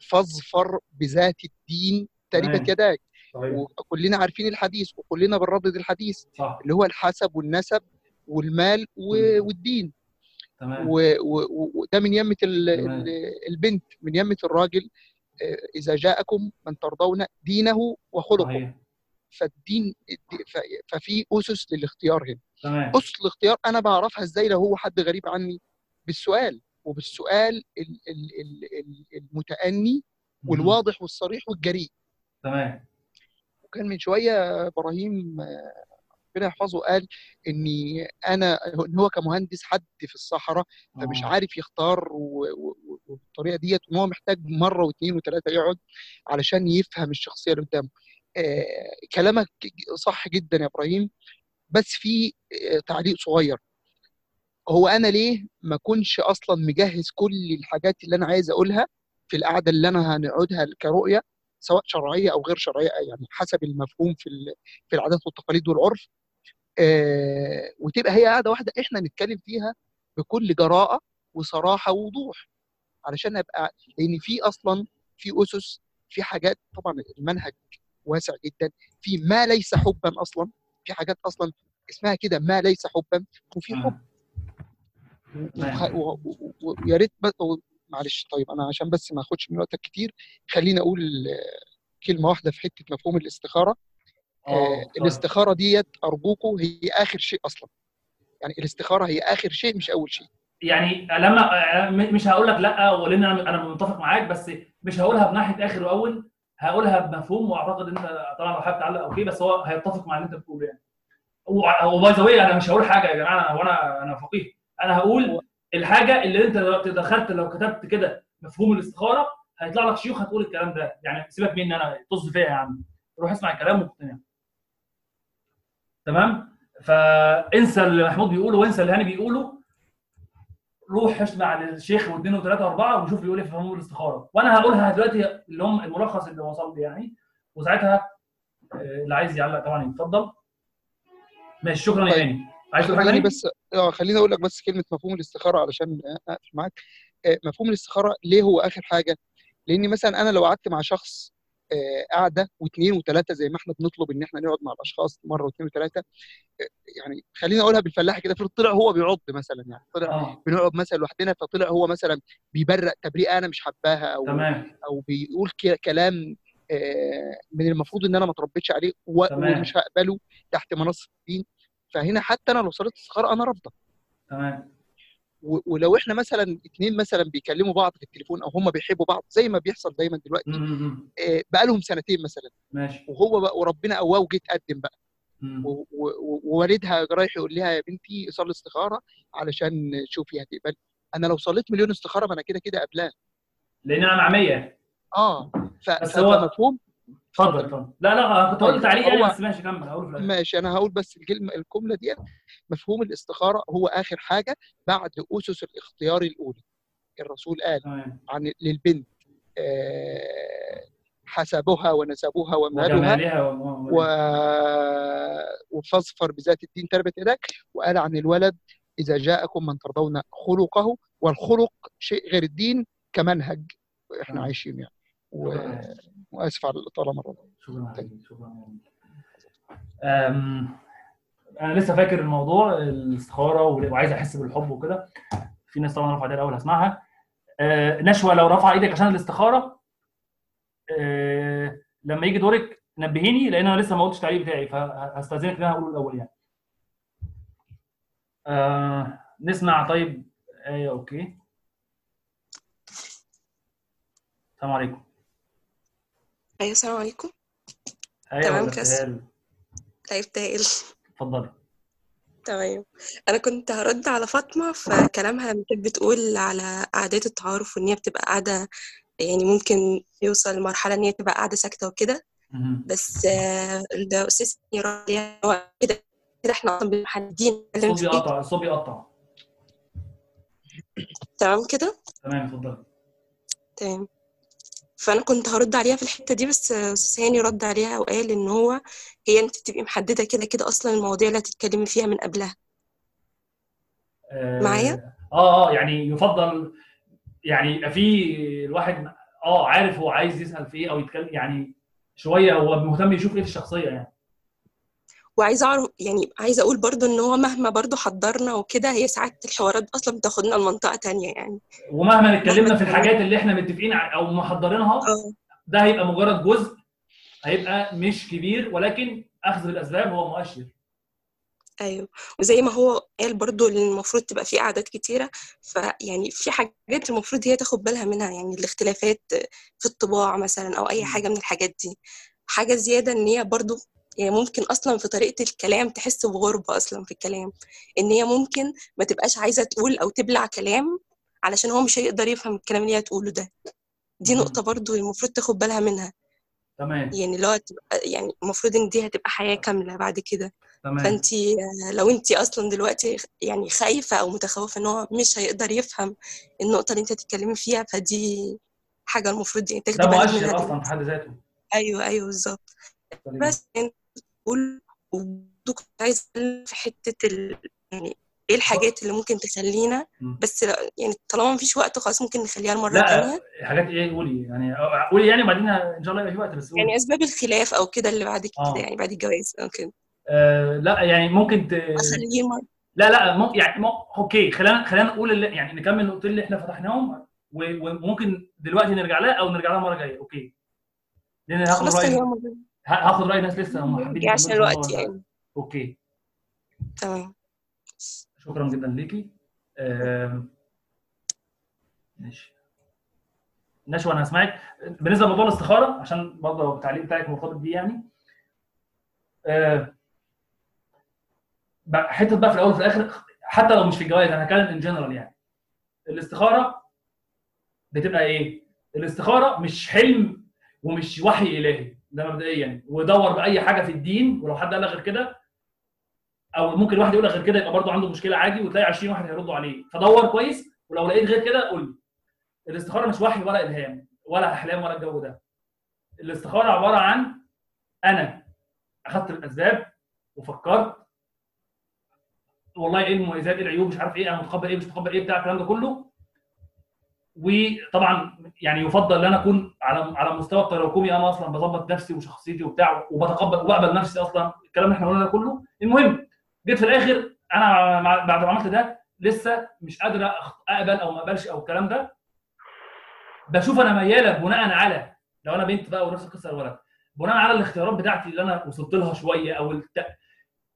فاظفر بذات الدين تربت يداك صحيح وكلنا عارفين الحديث وكلنا بنردد الحديث صح. اللي هو الحسب والنسب والمال. والدين. تمام. و- و- و- وده من يمة ال- تمام. ال- البنت من يمة الراجل آه، إذا جاءكم من ترضون دينه وخلقه. فالدين ففي أسس للاختيار هنا. تمام. أسس الاختيار أنا بعرفها إزاي لو هو حد غريب عني؟ بالسؤال. وبالسؤال ال- ال- ال- ال- المتأني. والواضح والصريح والجريء تمام وكان من شوية إبراهيم آه، ربنا يحفظه قال إني أنا إن هو كمهندس حد في الصحراء فمش آه. عارف يختار والطريقة ديت وان هو محتاج مرة واثنين وثلاثة يقعد علشان يفهم الشخصية اللي قدامه آه كلامك صح جدا يا إبراهيم بس في تعليق صغير هو أنا ليه ما كنش أصلا مجهز كل الحاجات اللي أنا عايز أقولها في القعدة اللي أنا هنقعدها كرؤية سواء شرعية أو غير شرعية يعني حسب المفهوم في في العادات والتقاليد والعرف. آه وتبقى هي قاعدة واحدة إحنا نتكلم فيها بكل جراءة وصراحة ووضوح علشان أبقى لأن في أصلا في أسس في حاجات طبعا المنهج واسع جدا في ما ليس حبا أصلا في حاجات أصلا اسمها كده ما ليس حبا وفي حب تمام. وخ- و- و- و- ويا ريت بس و- معلش طيب أنا عشان بس ما أخدش من وقتك كتير خليني أقول آه، كلمة واحدة في حتة مفهوم الاستخارة. آه، طيب. الاستخارة ديت ارجوكم هي آخر شيء أصلا. يعني الاستخارة هي آخر شيء مش أول شيء. يعني لما م- مش هقول لك لأ ولأن أنا متفق معاك بس مش هقولها بناحية آخر وأول هقولها بمفهوم وأعتقد أنت طبعا لو حابب تعلق أوكي بس هو هيتفق مع اللي أنت بتقوله يعني. وباي ذا أنا مش هقول حاجة يا جماعة أنا وأنا أنا فقيه. أنا هقول الحاجة اللي أنت لو دخلت لو كتبت كده مفهوم الاستخارة هيطلع لك شيوخ هتقول الكلام ده. يعني سيبك مني أنا طز فيا يا عم. روح اسمع الكلام واقتنع تمام؟ فانسى اللي محمود بيقوله وانسى اللي هاني بيقوله. روح اسمع للشيخ واثنين وثلاثه وأربعة وشوف بيقول إيه في مفهوم الاستخارة. وأنا هقولها دلوقتي اللي هم الملخص اللي وصل لي يعني. وساعتها آه، اللي عايز يعلق طبعا يتفضل. ماشي شكرا يا طيب. هاني. عايز تقول حاجة؟ بس آه خليني أقول لك بس كلمة مفهوم الاستخارة علشان أقفل معاك آه، مفهوم الاستخارة ليه هو آخر حاجة؟ لأن مثلا أنا لو قعدت مع شخص آه، قعده واثنين وثلاثه زي ما إحنا بنطلب إن إحنا نقعد مع الأشخاص مرة واثنين وثلاثه آه، يعني خليني أقولها بالفلاحة كده افرض طلع هو بيعض مثلا يعني طلع آه بنقعد مثلا لوحدنا فطلع هو مثلا بيبرق تبريئه أنا مش حباها أو تمام أو بيقول كلام آه، من المفروض إن أنا ما اتربيتش عليه. ومش هقبله تحت منصة الدين فهنا حتى أنا لو صليت استخارة أنا رافضة. تمام. ولو إحنا مثلا اتنين مثلا بيكلموا بعض في التليفون أو هم بيحبوا بعض زي ما بيحصل دايما دلوقتي. آه، بقالهم سنتين مثلا. ماشي. وهو بقى وربنا قواه وجه تقدم بقى. ووالدها رايح يقول لها يا بنتي صلي استخارة علشان شوفي هتقبل أنا لو صليت مليون استخارة ما أنا كده كده قبلها. لأن أنا معميه آه. ف- بس هو- فمفهوم اتفضل اتفضل. لا لا كنت هقول طيب، تعليق يعني هو- بس ماشي كمل في الآخر. ماشي أنا هقول بس الكلمة الجملة ديت مفهوم الاستخارة هو آخر حاجة بعد أسس الاختيار الأولى. الرسول قال تمام. عن للبنت آه، حسبها ونسبها ومالها و... وفاظفر بذات الدين تربت يداك وقال عن الولد إذا جاءكم من ترضون خلقه والخلق شيء غير الدين كمنهج. إحنا. عايشين يعني. و... وآسف على الإطالة مرة شكرا شكرا أم، أنا لسه فاكر الموضوع الاستخارة وعايز أحس بالحب وكده. في ناس طبعا رفعت ايدها الأول هسمعها. أه، نشوى لو رفع إيدك عشان الاستخارة. أه، لما يجي دورك نبهيني لأن أنا لسه ما قلتش التعليق بتاعي فهستأذنك إن أنا اقوله الأول يعني. أه، نسمع طيب. إيه أوكي. السلام عليكم. أيوه السلام عليكم. إيه تمام. ابتهال طيب تائل اتفضلي تمام. أنا كنت هرد على فاطمة في كلامها لما كانت بتقول على قعدات التعارف وإن هي بتبقى قاعدة يعني ممكن يوصل لمرحلة إن هي تبقى قاعدة ساكتة وكده. بس آه، ده أستاذ كده كده إحنا أصلا محددين في إيه بيقطع الصوت بيقطع. تمام كده؟ تمام اتفضلي تمام. فأنا كنت هرد عليها في الحتة دي بس أستاذ هاني رد عليها وقال إن هو هي أنت تبقي محددة كده كده أصلا المواضيع اللي هتتكلمي فيها من قبلها آه، معايا؟ آه آه يعني يفضل يعني يبقى في الواحد آه عارف هو عايز يسأل في إيه أو يتكلم يعني شوية هو مهتم يشوف إيه في الشخصية يعني وعايزة أعرف يعني عايزة أقول برضو إن هو مهما برضو حضرنا وكده هي ساعات الحوارات أصلا بتاخدنا لمنطقة تانية يعني. ومهما اتكلمنا في الحاجات اللي إحنا متفقين أو محضرينها آه. ده هيبقى مجرد جزء هيبقى مش كبير ولكن أخذ بالاسباب هو مؤشر. أيوه. وزي ما هو قال برضو المفروض تبقى في قعدات كتيرة فيعني في حاجات المفروض هي تاخد بالها منها يعني الاختلافات في الطباع مثلا أو أي حاجة من الحاجات دي. حاجة زيادة إن هي برضو يعني ممكن أصلا في طريقة الكلام تحس بغربة أصلا في الكلام إن هي ممكن ما تبقاش عايزة تقول أو تبلع كلام علشان هو مش هيقدر يفهم الكلام اللي هي تقوله ده. دي. نقطة برضو المفروض تاخد بالها منها. تمام. يعني تبقى يعني المفروض إن دي هتبقى حياة كاملة بعد كده. تمام. فأنت لو أنت أصلا دلوقتي يعني خايفة أو متخوفة إن هو مش هيقدر يفهم النقطة اللي أنت هتتكلمي فيها فدي حاجة المفروض يعني تاخدي ده بالك مؤشر منها أصلا دلوقتي في حد ذاته. أيوه أيوه بالظبط. سليم. بس يعني كنت عايزه أتكلم في حتة ال... يعني إيه الحاجات اللي ممكن تخلينا. بس لا- يعني طالما مفيش وقت خلاص ممكن نخليها المره لأ التانيه حاجات إيه قولي يعني قولي يعني وبعدين إن شاء الله يبقى في وقت بس قولي. يعني أسباب الخلاف أو كده اللي بعد كده آه. يعني بعد الجواز أو كده. آه، لأ يعني ممكن ت... أخليه مرة. لأ لأ ممكن يعني مم... okay خلينا خلينا نقول اللي... يعني نكمل النقطتين اللي إحنا فتحناهم وممكن دلوقتي نرجع لها أو نرجع لها المرة الجاية. okay. لأن هاخد خلاص هاخد رأي ناس لسه هم حابين عشان الوقت يعني. okay. تمام. شكرا جدا ليكي. آم، ماشي. نشوى أنا هسمعك بالنسبة لموضوع الاستخارة عشان برضه التعليق بتاعك مرتبط بيه يعني. آه، حتة بقى في الأول وفي الآخر حتى لو مش في الجواز أنا هتكلم ان جنرال يعني. الاستخارة بتبقى إيه؟ الاستخارة مش حلم ومش وحي إلهي. ده مبدئيا. ودور بأي حاجة في الدين ولو حد قال غير كده أو ممكن واحد يقول غير كده يبقى برضه عنده مشكلة عادي وتلاقي 20 واحد هيردوا عليه. فدور كويس ولو لقيت غير كده قول لي. الاستخارة مش وحي ولا إلهام ولا أحلام ولا الجو ده. الاستخارة عبارة عن أنا أخذت الأسباب وفكرت والله إيه المميزات إيه العيوب مش عارف إيه أنا متقبل إيه مش متقبل إيه بتاع الكلام ده كله. وطبعا يعني يفضل إن أنا أكون على على مستوى التراكمي. أنا أصلا بظبط نفسي وشخصيتي وبتاع وبتقبل وبقبل نفسي أصلا. الكلام اللي إحنا قلنا ده كله. المهم جيت في الآخر أنا بعد ما عملت ده لسه مش قادر أقبل أو ما أقبلش أو الكلام ده. بشوف أنا ميالة بناء على لو أنا بنت بقى ونفس القصة الولد بناء على الاختيارات بتاعتي اللي أنا وصلت لها شوية أو الت...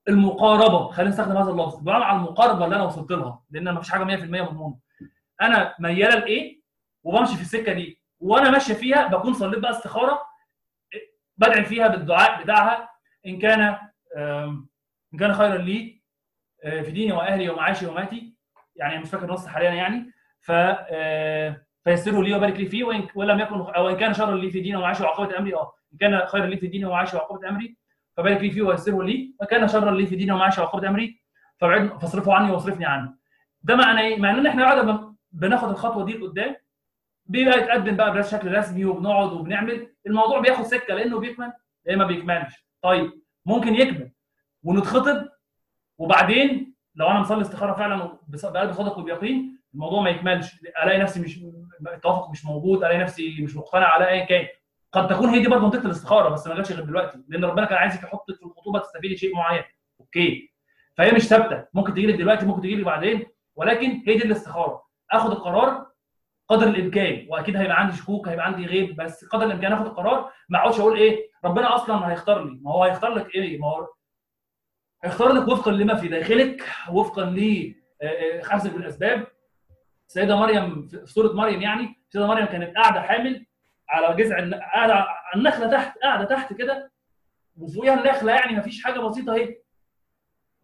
المقاربة. خلينا نستخدم هذا اللفظ. بناء على المقاربة اللي أنا وصلت لها لأن ما فيش حاجة 100% مضمونة. أنا ميالة لإيه؟ وبمشي في السكة دي. وأنا ماشية فيها بكون صليت بقى استخارة بدعي فيها بالدعاء بتاعها. إن كان إن كان خيرا لي آه، في ديني وأهلي ومعاشي وماتي. يعني مش فاكر النص حاليا يعني. ف آه، فيسره لي وبارك لي فيه. وإن ولم يكن أو إن كان شرا لي في ديني ومعاشي وعقوبه أمري. آه إن كان خيرا لي في ديني ومعاشي وعقوبه أمري. فبارك لي فيه ويسره لي. وكان شرا لي في ديني ومعاشي وعقوبه أمري. فابعد فاصرفه عني واصرفني عنه. ده معنى إيه؟ معناه إن إحنا قاعدة بناخد الخطوة دي لقدام. بيبقى يتقدم بقى بشكل رسمي وبنقعد وبنعمل. الموضوع بياخد سكة لأنه بيكمل يا ما بيكملش. طيب ممكن يكمل ونتخطب وبعدين لو أنا مصلي استخارة فعلا بقلب صادق وبيقين الموضوع ما يكملش. ألاقي نفسي مش التوافق مش موجود ألاقي نفسي مش مقتنع على ايا كان. قد تكون هي دي برضه منطقة الاستخارة بس ما جاتش غير دلوقتي لأن ربنا كان عايزك يحطك في الخطوبة تستفيدي شيء معين. أوكي. فهي مش ثابتة. ممكن تجي لك دلوقتي ممكن تجي لك بعدين ولكن هي دي الاستخارة. آخد القرار قدر الإمكان وأكيد هيبقى عندي شكوك هيبقى عندي غيب بس قدر الإمكان آخد القرار. ما أقعدش أقول إيه ربنا أصلا هيختار لي. ما هو هيختار لك إيه؟ ما هو هيختار لك وفقا لما في داخلك وفقا ل خمسة بالاسباب السيده مريم في سورة مريم يعني السيده مريم كانت قاعدة حامل على جذع قاعدة النخلة تحت قاعدة تحت كده وفوقيها النخلة يعني ما فيش حاجة بسيطة أهي.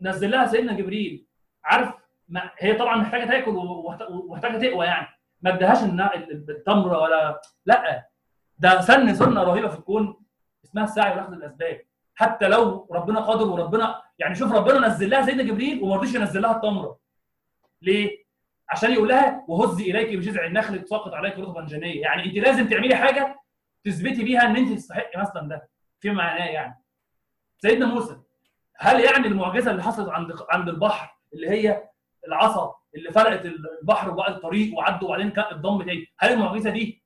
نزل لها سيدنا جبريل. عارف هي طبعا محتاجة تأكل ومحت- ومحتاجه تقوى يعني. ما ادهاش التمره ولا لا. ده سن سنة رهيبة في الكون اسمها السعي واخذ الأسباب. حتى لو ربنا قادر وربنا يعني شوف ربنا نزل لها سيدنا جبريل وما رضيش ينزل لها التمره ليه؟ عشان يقول لها وهزي إليك بجذع النخل تساقط عليك رطبا جنية. يعني انت لازم تعملي حاجة تثبتي بيها إن انت تستحقي مثلا ده. في معناه يعني. سيدنا موسى هل يعني المعجزة اللي حصلت عند عند البحر اللي هي العصا اللي فرقت البحر وبقى الطريق وعدوا وبعدين الضم تاني. هل المعجزة دي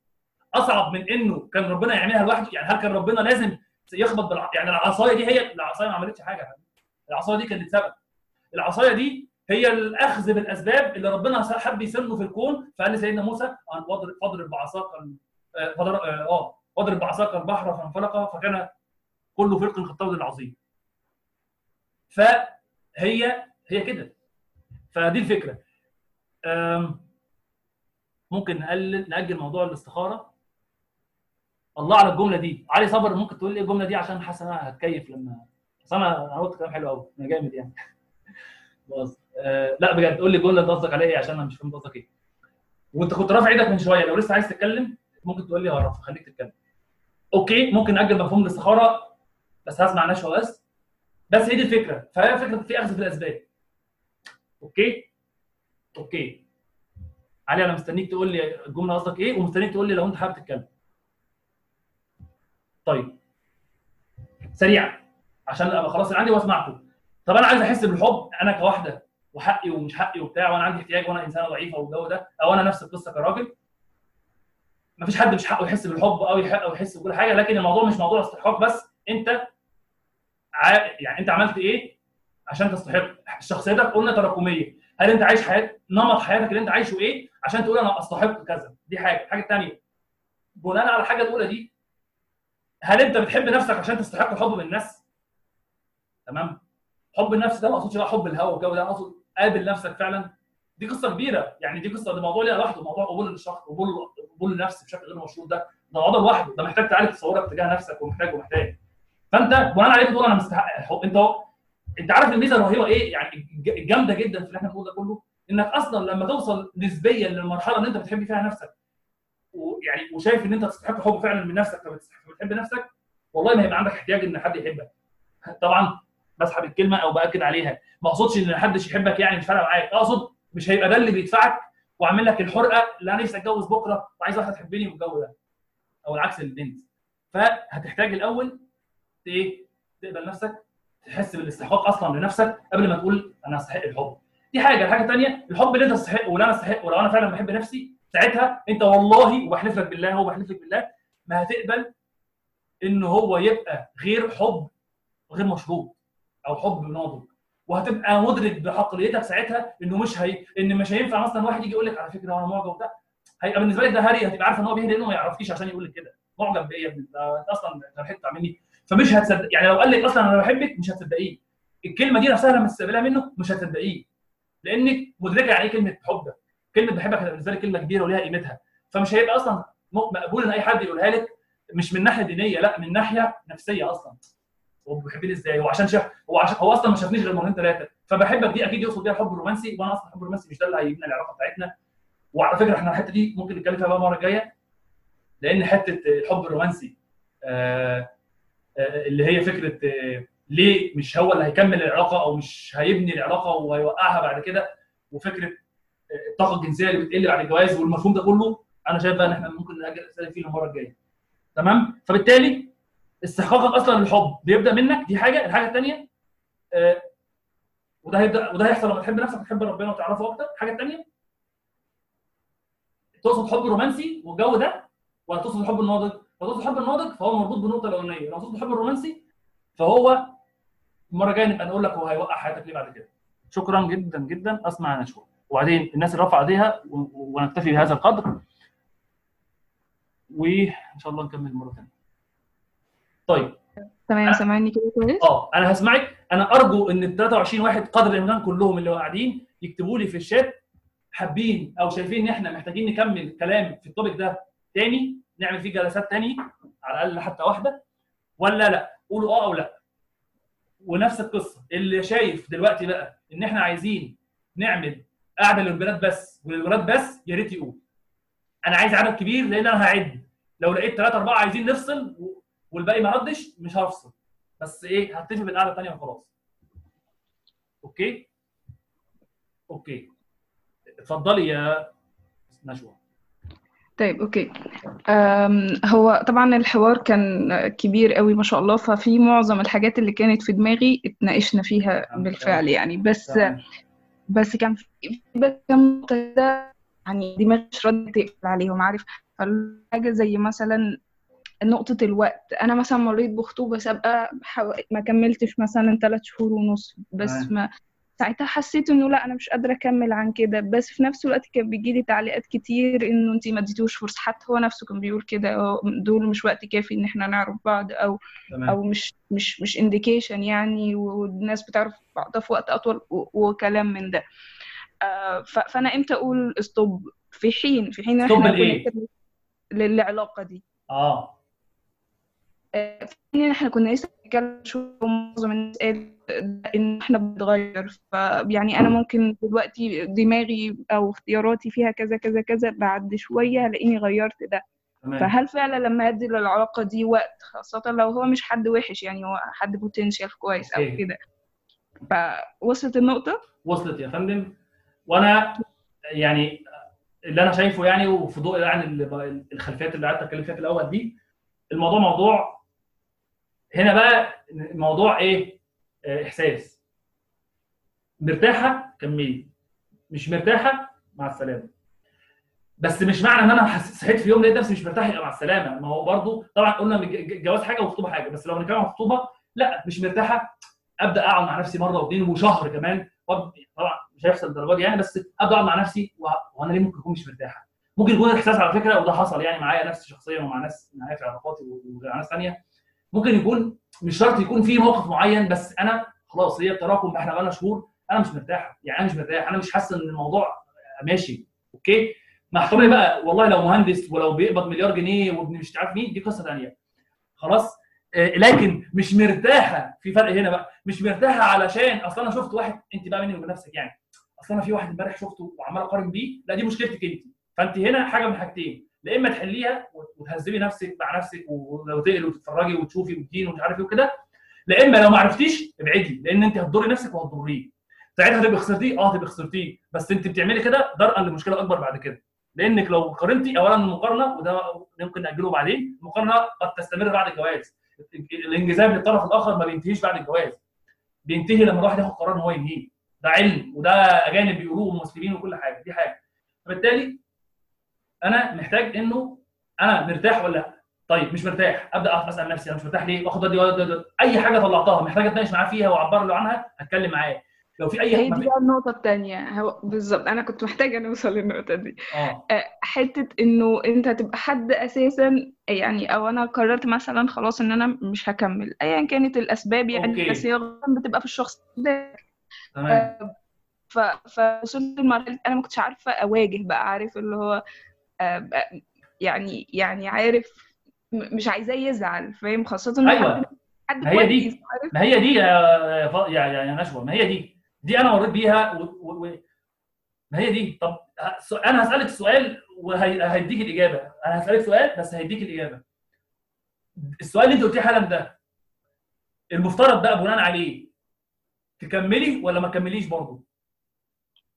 أصعب من إنه كان ربنا يعملها لوحده؟ يعني هل كان ربنا لازم يخبط بالع... يعني العصاية دي هي العصاية ما عملتش حاجة. العصاية دي كانت سبب العصاية دي هي الأخذ بالأسباب اللي ربنا حب يسنه في الكون فقال لسيدنا موسى أن فاضرب بعصاك آه، آه آه، واضرب بعصاك البحر فانفلق فكان كل فرق كالطود العظيم. فهي هي كده. فدي الفكرة. ممكن نقلل نأجل موضوع الاستخارة؟ الله على الجملة دي. علي صبر ممكن تقول لي الجملة دي؟ عشان حاسس انها هتكيف لما بس أنا أنا قلت كلام حلو قوي أنا جامد يعني. بص آه لا بجد. قول لي الجملة اللي قصدك عليها إيه عشان أنا مش فاهم قصدك إيه. وأنت كنت رافع إيدك من شوية. لو لسه عايز تتكلم ممكن تقول لي هرفع. خليك تتكلم. أوكي ممكن نأجل مفهوم الاستخارة بس هسمع نشوة بس. بس هي دي الفكرة. فهي فكرة في أخذ في الأسباب. Okay؟ Okay. علي أنا مستنيك تقول لي الجملة قصدك إيه ومستنيك تقول لي لو انت حابب تتكلم. طيب. سريعا عشان أبقى خلاص اللي عندي واسمعكم. طب أنا عايز أحس بالحب أنا كواحده وحقي ومش حقي وبتاع وأنا عندي احتياج وأنا إنسانة ضعيفة والجو ده أو أنا نفس القصة كراجل؟ مفيش حد مش حقه يحس بالحب أو يحق أو يحس بكل حاجة لكن الموضوع مش موضوع استحقاق بس. أنت ع... يعني أنت عملت إيه؟ عشان تستحق شخصيتك قلنا تراكمية. هل انت عايش حياة نمط حياتك اللي انت عايشه إيه؟ عشان تقول أنا استحق كذا. دي حاجة. الحاجة الثانية بناء على الحاجة الاولى دي هل انت بتحب نفسك عشان تستحق الحب من الناس؟ تمام. حب النفس ده ما اقصدش بقى حب الهوى والجو ده اقصد قابل نفسك فعلا. دي قصة كبيرة. يعني دي قصة ده موضوع ليها لوحده موضوع قبول الشخص قبول قبول النفس بشكل غير مشروط ده. ده موضوع لوحده ده محتاج تعالج تصورك تجاه نفسك ومحتاج ومحتاج. فانت بناء عليه بتقول أنا مستحق. الحب انت انت عارف الميزة الرهيبة إيه؟ يعني الجامده جدا في اللي إحنا بنقوله ده كله انك أصلا لما توصل نسبيا للمرحلة اللي انت بتحب فيها نفسك ويعني وشايف ان انت تستحق الحب فعلا من نفسك فبتحب نفسك؟ والله ما هيبقى عندك احتياج ان حد يحبك. طبعا بسحب الكلمة أو بأكد عليها. ما اقصدش ان محدش يحبك يعني مش فارقة معاك. اقصد مش هيبقى ده اللي بيدفعك وعامل لك الحرقة اللي أنا نفسي اتجوز بكرة وعايز واحدة تحبني والجو ده. أو العكس للبنت. فهتحتاج الأول إيه؟ تقبل نفسك تحس بالاستحقاق أصلا لنفسك قبل ما تقول أنا أستحق الحب. دي حاجة. الحاجة الثانية الحب اللي أنت تستحقه واللي أنا أستحقه ولو أنا فعلا بحب نفسي ساعتها أنت والله وبحلف لك بالله هو بحلف لك بالله ما هتقبل إن هو يبقى غير حب غير مشروط أو حب ناضج. وهتبقى مدرك بعقليتك ساعتها إنه مش هي إن مش هينفع مثلا واحد يجي يقول لك على فكرة أنا معجب وبتاع. هيبقى بالنسبة لك ده هري هتبقى عارف إن هو بيهدي لأنه ما يعرفكيش عشان يقول لك كده. معجب بإيه يا ابني؟ أنت أصلا حتة مني. فمش هتصدق يعني لو قال لك أصلا أنا بحبك مش هتصدقيه. الكلمة دي نفسها لما تستقبلها منه مش هتصدقيه. لأنك مدركة يعني إيه كلمة حب ده كلمة بحبك بالنسبة لك كلمة كبيرة وليها قيمتها. فمش هيبقى أصلا مقبول إن أي حد يقولها لك مش من ناحية دينية لأ من ناحية نفسية أصلا. هو بيحبني إزاي؟ هو عشان شاف هو عشان هو أصلا ما شافنيش غير مرتين ثلاثة فبحبك دي أكيد يقصد بيها الحب الرومانسي وأنا أصلا الحب الرومانسي مش ده اللي هيبني العلاقة بتاعتنا. وعلى فكرة إحنا الحتة دي ممكن نتكلم فيها بقى المرة الجاية لأن حتة الحب الرومانسي آه اللي هي فكرة آه ليه مش هو اللي هيكمل العلاقة أو مش هيبني العلاقة وهيوقعها بعد كده؟ وفكرة الطاقة الجنسية اللي بتقل بعد الجواز والمفهوم ده كله أنا شايف بقى إن إحنا ممكن نأجل الأسئلة فيه المرة الجاية. تمام؟ فبالتالي استحقاقك أصلا للحب بيبدأ منك دي حاجة. الحاجة الثانية آه وده هيبدأ وده هيحصل لما تحب نفسك وتحب ربنا وتعرفه أكتر. الحاجة الثانية تقصد حب رومانسي والجو ده ولا تقصد الحب الناضج لو الحب الناضج فهو مربوط بالنقطه الأولانية. لو الحب الرومانسي فهو المره الجايه نبقى نقول لك هو هيوقع حياتك ليه بعد كده. شكرا جدا جدا. أسمع نشوى وبعدين الناس اللي رفع إيديها ونكتفي بهذا القدر. وإن شاء الله نكمل مرة ثانية طيب. تمام سامعني كده كويس؟ آه أنا هسمعك. أنا أرجو إن ال 23 واحد قدر الامكان كلهم اللي قاعدين يكتبوا لي في الشات حابين أو شايفين إن إحنا محتاجين نكمل كلام في التوبيك ده تاني. نعمل فيه جلسات تاني على الأقل حتى واحدة. ولا لأ؟ قولوا آه أو لأ. ونفس القصة. اللي شايف دلوقتي بقى إن إحنا عايزين نعمل قاعدة للبنات بس وللولاد بس يا ريت يقول. أنا عايز عدد كبير لأن أنا هعد. لو لقيت ثلاثة أربعة عايزين نفصل والباقي ما ردش مش هفصل. بس إيه هتفق بالقعدة الثانية وخلاص. Okay؟ Okay. اتفضلي يا نشوى. طيب okay. هو طبعا الحوار كان كبير قوي ما شاء الله ففي معظم الحاجات اللي كانت في دماغي اتناقشنا فيها بالفعل يعني. بس بس كان في بس ده يعني دماغي مش راضية تقفل عليهم عارف. حاجة زي مثلا نقطة الوقت. أنا مثلا مريت بخطوبة سابقة ما كملتش مثلا ثلاث شهور ونص بس ما ساعتها حسيت إنه لا أنا مش قادرة أكمل عن كده. بس في نفس الوقت كان بيجي لي تعليقات كتير إنه انت ما اديتوش فرصة. حتى هو نفسه كان بيقول كده دول مش وقت كافي إن إحنا نعرف بعض أو تمام. أو مش مش مش indication يعني والناس بتعرف بعضها في وقت أطول وكلام من ده. آه فأنا إمتى أقول stop في حين في حين إحنا للعلاقة دي. آه. حين إحنا كنا لسه معظم الناس إن إحنا بنتغير فيعني أنا ممكن دلوقتي دماغي أو اختياراتي فيها كذا كذا كذا بعد شوية هلاقيني غيرت ده. تمام. فهل فعلا لما أدي للعلاقة دي وقت خاصة لو هو مش حد وحش يعني هو حد potential كويس أو كده. فوصلت النقطة؟ وصلت يا فندم. وأنا يعني اللي أنا شايفه يعني وفي ضوء يعني ال- الخلفيات اللي قعدت أتكلم فيها في الأول دي الموضوع موضوع هنا بقى موضوع إيه؟ آه، إحساس. مرتاحة؟ كملي. مش مرتاحة؟ مع السلامة. بس مش معنى إن أنا صحيت في يوم لقيت نفسي مش مرتاح يبقى مع السلامة. ما هو برضو طبعا قلنا الجواز حاجة والخطوبه حاجة. بس لو بنتكلم عن الخطوبه لأ مش مرتاحة. أبدأ أقعد مع نفسي مرة واثنين وشهر كمان. طبعا مش هيحصل الدرجات دي يعني بس أبدأ أقعد مع نفسي وأنا ليه ممكن أكون مش مرتاحة؟ ممكن يكون الاحساس على فكرة وده حصل يعني معايا نفسي شخصيا ومع ناس معايا في علاقاتي ومع ناس ثانية ممكن يكون مش شرط يكون في موقف معين بس أنا خلاص هي التراكم إحنا بقالنا شهور أنا مش مرتاح يعني أنا مش مرتاح أنا مش حاسس إن الموضوع ماشي. أوكي؟ مع احترامي بقى والله لو مهندس ولو بيقبض مليار جنيه وابن مش عارف مين دي قصة ثانية خلاص؟ آه، لكن مش مرتاحة في فرق هنا بقى مش مرتاحة علشان أصل أنا شفت واحد أنت بقى مني وبين نفسك يعني. أصل أنا في واحد امبارح شفته وعمال أقارن بيه لا دي مشكلتك أنت. فأنت هنا حاجة من حاجتين. لا إما تحليها وتهذبي نفسك مع نفسك ولو تقلي وتتفرجي وتشوفي وتدين ومش عارف إيه وكده. لا إما لو ما عرفتيش ابعدي لأن أنت هتضري نفسك وهتضريه. ساعتها هتبقى خسرتيه آه هتبقى خسرتيه. بس أنت بتعملي كده درءا لمشكلة أكبر بعد كده. لأنك لو قارنتي اولا المقارنة وده ممكن نأجله بعدين المقارنة قد تستمر بعد الجواز. الانجذاب للطرف الآخر ما بينتهيش بعد الجواز. بينتهي لما الواحد ياخد قرار إن هو ينهيه. ده علم وده أجانب بيقولوه ومسلمين وكل حاجة. دي حاجة. فبالتالي أنا محتاج انه أنا مرتاح ولا لا؟ طيب مش مرتاح. ابدا اسال نفسي أنا مش مرتاح ليه؟ واخد ودي- اي حاجة طلعتها محتاج اتناقش معاه فيها واعبر له عنها اتكلم معاه. لو في أي هي دي بقى النقطة التانية. هو بالظبط أنا كنت محتاجة نوصل للنقطة دي. آه. آه، حتة إنه أنت تبقى حد أساسا يعني أو أنا قررت مثلا خلاص إن أنا مش هكمل. أيا كانت الأسباب يعني أوكي. بس هي بتبقى في الشخص ده. تمام. فوصلت لمرحلة أنا ما كنتش عارفة أواجه بقى عارف اللي هو آه، يعني يعني عارف مش عايزاه يزعل فاهم؟ خاصة إنه أيوه. حد ما هي دي. ما هي دي يا يا يا يا نشوى ما هي دي. دي أنا مريت بيها و... و... و... ما هي دي. طب ه- س- أنا هسألك سؤال وهيديك الإجابة. أنا هسألك سؤال بس هيديك الإجابة. السؤال اللي أنت قلتيه حالا ده المفترض بقى بناء عليه تكملي ولا ما تكمليش برضه؟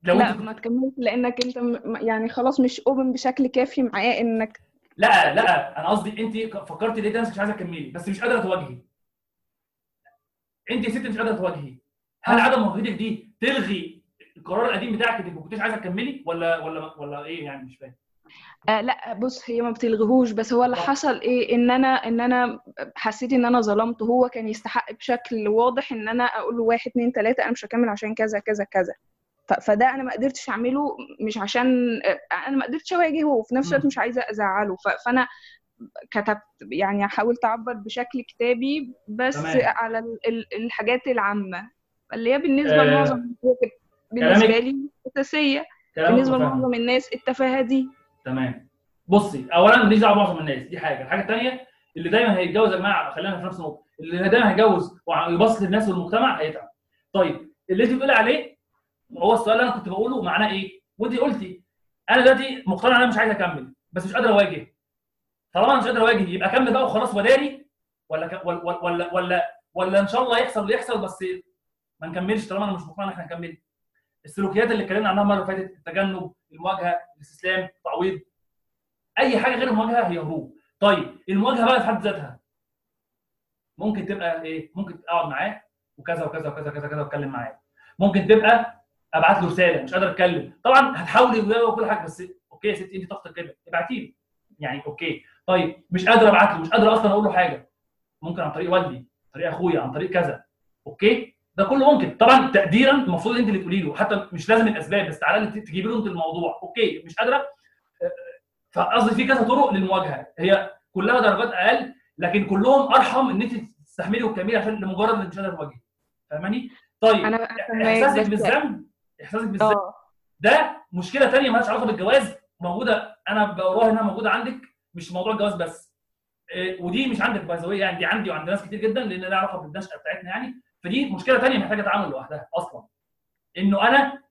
لو لا انت ما تكملش لأنك انت يعني خلاص مش open بشكل كافي معاه إنك لا لا أنا قصدي أنت فكرتي نفسك مش عايزة تكملي بس مش قادرة تواجهي. أنت يا ستي مش قادرة تواجهي. هل عدم مواجهتك دي تلغي القرار القديم بتاعك إنك ما كنتيش عايزة تكملي ولا ولا ولا إيه يعني مش فاهم؟ آه لا بص هي ما بتلغيهوش بس هو اللي. حصل إيه؟ إن أنا إن أنا حسيت إن أنا ظلمته هو كان يستحق بشكل واضح إن أنا أقول له واحد اتنين تلاتة أنا مش هكمل عشان كذا كذا كذا. فده أنا ما قدرتش أعمله مش عشان أنا ما قدرتش اواجهه وفي نفس الوقت. مش عايزة أزعله فأنا كتبت يعني حاولت أعبر بشكل كتابي بس تمام. على ال- ال- الحاجات العامة اللي هي بالنسبة آه، لمعظم بالنسبة لي أساسية بالنسبة. لمعظم الناس التفاهة دي تمام بصي اولا ماليش دعوة بمعظم الناس دي حاجة الحاجة الثانية اللي دايما هيتجوز يا جماعة خلينا في نفس النقطة اللي دايما هيتجوز ويبص للناس والمجتمع هيتعب طيب اللي أنت بتقولي عليه هو السؤال اللي أنا كنت بقوله معناه إيه؟ وانت قلتي أنا دلوقتي مقتنع إن أنا مش عايز أكمل بس مش قادر أواجه. طالما أنا مش قادر أواجه يبقى أكمل بقى وخلاص وداري ولا ك... ولا ولا ولا ولا إن شاء الله يحصل اللي يحصل بس ما نكملش طالما أنا مش مقتنع إن إحنا نكمل. السلوكيات اللي اتكلمنا عنها المرة اللي فاتت التجنب المواجهة الاستسلام التعويض أي حاجة غير المواجهة هي هروب. طيب المواجهة بقى في حد ذاتها؟ ممكن تبقى إيه؟ ممكن اقعد معاه وكذا وكذا وكذا كذا كذا واتكلم معاه. ممكن تبقى ابعت له رسالة مش قادر أتكلم. طبعا هتحاولي وكل حاجة بس okay يا ستي انت طاقتك كده. ابعتي لي. يعني okay. طيب مش قادر أبعت له مش قادر أصلا أقول له حاجة. ممكن عن طريق والدي عن طريق أخويا عن طريق كذا. Okay؟ ده كله ممكن. طبعا تقديرا المفروض انت اللي تقولي له. حتى مش لازم الأسباب بس تعالى تجيبي له انت الموضوع. Okay مش قادرة. فقصدي في كذا طرق للمواجهة. هي كلها درجات أقل لكن كلهم أرحم إن انت تستحملي وتكملي عشان لمجرد إنك مش قادرة تواجهي. فاهماني؟ طيب إحساسك بالذنب إحساسك بالذنب آه. ده مشكلة ثانية مالهاش علاقة بالجواز موجودة أنا بقراها إنها موجودة عندك مش موضوع الجواز بس. إيه، ودي مش عندك باي يعني دي عندي وعند ناس كتير جدا لأن لها علاقة بالنشأة بتاعتنا يعني. فدي مشكلة ثانية محتاجة تعامل لوحدها أصلا. إنه أنا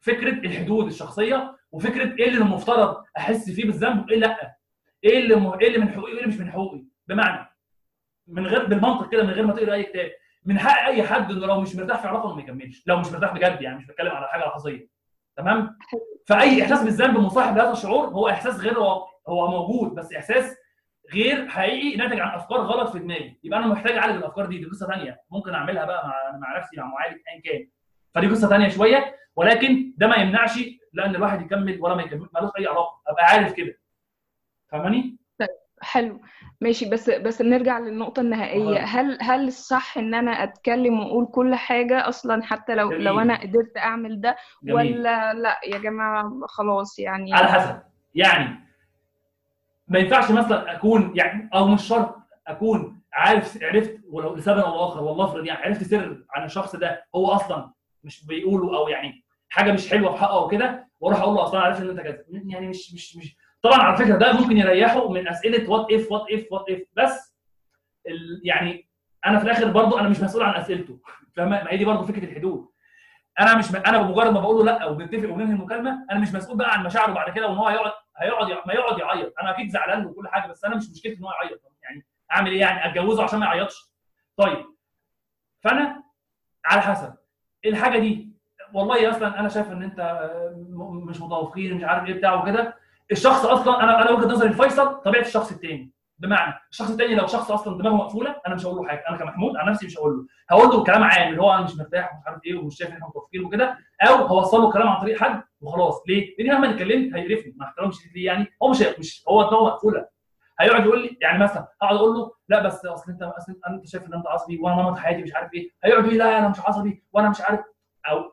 فكرة الحدود الشخصية وفكرة إيه اللي المفترض أحس فيه بالذنب وإيه لأ. إيه اللي م... إيه اللي من حقوقي وإيه اللي مش من حقوقي؟ بمعنى من غير بالمنطق كده من غير ما تقرأ أي كتاب. من حق أي حد إنه لو مش مرتاح في علاقة ما يكملش. لو مش مرتاح بجد يعني مش بتكلم على حاجة لحظية. تمام؟ فأي إحساس بالذنب مصاحب لهذا الشعور هو إحساس غير هو موجود بس إحساس غير حقيقي ناتج عن أفكار غلط في دماغي. يبقى أنا محتاج أعالج الأفكار دي دي قصة ثانية ممكن أعملها بقى مع مع نفسي مع معالج ايا كان. فدي قصة ثانية شوية ولكن ده ما يمنعش لأن الواحد يكمل ولا ما يكمل ملوش أي علاقة. أبقى عارف كده. فاهماني؟ حلو ماشي بس بس نرجع للنقطة النهائية آه. هل هل الصح إن أنا أتكلم وأقول كل حاجة أصلا حتى لو جميل. لو أنا قدرت أعمل ده جميل. ولا لأ يا جماعة خلاص يعني على حسب يعني ما ينفعش مثلا أكون يعني أو مش شرط أكون عارف عرفت ولو لسبب أو اخر والله افرض يعني عرفت سر عن الشخص ده هو أصلا مش بيقوله أو يعني حاجة مش حلوة في حقه أو كده وأروح أقول له أصلا عرفت إن أنت كذا يعني مش مش مش طبعا على فكرة ده ممكن يريحه من أسئلة what if what if what if بس يعني أنا في الآخر برضو أنا مش مسؤول عن أسئلته. فاهمة؟ ما هي دي برضو فكرة الحدود. أنا مش م... أنا بمجرد ما بقول له لأ وبنتفق وبننهي المكالمة أنا مش مسؤول بقى عن مشاعره بعد كده وإن هو هيقعد هيقعد ما يقعد يعيط. أنا أكيد زعلان وكل حاجة بس أنا مش مشكلتي إن هو يعيط. يعني أعمل إيه يعني؟ أتجوزه عشان ما يعيطش؟ طيب. فأنا على حسب. الحاجة دي والله أصلا أنا شايف إن أنت مش متوافقين مش عارف إيه بتاع وكده. الشخص أصلا أنا أنا وجهة نظري الفيصل طبيعة الشخص التاني. بمعنى الشخص التاني لو شخص أصلا دماغه مقفولة أنا مش هقول له حاجة. أنا كمحمود عن نفسي مش هقول له. هقول له كلام عام اللي هو أنا مش مرتاح ومش عارف إيه ومش شايف إن إحنا متوافقين وكده أو هوصل له كلام عن طريق حد وخلاص. ليه؟ لأن مهما اتكلمت هيقرفني. مع احترامي الشديد ليه يعني؟ هو مش مش هو دماغه مقفولة. هيقعد يقول لي يعني مثلا هقعد أقول له لا بس أصل أنت أصل أنت شايف إن أنت عصبي وأنا نمط حياتي مش عارف إيه. هيقعد يقول لي لا أنا مش عصبي وأنا مش عارف. أو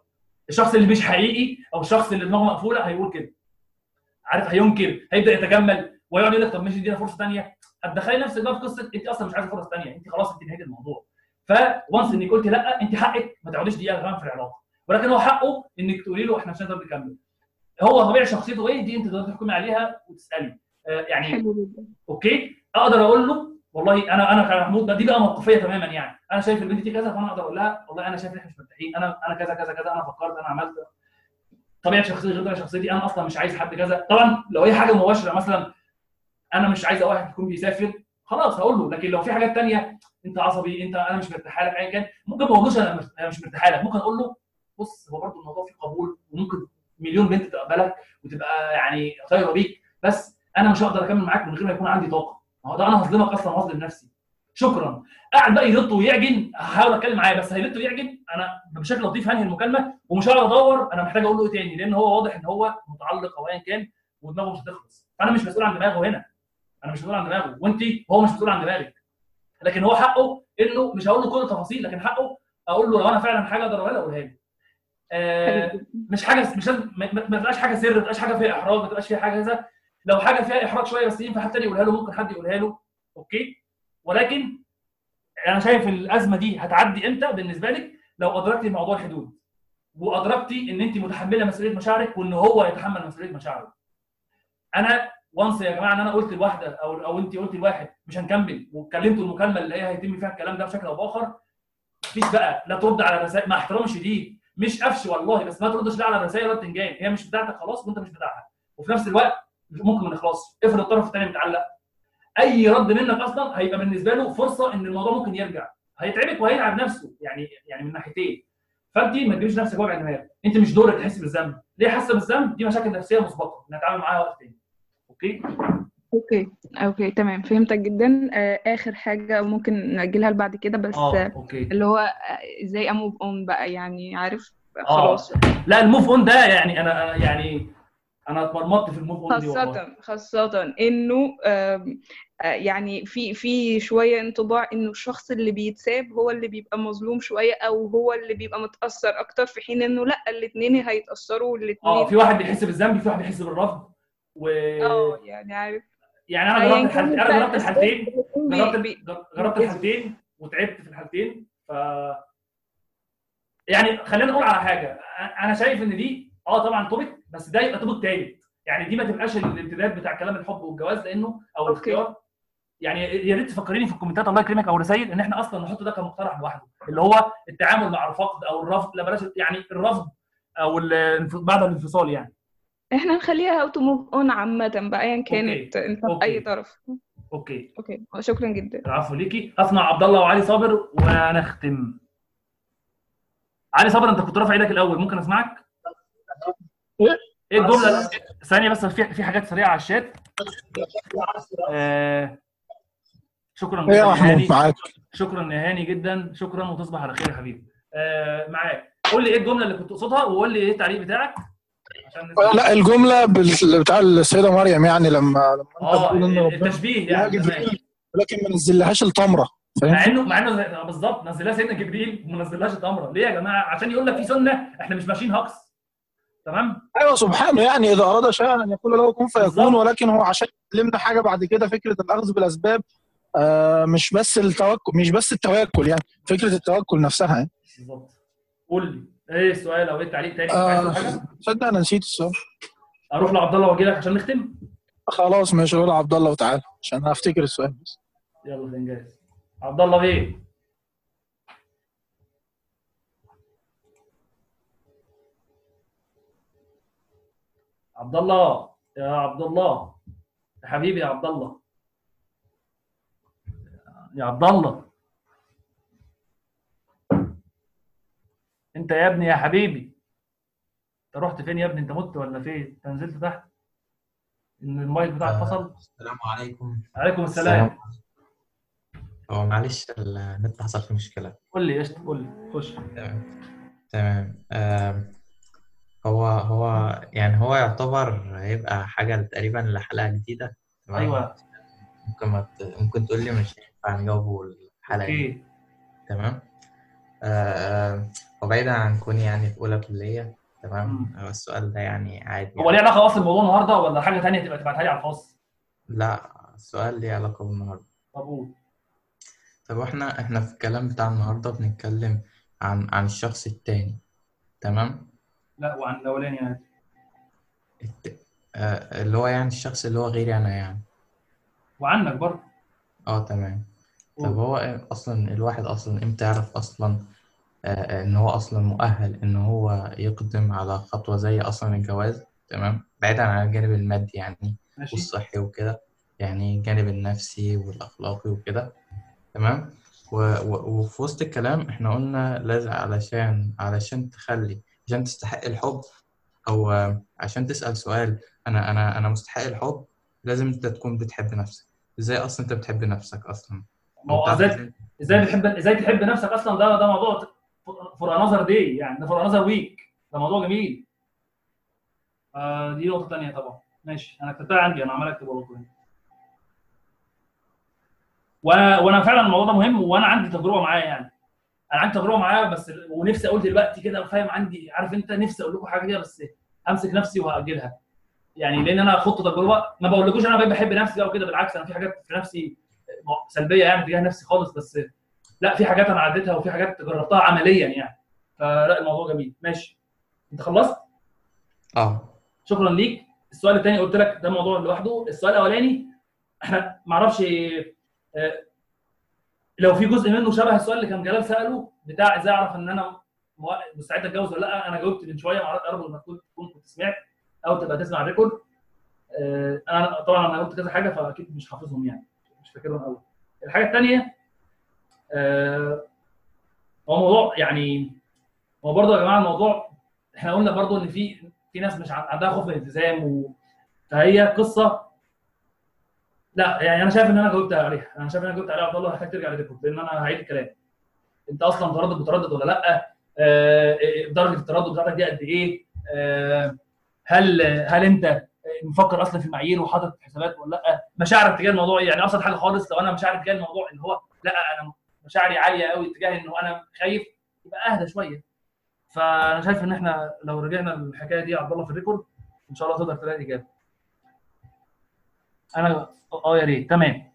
الشخص اللي مش حقيقي أو الشخص اللي دماغه مقفولة هيقول كده. عارف هينكر هيبدأ يتجمل ويقعد يقول لك طب ماشي ادينا فرصة ثانية هتدخلي نفسك بقى في قصة انت أصلا مش عايزة فرص ثانية انت خلاص انت نهيت الموضوع. فوانس انك قلت لأ انت حقك ما تقعديش دقيقة كمان في العلاقة. ولكن هو حقه إنك تقولي له إحنا مش هنقدر نكمل. هو طبيعه شخصيته إيه؟ دي انت تقدر تحكمي عليها وتسألي. آه يعني أوكي؟ أقدر أقول له والله أنا أنا كمحمود دي بقى موقفية تماما يعني. أنا شايف البنت دي كذا فأنا أقدر أقول لها والله أنا شايف إن إحنا مش مرتاحين. أنا أنا كذا كذا كذا أنا فكرت أنا عملت. طبيعة شخصيتي غير شخصيتي أنا أصلا مش عايز حد كذا. طبعا لو هي حاجة مباشرة مثلا أنا مش عايز واحد يكون بيسافر خلاص هقول له. لكن لو في حاجات تانية أنت عصبي أنت أنا مش مرتاح لك ايا كان ممكن ما أقولوش أنا مش مرتاح لك. ممكن أقول له بص هو برضه الموضوع فيه قبول وممكن مليون بنت تقبلك وتبقى يعني طايره بيك بس أنا مش هقدر أكمل معاك من غير ما يكون عندي طاقة. ما هو ده أنا هظلمك أصلا وهظلم نفسي. شكرا. قاعد بقى يلط ويعجن. هحاول أتكلم معاه بس هيلط ويعجن. أنا بشكل لطيف هنهي المكالمة ومش هقعد ادور أنا محتاج أقول له إيه تاني؟ لأن هو واضح إن هو متعلق أو ايا كان ودماغه مش هتخلص. فأنا مش مسؤول عن دماغه هنا. أنا مش مسؤول عن دماغه. وانت هو مش مسؤول عن دماغك. لكن هو حقه إنه مش هقول له كل التفاصيل لكن حقه أقول له لو أنا فعلا حاجة أقدر أقولها له. اقولها له آه مش حاجة مش لازم ما تبقاش حاجة سر ما تبقاش حاجة فيها إحراج ما تبقاش فيها حاجة كذا. لو حاجة فيها إحراج شوية بس ينفع حد تاني يقولها له ممكن حد يقولها له. Okay؟ ولكن أنا شايف الأزمة دي هتعدي إمتى بالنسبة لك؟ لو أدركتي موضوع الحدود. وأدركتي إن أنت متحملة مسؤولية مشاعرك وإن هو يتحمل مسؤولية مشاعره. أنا once يا جماعة إن أنا قلت لواحدة أو أو أنت قلت لواحد مش هنكمل واتكلمتوا المكالمة اللي هي هيتم فيها الكلام ده بشكل أو بآخر مفيش بقى. لا ترد على الرسائل مع احترامي الشديد مش قفش والله بس ما تردش لا على الرسائل ولا بتنجان هي مش بتاعتك خلاص وأنت مش بتاعها. وفي نفس الوقت ممكن ما نخلصش. افرض الطرف الثاني متعلق. أي رد منك أصلا هيبقى بالنسبة له فرصة إن الموضوع ممكن يرجع. هيتعبك وهيتعب نفسه يعني يعني من ناحيتين. فأنت ما تجيبيش نفسك وجع دماغ. أنت مش دورك تحس بالذنب. ليه حاسة بالذنب؟ دي مشاكل نفسية مسبقة. نتعامل معاها وقت تاني. أوكي؟ أوكي. أوكي تمام. فهمتك جدا. آه، آخر حاجة ممكن نأجلها لبعد كده بس آه، okay. اللي هو آه، إزاي أ move on بقى؟ يعني عارف؟ آه. خلاص. لا الموف أون ده يعني أنا يعني أنا اتمرمطت في الموف اون دي والله. خاصة خاصة إنه آه، يعني في في شوية انطباع إنه الشخص اللي بيتساب هو اللي بيبقى مظلوم شوية أو هو اللي بيبقى متأثر أكتر في حين إنه لأ الاتنين هيتأثروا آه والاتنين في واحد بيحس بالذنب في واحد بيحس بالرفض و آه يعني عارف. يعني أنا جربت الحالتين أنا جربت الحالتين جربت جربت الحالتين وتعبت في الحالتين ف يعني خلينا نقول على حاجة أنا شايف إن دي آه طبعا topic بس ده يبقى topic تالت. يعني دي ما تبقاش الامتداد بتاع كلام الحب والجواز لأنه أو الاختيار. يعني يا ريت تفكريني في ال comments ات. الله يكرمك أو رسائل إن إحنا أصلا نحط ده كمقترح لوحده. اللي هو التعامل مع الفقد أو الرفض. لا بلاش يعني الرفض أو بعد الانفصال يعني. إحنا نخليها how to move on عامة بقى ايا كانت. أنت okay. اي طرف. Okay. Okay. شكرا جدا. العفو ليكي. اسمع عبد الله وعلي صابر ونختم علي صابر أنت كنت رافع إيدك الأول. ممكن أسمعك؟ إيه الجمله ثانية بس في في حاجات سريعة على الشات. آه شكرا جدا يا محمود؟ معاك. شكرا يا هاني جدا. شكرا وتصبح على خير يا حبيبي. آه معاك. قول لي إيه الجملة اللي كنت تقصدها وقول لي إيه التعليق بتاعك؟ عشان. لا الجملة بتاع السيدة مريم يعني لما لما أنت آه بتقول ان التشبيه يعني ولكن ما نزلهاش التمرة مع إنه مع إنه بالظبط نزلها سيدنا جبريل وما نزلهاش التمرة. ليه يا جماعة؟ عشان يقول لك في سنة إحنا مش ماشيين هكس تمام؟ أيوه سبحانه. يعني إذا أراد شيئا أن يقول له كن فيكون ولكن هو عشان يعلمنا حاجة بعد كده فكرة الأخذ بالأسباب آه مش بس التوكل مش بس التواكل يعني فكرة التوكل نفسها. يعني بالظبط. قول لي. إيه السؤال؟ أو إيه التعليق تاني آه أنا نسيت السؤال. أروح لعبد الله واجي لك عشان نختم؟ خلاص ماشي. قول عبد الله وتعالى عشان هفتكر السؤال بس. يلا انجاز عبد الله بيه عبد الله يا عبد الله يا حبيبي يا عبد الله يا عبد الله انت يا ابني يا حبيبي. انت رحت فين يا ابني؟ انت مت ولا فين؟ انت نزلت تحت؟ إن المايك بتاعك فصل؟ السلام عليكم. عليكم السلام. هو معلش النت حصل فيه مشكلة. قول لي قشطة قول لي. خش. تمام. تمام. آم، هو هو يعني هو يعتبر هيبقى حاجة تقريبا لحلقة جديدة تمام؟ أيوه. ممكن ما ت... ممكن تقول لي مش هينفع نجاوبه الحلقة دي تمام؟ آه، وبعيدا عن كوني يعني في أولى كلية تمام؟ هو السؤال ده يعني عادي هو ليه علاقة أصلا بالموضوع النهارده ولا حاجة ثانية تبقى تبعتها لي على الخاص؟ لا السؤال ليه علاقة بالنهاردة. طب قول. طب إحنا إحنا في الكلام بتاع النهاردة بنتكلم عن عن الشخص التاني تمام؟ لا وعن الأولاني يعني. آه اللي هو يعني الشخص اللي هو غيري أنا يعني. وعنك برضه. آه تمام. طب هو أصلا الواحد أصلا إمتى يعرف أصلا آه إن هو أصلا مؤهل إن هو يقدم على خطوة زي أصلا الجواز؟ تمام. بعيدا عن الجانب المادي يعني ماشي. والصحي وكده يعني الجانب النفسي والأخلاقي وكده. تمام. و... و... وفي وسط الكلام إحنا قلنا لازم علشان علشان تخلي عشان تستحق الحب أو عشان تسأل سؤال أنا أنا أنا مستحق الحب لازم أنت تكون بتحب نفسك. إزاي أصلا أنت بتحب نفسك أصلا؟ إزاي إزاي؟ بتحب إزاي تحب نفسك أصلا؟ ده ده موضوع for another day يعني ده for another week ده موضوع جميل. آه دي نقطة ثانية طبعا. ماشي. أنا كتبتها عندي أنا عمال أكتب هنا وأنا وأنا فعلا الموضوع ده مهم وأنا عندي تجربة معاه يعني. أنا عندي تجربه معاه بس ونفسي أقول دلوقتي كده فاهم عندي عارف انت نفسي أقول لكم حاجة كده بس همسك نفسي وهأجلها. يعني لأن أنا خدت تجربة ما بقولكوش أنا بحب نفسي أو كده بالعكس أنا في حاجات في نفسي سلبية يعني تجاه نفسي خالص بس لا في حاجات أنا عديتها وفي حاجات جربتها عمليا يعني. فلا الموضوع جميل. ماشي. أنت خلصت؟ آه. شكرا ليك. السؤال الثاني قلت لك ده موضوع لوحده. السؤال الأولاني إحنا آه، لو في جزء منه شبه السؤال اللي كان جلال سأله بتاع إزاي أعرف إن أنا مستعد أتجوز ولا لأ؟ أنا جاوبت من شوية مع ارجو انك تكون كنت سمعت أو تبقى تسمع ال record. آه، أنا طبعا أنا قلت كذا حاجة فأكيد مش حافظهم يعني مش فاكرهم قوي الحاجة الثانية هو موضوع يعني هو برضه يا جماعة الموضوع إحنا قلنا برضه إن في في ناس مش عن- عندها خوف من الالتزام و... فهي قصة لا يعني أنا شايف إن أنا جاوبت عليها أنا شايف إن أنا جاوبت عليها عبد الله محتاج ترجع لل record لأن أنا هعيد الكلام. أنت أصلا متردد متردد ولا لأ؟ آه، درجة التردد بتاعتك دي قد إيه؟ آه، هل هل أنت مفكر أصلا في معايير وحاطط حسابات ولا لأ؟ مشاعرك تجاه الموضوع إيه؟ يعني أبسط حاجة خالص لو أنا مشاعري تجاه الموضوع اللي هو لأ أنا مشاعري عالية قوي تجاه إنه أنا خايف يبقى أهدى شوية. فأنا شايف إن إحنا لو رجعنا الحكاية دي يا عبد الله في الريكورد إن شاء الله تقدر تلاقي إجابة. أنا آه يا ريت. تمام.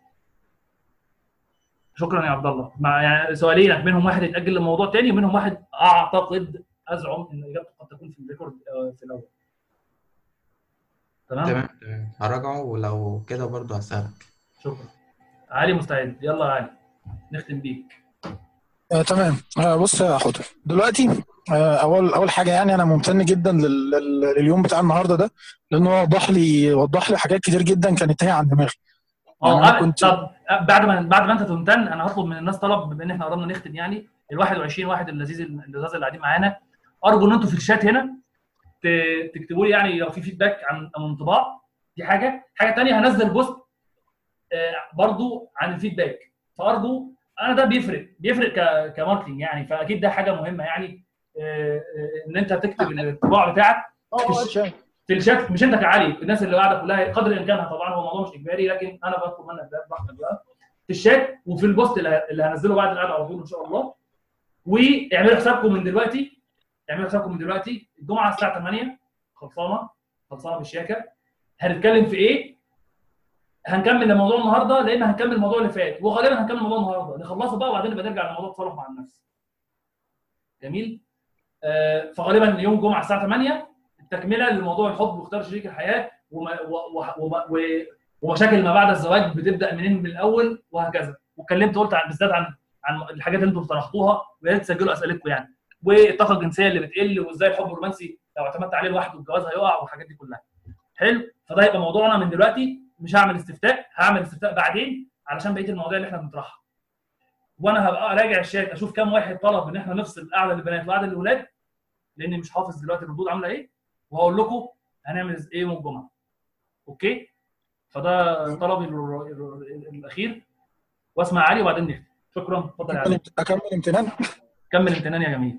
شكرا يا عبد الله. مع يعني سؤالين منهم واحد يتأجل لموضوع تاني ومنهم واحد أعتقد أزعم إن اجابته قد تكون في الريكورد آه، في الأول. تمام؟ تمام تمام. هراجعه ولو كده برضه هسألك. شكرا. علي مستعد. يلا يا علي. نختم بيك. آه تمام. آه بص يا حوده دلوقتي اول أول حاجة يعني أنا ممتن جدا لل- لل- لليوم بتاع النهارده ده لأنه وضح لي وضح لي حاجات كتير جدا كانت تاهي عن دماغي. يعني آه كنت طب أه، بعد ما بعد ما أنت تمتنع أنا هطلب من الناس طلب بما إن إحنا قربنا نختم يعني ال 21 واحد اللذيذ اللذاذ اللي قاعدين معانا أرجو إن أنتوا في الشات هنا تكتبوا لي يعني لو في feedback عن عن انطباع. دي حاجة. حاجة ثانية هنزل post آه، برضو عن ال feedback فأرجو أنا ده بيفرق بيفرق ك marketing يعني فأكيد ده حاجة مهمة يعني. آه، آه، إن أنت تكتب الانطباع بتاعك في الش- في الشات مش أنت كعلي الناس اللي قاعدة كلها قدر الامكان طبعا هو الموضوع مش إجباري لكن أنا بطلب منك ده براحتك بقى. في الشات وفي البوست اللي اللي هنزله بعد القعدة على طول إن شاء الله. واعملوا حسابكم من دلوقتي. اعملوا حسابكم من دلوقتي. الجمعة الساعة 8 خلصانة. خلصانة بالشياكة. هنتكلم في إيه؟ هنكمل الموضوع النهارده لأن هنكمل الموضوع اللي فات. وغالبا هنكمل الموضوع النهارده. نخلصه بقى وبعدين نبقى نرجع لموضوع التصالح مع النفس. جميل؟ آه فغالبا يوم الجمعه الساعة 8 التكملة لموضوع الحب واختيار شريك الحياة ومشاكل ما بعد الزواج بتبدأ منين من الأول وهكذا واتكلمت قلت عن بالذات عن عن الحاجات اللي أنتم طرحتوها ويا ريت تسجلوا أسئلتكم يعني والطاقة الجنسية اللي بتقل وإزاي الحب الرومانسي لو اعتمدت عليه لوحده الجواز هيقع والحاجات دي كلها. حلو؟ فده هيبقى موضوعنا من دلوقتي مش هعمل استفتاء هعمل استفتاء بعدين علشان بقية المواضيع اللي إحنا بنطرحها. وأنا هبقى اراجع الشات أشوف كام واحد طلب ان إحنا نفصل قعده للبنات وقعده للولاد لاني مش حافظ دلوقتي الردود عامله إيه وهقول لكم هنعمل إيه يوم الجمعة. أوكي؟ فده طلبي ال- ال- الأخير وأسمع علي وبعدين نختم. شكرا اتفضل يا علي. أكمل امتنان كمل امتنان يا جميل.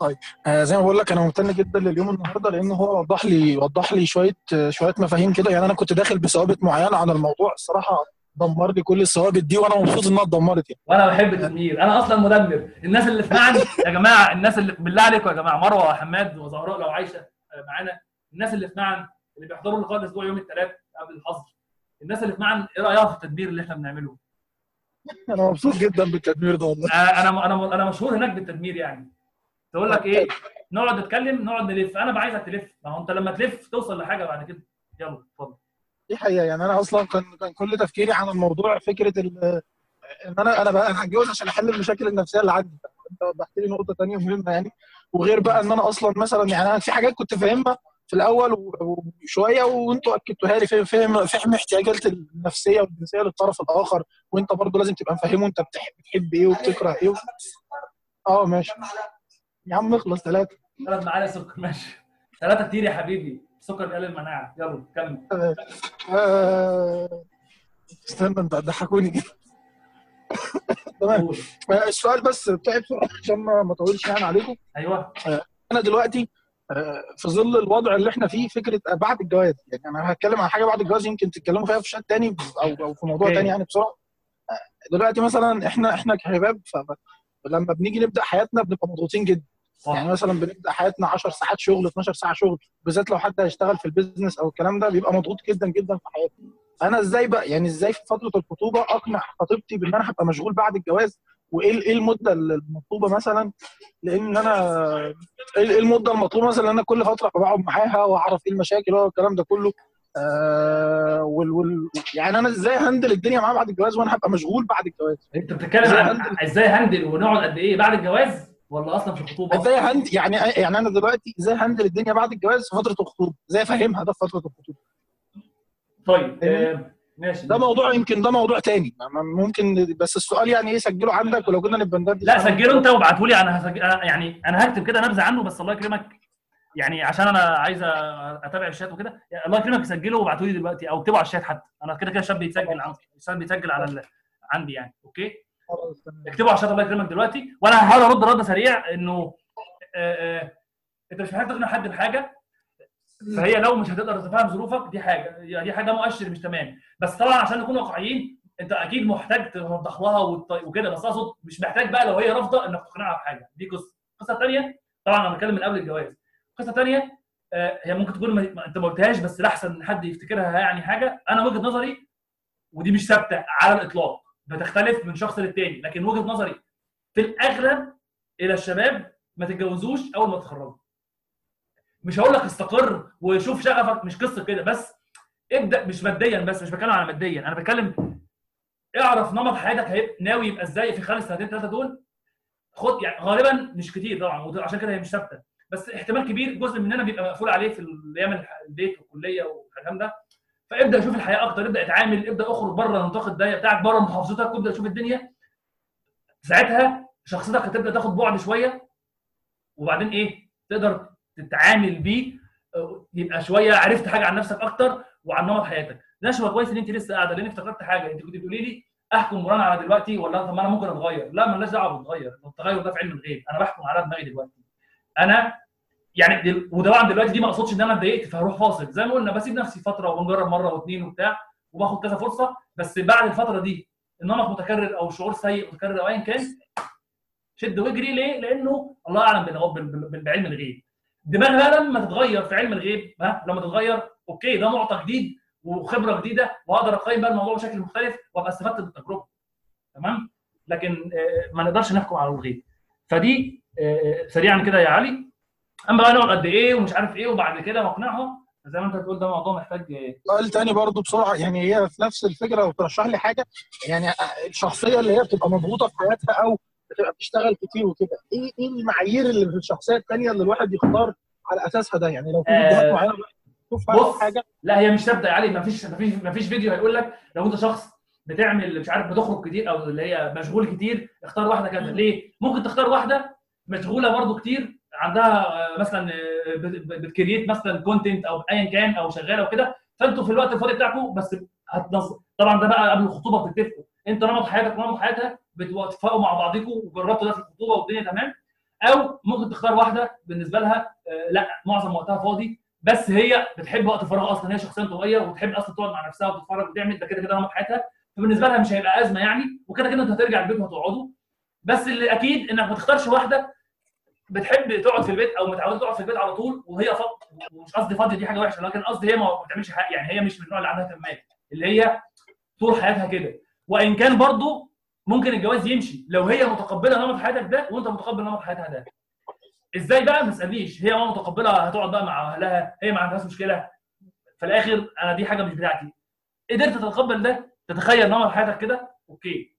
طيب آه زي ما بقول لك أنا ممتن جدا لليوم النهارده لأن هو وضح لي وضح لي شوية شوية مفاهيم كده يعني أنا كنت داخل بثوابت معينة عن الموضوع الصراحة دمر لي كل الثوابت دي وأنا مبسوط إنها اتدمرت يعني. وأنا بحب التدمير. أنا أصلا مدمر. الناس اللي اسمعني يا جماعة الناس اللي بالله عليكم يا جماعة مروة وحماد وزهراء لو عايشة آه، معانا. الناس اللي معن اللي بيحضروا اللقاء الأسبوع يوم الثلاث قبل الحظر. الناس اللي معن إيه رايها في التدبير اللي إحنا بنعمله؟ أنا مبسوط جدا بالتدمير ده والله. آه، أنا أنا أنا مشهور هناك بالتدمير يعني. تقول لك إيه؟ نقعد نتكلم نقعد نلف. أنا عايزك تلف. ما هو أنت لما تلف توصل لحاجة بعد كده. يلا اتفضل. دي حقيقة. يعني أنا أصلا كان كان كل تفكيري عن الموضوع فكرة إن أنا أنا بقى أنا هتجوز عشان أحل المشاكل النفسية اللي عندي. انت وضحت لي نقطة ثانية مهمة يعني. وغير بقى إن أنا أصلا مثلا يعني أنا في حاجات كنت فاهمها في الأول وشوية وأنتوا أكدتوها لي. فاهم فاهم فاهم احتياجات النفسية والجنسية للطرف الآخر. وأنت برضو لازم تبقى مفهمه أنت بتحب, بتحب إيه وبتكره إيه. آه ماشي. يا عم اخلص ثلاثة. ثلاث معالق سكر. ماشي. ثلاثة كتير يا حبيبي. السكر بيقلل المناعة. يلا كمل. آه، استنى انت ضحكوني كده. تمام. آه، السؤال بس بتاعي بسرعة عشان ما اطولش يعني عليكم. أيوه. أنا دلوقتي آه، في ظل الوضع اللي إحنا فيه فكرة آه، بعد الجواز. يعني أنا هتكلم عن حاجة بعد الجواز يمكن تتكلموا فيها في شات تاني أو أو في موضوع. تاني يعني بسرعة. آه، دلوقتي مثلا إحنا إحنا كشباب فلما بنيجي نبدأ حياتنا بنبقى مضغوطين جدا. صح. يعني مثلا بنبدأ حياتنا 10 ساعات شغل 12 ساعة شغل بالذات لو حد هيشتغل في البيزنس أو الكلام ده بيبقى مضغوط جدا جدا في حياته أنا إزاي بقى يعني إزاي في فترة الخطوبة أقنع خطيبتي بإن أنا هبقى مشغول بعد الجواز؟ وإيه إيه المدة المطلوبة مثلا؟ لأن أنا إيه إيه المدة المطلوبة مثلا إن أنا كل فترة بقعد معاها وأعرف إيه المشاكل والكلام ده كله؟ آه وال وال يعني أنا إزاي هندل الدنيا معاها بعد الجواز وأنا هبقى مشغول بعد الجواز؟ أنت بتتكلم عن إزاي هندل ونقعد قد إيه بعد الجواز؟ ولا أصلا في الخطوبة؟ إزاي هند يعني يعني أنا دلوقتي إزاي هندل الدنيا بعد الجواز في فترة الخطوبة؟ إزاي أفهمها ده في فترة الخطوبة؟ طيب آه، ماشي ده موضوع يمكن ده موضوع تاني. ممكن بس السؤال يعني إيه سجله عندك؟ ولو كنا نبقى ندردش لا. سجله أنت وابعته لي أنا هسجل يعني أنا هكتب كده نبذة عنه بس الله يكرمك. يعني عشان أنا عايز أتابع الشات وكده. يعني الله يكرمك سجله وابعته لي دلوقتي أو اكتبه على الشات حتى. أنا كده كده الشات بيتسجل عندي الشات بيتسجل على. عندي يعني أوكي؟ على الشات الله يكرمك دلوقتي. وأنا هحاول ارد رد سريع انه آه، آه، انت مش محتاج تقنع حد بحاجة. فهي لو مش هتقدر تتفهم ظروفك دي حاجة يعني دي حاجة مؤشر مش تمام. بس طبعا عشان نكون واقعيين انت أكيد محتاج توضح لها وكده. بس اقصد مش محتاج بقى لو هي رافضة انك تقنعها بحاجة. دي قصة. القصة الثانية طبعا أنا بتكلم من قبل الجواز. القصة الثانية هي ممكن تكون ما- انت ما قلتهاش بس الاحسن ان حد يفتكرها يعني حاجة. أنا وجهة نظري ودي مش ثابتة على الإطلاق. بتختلف من شخص للتاني لكن وجهة نظري في الأغلب إلى الشباب ما تتجوزوش أول ما تتخرجوا. مش هقول لك استقر وشوف شغفك مش قصة كده بس ابدأ مش ماديا بس مش بتكلم على ماديا أنا بتكلم اعرف نمط حياتك هيبقى ناوي يبقى إزاي في خلال السنتين ثلاثة دول. خد يعني غالبا مش كتير طبعا وعشان كده هي مش ثابتة. بس احتمال كبير جزء مننا بيبقى مقفول عليه في الح- البيت والكلية والكلام ده. فابدا شوف الحياة أكتر ابدأ اتعامل ابدأ اخرج بره نطاق الضيق بتاعك بره محافظتك وابدأ شوف الدنيا. ساعتها شخصيتك هتبدأ تاخد بعد شوية وبعدين إيه؟ تقدر تتعامل بيه آه، يبقى شوية عرفت حاجة عن نفسك أكتر وعن نمط حياتك. نشوه كويس إن أنت لسه قاعدة لأن افتكرت حاجة. أنت كنت بتقولي لي أحكم مران على دلوقتي ولا طب ما أنا ممكن أتغير؟ لا مالناش دعوة بالتغير. التغير ده في علم الغيب. أنا بحكم على دماغي دلوقتي. أنا يعني دل... وطبعا دلوقتي دي ما أقصدش إن أنا اتضايقت فهروح فاصل زي ما قلنا بسيب نفسي فترة وبنجرب مرة واثنين وبتاع وباخد كذا فرصة بس بعد الفترة دي النمط متكرر أو شعور سيء متكرر أو ايا كان شد واجري ليه؟ لأنه الله أعلم بعلم الغيب. بقى لما تتغير في علم الغيب ها لما تتغير أوكي ده معطى جديد وخبرة جديدة وأقدر أقيم بقى الموضوع بشكل مختلف وأبقى استفدت بالتجربة. تمام؟ لكن آه، ما نقدرش نحكم على الغيب. فدي آه، سريعا كده يا علي أما بقى نقعد قد إيه ومش عارف إيه وبعد كده نقنعهم زي ما أنت بتقول ده موضوع محتاج سؤال تاني برضو بسرعة يعني هي في نفس الفكرة لو ترشح لي حاجة يعني الشخصية اللي هي بتبقى مضغوطة في حياتها أو بتبقى بتشتغل كتير وكده إيه إيه المعايير اللي في الشخصية التانية اللي الواحد يختار على أساسها ده؟ يعني لو في آه، فيديوهات معينه بص حاجة. لا هي مش ثابتة يا علي ما فيش ما فيش ما فيش فيديو هيقول لك لو أنت شخص بتعمل مش عارف بتخرج كتير أو اللي هي مشغول كتير اختار واحدة كذا. ليه؟ ممكن تختار واحدة مشغولة برضو كتير عندها آه، مثلا آه، بت- بت- بتكريت مثلا كونتنت أو ايا كان أو شغالة وكده فأنتوا في الوقت الفاضي بتاعكم بس هتنظم طبعا ده بقى قبل الخطوبة بتتفقوا. انت نمط حياتك ونمط حياتها بتتفقوا مع بعضكم وجربتوا ده في الخطوبة والدنيا تمام. أو ممكن تختار واحدة بالنسبة لها آه، لا معظم وقتها فاضي بس هي بتحب وقت الفراغ أصلا هي شخصيه انطوائيه وبتحب أصلا تقعد مع نفسها وتتفرج وتعمل ده كده كده نمط حياتها. فبالنسبة لها مش هيبقى أزمة يعني وكده كده انت هترجع البيت وهتقعدوا. بس اللي أكيد إنك ما تختارش واحدة بتحب تقعد في البيت أو متعوده تقعد في البيت على طول وهي فاضيه ومش قصدي فاضيه دي حاجة وحشة لكن قصدي هي ما بتعملش حاجة يعني هي مش من النوع اللي عندها تنميه اللي هي طول حياتها كده. وإن كان برضو ممكن الجواز يمشي لو هي متقبلة نمط حياتك ده وأنت متقبل نمط حياتها ده. إزاي بقى؟ ما تسألنيش. هي ما متقبلة هتقعد بقى مع أهلها هي ما عندهاش مشكلة. في الآخر أنا دي حاجة مش بتاعتي. قدرت تتقبل ده تتخيل نمط حياتك كده okay.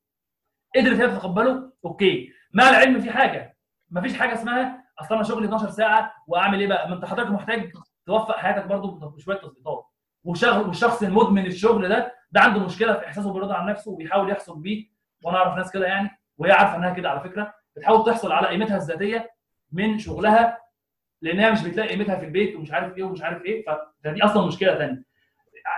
قدرت هي تتقبله okay. مع العلم في حاجة. مفيش حاجة اسمها أصل أنا شغلي 12 ساعة وأعمل إيه بقى؟ ما أنت حضرتك محتاج توفق حياتك برضو بشوية تظبيطات. وشغل والشخص المدمن الشغل ده ده عنده مشكلة في إحساسه بالرضا عن نفسه وبيحاول يحصل بيه وأنا أعرف ناس كده يعني وهي عارفة إنها كده على فكرة. بتحاول تحصل على قيمتها الذاتية من شغلها لأنها مش بتلاقي قيمتها في البيت ومش عارف إيه ومش عارف إيه. فدي أصلا مشكلة ثانية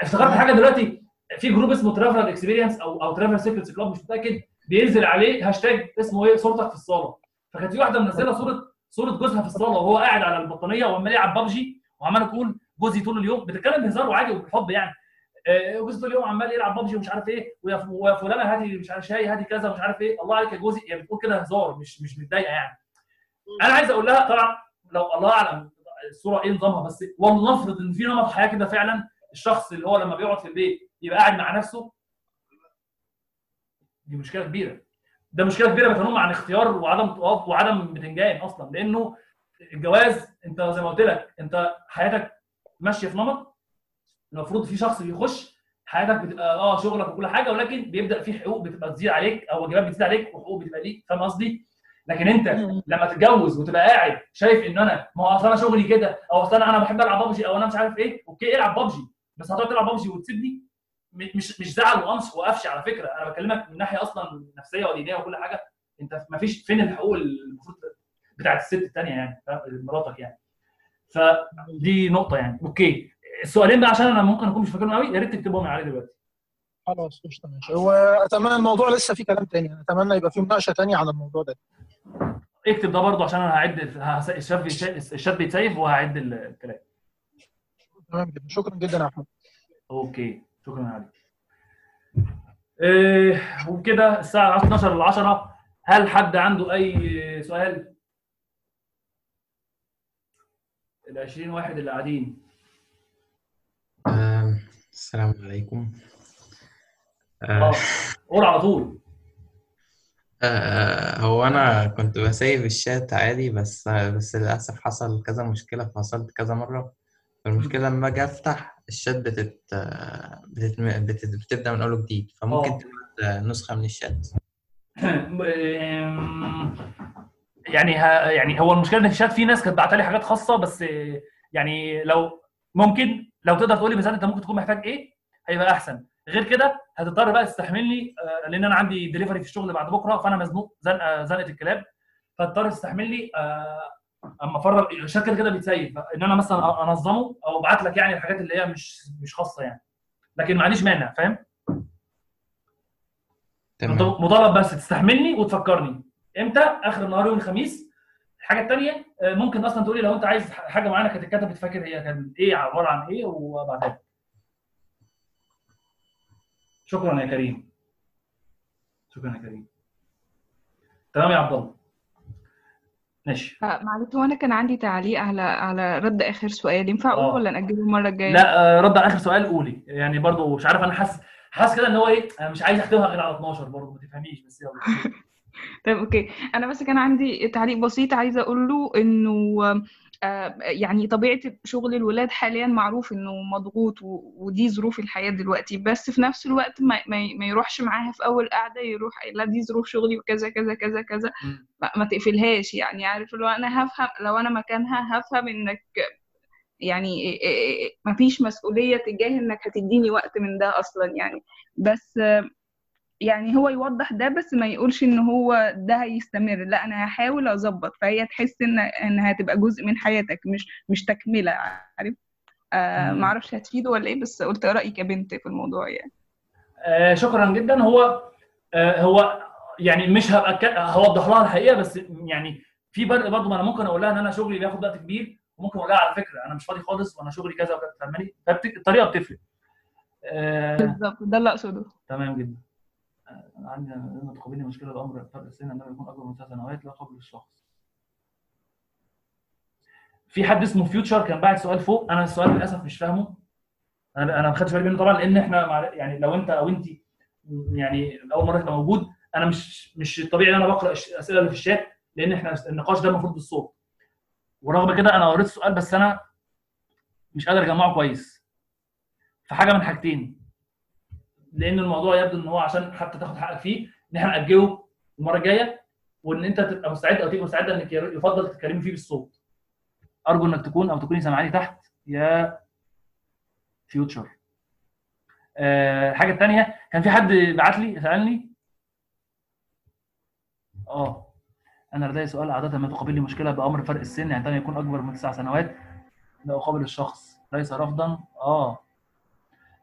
افتكرت حاجة دلوقتي؟ في group اسمه Traveler Experience أو أو Traveler Secrets Club مش متأكد. بينزل عليه هاشتاج اسمه إيه؟ صورتك في الصالة. فكانت في واحدة منزلة صوره صورة جوزها في الصالة وهو قاعد على البطانية وعمال يلعب ببجي وعمال تقول جوزي طول اليوم بتتكلم بهزار وعادي وبالحب يعني. آه، جوزي طول اليوم عمال يلعب ببجي ومش عارف إيه ويا فلانة هاتي مش عارف شاي هاتي كذا مش عارف إيه. الله عليك يا جوزي هي بتقول كده هزار مش مش متضايقة يعني. أنا عايز أقول لها طبعا لو الله أعلم الصورة إيه نظامها بس والله نفرض إن في نمط حياة كده فعلا الشخص اللي هو لما بيقعد في البيت يبقى قاعد مع نفسه دي مشكلة كبيرة. ده مشكلة كبيرة بتنم عن اختيار وعدم توافق وعدم بتنجان أصلا لأنه الجواز أنت زي ما قلت لك أنت حياتك ماشية في نمط المفروض في شخص بيخش حياتك بتبقى آه شغلك وكل حاجة ولكن بيبدأ في حقوق بتبقى تزيد عليك أو واجبات بتزيد عليك وحقوق بتبقى ليك فاهم قصدي؟ لكن أنت لما تتجوز وتبقى قاعد شايف إن أنا ما هو أصل أنا شغلي كده أو أصل أنا بحب ألعب ببجي أو أنا مش عارف إيه okay العب ببجي بس هتقعد تلعب ببجي وتسيبني مش مش زعل وقمص وقفش على فكرة. أنا بكلمك من ناحية أصلا نفسية ودينيه وكل حاجة. أنت ما فيش فين الحقوق المفروض بتاعت الست الثانية يعني؟ مراتك يعني. فدي نقطة يعني. okay. السؤالين بقى عشان أنا ممكن أكون مش فاكرهم قوي يا ريت تكتبهم علي دلوقتي. خلاص قشطة ماشي. هو أتمنى الموضوع لسه فيه كلام تاني أنا أتمنى يبقى فيه مناقشة تانية عن الموضوع ده. اكتب ده برضه عشان أنا هعد بيتش- الشات بيتسيف وهعد ال- الكلام. تمام جدا. شكرا جدا يا أحمد. okay. شكرا يا علي إيه وبكده الساعة 12 ل 10 هل حد عنده أي سؤال؟ ال 20 واحد اللي قاعدين. السلام عليكم. آه آه، قول على طول. آه، هو أنا كنت بسيب الشات عادي بس بس للأسف حصل كذا مشكلة فصلت كذا مرة. فالمشكلة لما أجي أفتح الشات بتت... بتت... بتت... بتبدأ من أول وجديد فممكن آه. تبعت نسخة من الشات. يعني ها يعني هو المشكلة إن في الشات في ناس كانت بعت لي حاجات خاصة بس يعني لو ممكن لو تقدر تقول لي مثلا أنت ممكن تكون محتاج إيه هيبقى أحسن. غير كده هتضطر بقى تستحملني آه، لأن أنا عندي دليفري في الشغل بعد بكرة فأنا مزنوق زنقه زنقة الكلاب فهتضطر تستحملني آه، اما افرغ الشات كده كده بيتسيب ان أنا مثلا انظمه أو ابعت لك يعني الحاجات اللي هي مش مش خاصة يعني. لكن ما عنديش مانع فاهم؟ تمام. مطالب بس تستحملني وتفكرني. إمتى؟ آخر النهار يوم الخميس. الحاجة الثانية ممكن أصلا تقولي لو أنت عايز حاجة معينه كانت اتكتبت فاكر هي كانت إيه عبارة عن إيه وبعدها شكرا يا كريم. شكرا يا كريم. تمام يا عبد الله. ماشي. معلش هو أنا كان عندي تعليق على على رد آخر سؤال ينفع اقوله ولا نأجله المرة الجاية؟ لا آه، رد على آخر سؤال قولي. يعني برضو مش عارف أنا حاسس حاسس كده إن هو إيه أنا مش عايز اختمها غير على 12 برضو ما تفهميش بس يلا. طيب أوكي. أنا بس كان عندي تعليق بسيط عايزة أقول له إنه يعني طبيعة شغل الولاد حاليا معروف إنه مضغوط ودي ظروف الحياة دلوقتي بس في نفس الوقت ما, ما, يروحش معاها في أول قعدة يروح لا دي ظروف شغلي وكذا كذا كذا كذا. ما, تقفلهاش يعني عارف لو أنا هفهم لو أنا مكانها هفهم إنك يعني ما فيش مسؤولية تجاه إنك هتديني وقت من ده أصلا يعني بس آه، يعني هو يوضح ده بس ما يقولش إن هو ده هيستمر. لا أنا هحاول أظبط. فهي تحس إن انها هتبقى جزء من حياتك مش مش تكملة عارف؟ آه أعرفش هتفيده ولا إيه بس قلت رايي كبنت في الموضوع يعني. آه شكرا جدا. هو آه هو يعني مش هبقى هوضح لها الحقيقة بس يعني في فرق برضه ما أنا ممكن أقول لها إن أنا شغلي بياخد وقت كبير وممكن أقول لها على فكرة. أنا مش فاضي خالص وأنا شغلي كذا وكذا فاهماني؟ فبت- الطريقة بتفرق. آه بالظبط. ده اللي أقصده. تمام جدا. عندي لما تقابلني مشكلة الأمر فرق السن انه يكون أكبر من ثلاث سنوات لا قبل الشخص. في حد اسمه فيوتشر كان باعت سؤال فوق أنا السؤال للأسف مش فاهمه. أنا أنا ما خدتش بالي منه طبعا لأن إحنا يعني لو أنت أو انت يعني اول مرة تبقى موجود أنا مش مش الطبيعي إن أنا بقرأ الأسئلة اللي في الشات لأن إحنا النقاش ده المفروض بالصوت. ورغم كده أنا قريت السؤال بس أنا مش قادر أجمعه كويس. فحاجه من حاجتين. لأن الموضوع يبدو إن هو عشان حتى تاخد حقك فيه إن إحنا ناجله المرة الجاية وإن أنت تبقى مستعد أو تبقى مستعدة إنك يفضل تتكلمي فيه بالصوت. أرجو إنك تكون أو تكوني سامعاني تحت يا فيوتشر الحاجة الثانية كان في حد بعت لي سألني؟ آه. أنا لدي سؤال عادة ما تقابلني مشكلة بأمر فرق السن يعني عندما يكون أكبر من تسع سنوات لا أقابل الشخص ليس رفضا. آه.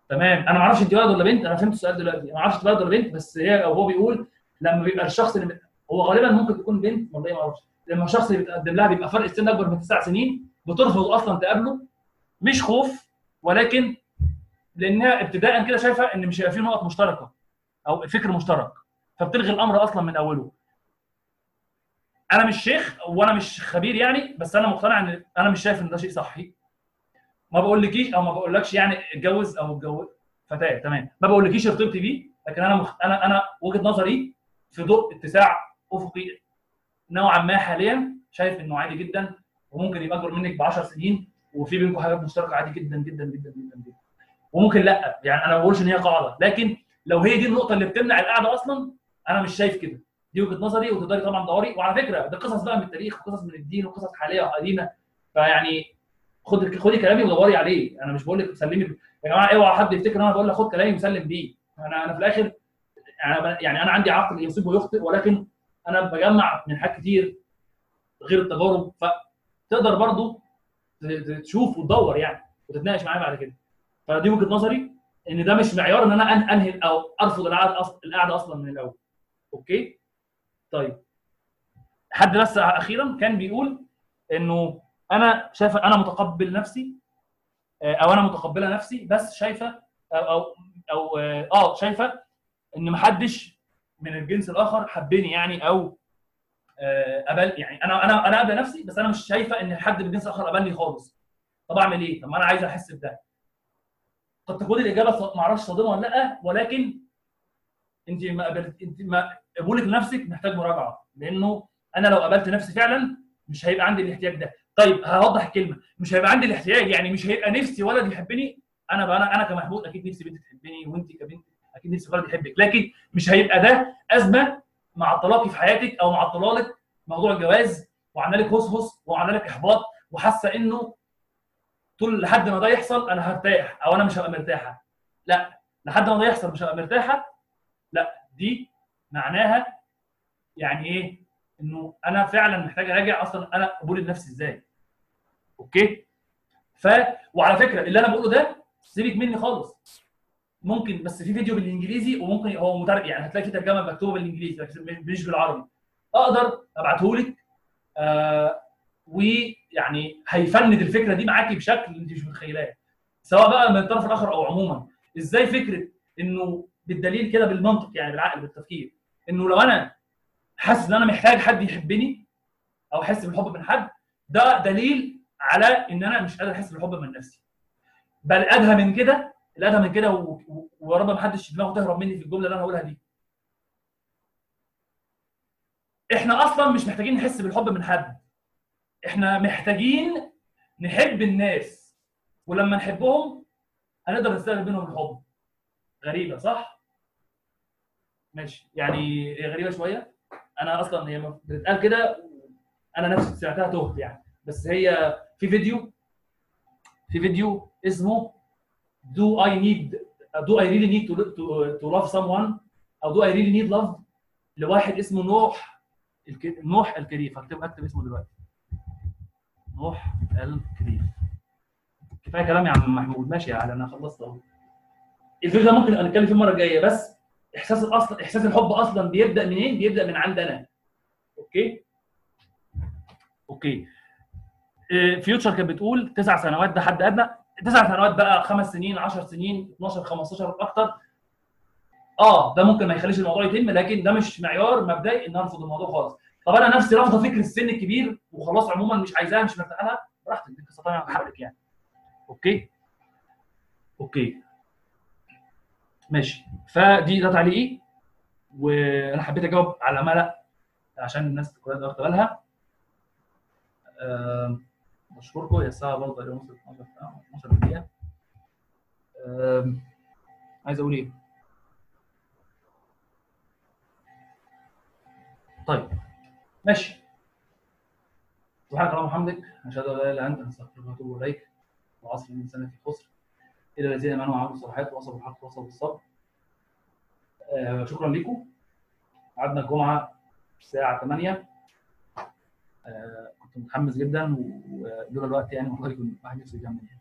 تمام. أنا ما أعرفش أنت ولد ولا بنت أنا فهمت السؤال دلوقتي. ما أعرفش أنت ولد ولا بنت بس هي أو هو بيقول لما بيبقى الشخص اللي هو غالبا ممكن تكون بنت والله ما أعرفش. لما الشخص اللي بيتقدم لها بيبقى فرق السن أكبر من تسع سنين بترفض أصلا تقابله. مش خوف ولكن لأنها ابتداء كده شايفة إن مش هيبقى في نقط مشتركة أو فكر مشترك فبتلغي الأمر أصلا من أوله. أنا مش شيخ وأنا مش خبير يعني بس أنا مقتنع إن أنا مش شايف إن ده شيء صحي. ما بقولكيش أو ما بقولكش يعني اتجوز أو اتجوز. فتاة تمام. ما بقولكيش ارتبطي بيه لكن أنا مخ... أنا أنا وجهة نظري في ضوء اتساع أفقي نوعا ما حاليا شايف إنه عادي جدا وممكن يبقى أكبر منك ب 10 سنين وفي بينكم حاجات مشتركة عادي جدا جدا جدا جدا جدا. وممكن لأ يعني أنا ما بقولش إن هي قاعدة. لكن لو هي دي النقطة اللي بتمنع القعدة أصلا أنا مش شايف كده. دي وجهة نظري وتقدري طبعا تدوري. وعلى فكرة ده قصص بقى من التاريخ وقصص من الدين وقصص حالية وقديمة. فيعني خد خدي كلامي ودوري عليه. أنا مش بقول لك سلمي. يا جماعة اوعى حد يفتكر إن أنا بقول لك خد كلامي وسلم بيه. أنا أنا في الآخر يعني أنا عندي عقل يصيب ويخطئ ولكن أنا بجمع من حاجات كتير غير التجارب. فتقدر برضو تشوف وتدور يعني وتتناقش معايا بعد كده. فدي وجهة نظري إن ده مش معيار إن أنا أنهي أو أرفض القعده أصلا القعدة أصلا من الأول. أوكي؟ طيب. حد بس أخيرا كان بيقول إنه أنا شايفه أنا متقبل نفسي آه، أو أنا متقبلة نفسي بس شايفة أو أو, أو آه آه، شايفة إن محدش من الجنس الآخر حبني يعني أو آه، قبل يعني أنا أنا أنا قابله نفسي بس أنا مش شايفة إن حد من الجنس الآخر قبلني خالص. طب أعمل إيه؟ طب ما أنا عايز أحس بده. قد تكون الإجابة ما أعرفش صادمة ولا لأ ولكن أنت ما قبلت أنت ما قبولك لنفسك محتاج مراجعة لأنه أنا لو قابلت نفسي فعلا مش هيبقى عندي الاحتياج ده. طيب هوضح الكلمة مش هيبقى عندي الاحتياج يعني مش هيبقى نفسي ولد يحبني؟ أنا بقى أنا أنا كمحمود أكيد نفسي بنت تحبني وأنت كبنت أكيد نفسك ولد يحبك. لكن مش هيبقى ده أزمة معطلاكي في حياتك أو معطلالك موضوع الجواز وعامله لك هصهص وعامله لك إحباط وحاسة إنه طول لحد ما ده يحصل أنا هرتاح أو أنا مش هبقى مرتاحة. لا لحد ما ده يحصل مش هبقى مرتاحة؟ لا دي معناها يعني إيه؟ إنه أنا فعلا محتاج أراجع أصلا أنا قبول النفس إزاي. أوكي؟ ف وعلى فكرة اللي أنا بقوله ده سيبك مني خالص. ممكن بس في فيديو بالإنجليزي وممكن هو مترجم يعني هتلاقي في ترجمة مكتوبة بالإنجليزي مش بالعربي. أقدر أبعته لك آه ويعني هيفند الفكرة دي معاكي بشكل أنت مش متخيلاه. سواء بقى من الطرف الآخر أو عموما. إزاي فكرة إنه بالدليل كده بالمنطق يعني بالعقل بالتفكير؟ إنه لو أنا حاسس إن أنا محتاج حد يحبني أو أحس بالحب من حد ده دليل على إن أنا مش قادر أحس بالحب من نفسي. بل أدهى من كده الأدهى من كده ويا رب ما حدش دماغه تهرب مني في الجملة اللي أنا هقولها دي. إحنا أصلا مش محتاجين نحس بالحب من حد. إحنا محتاجين نحب الناس. ولما نحبهم هنقدر نستقبل منهم الحب. غريبة صح؟ ماشي. يعني غريبة شوية؟ أنا أصلا هي بتتقال كده أنا نفسي سمعتها تهت يعني. بس هي في فيديو في فيديو اسمه I need do I really need to to, to love someone أو do I really need love لواحد اسمه نوح. نوح الكريف. هكتب اكتب اسمه دلوقتي. نوح الكريف. كفاية كلام يا عم محمود. ماشي يا علي أنا خلصت أهو. الفيديو ده ممكن نتكلم فيه المرة الجاية بس إحساس الاصل إحساس الحب أصلا بيبدأ منين؟ بيبدأ من عندنا. أوكي؟ okay. إيه، Future كانت بتقول تسع سنوات ده حد أدنى. تسع سنوات بقى خمس سنين 10 سنين 12 15 أكتر. آه ده ممكن ما يخليش الموضوع يتم لكن ده مش معيار مبدئي إن أرفض الموضوع خالص. طب أنا نفسي رافضة فكره السن الكبير وخلاص عموما مش عايزاها مش مرتاحة لها براحتك دي قصه ثانية حقك يعني. okay؟ okay. ماشي. فدي ده تعليقي وأنا حبيت أجاوب على ملأ عشان الناس كلها واخدة بالها. بشكركم هي الساعة برضه تقريبا وصلت 12 ساعه 12 دقيقه عايز أقول إيه؟ طيب ماشي. سبحانك اللهم وبحمدك أشهد أن لا إله إلا أنت أستغفرك وأتوب إليك. وعصر الانسان في خسر إلى الذين امنوا وعملوا الصالحات ووصلوا بالحق ووصلوا بالصبر آه شكرا لكم قعدنا الجمعة الساعة 8 آه كنت متحمس جدا ولولا الوقت يعني والله كنت واحد نفسه يكمل يعني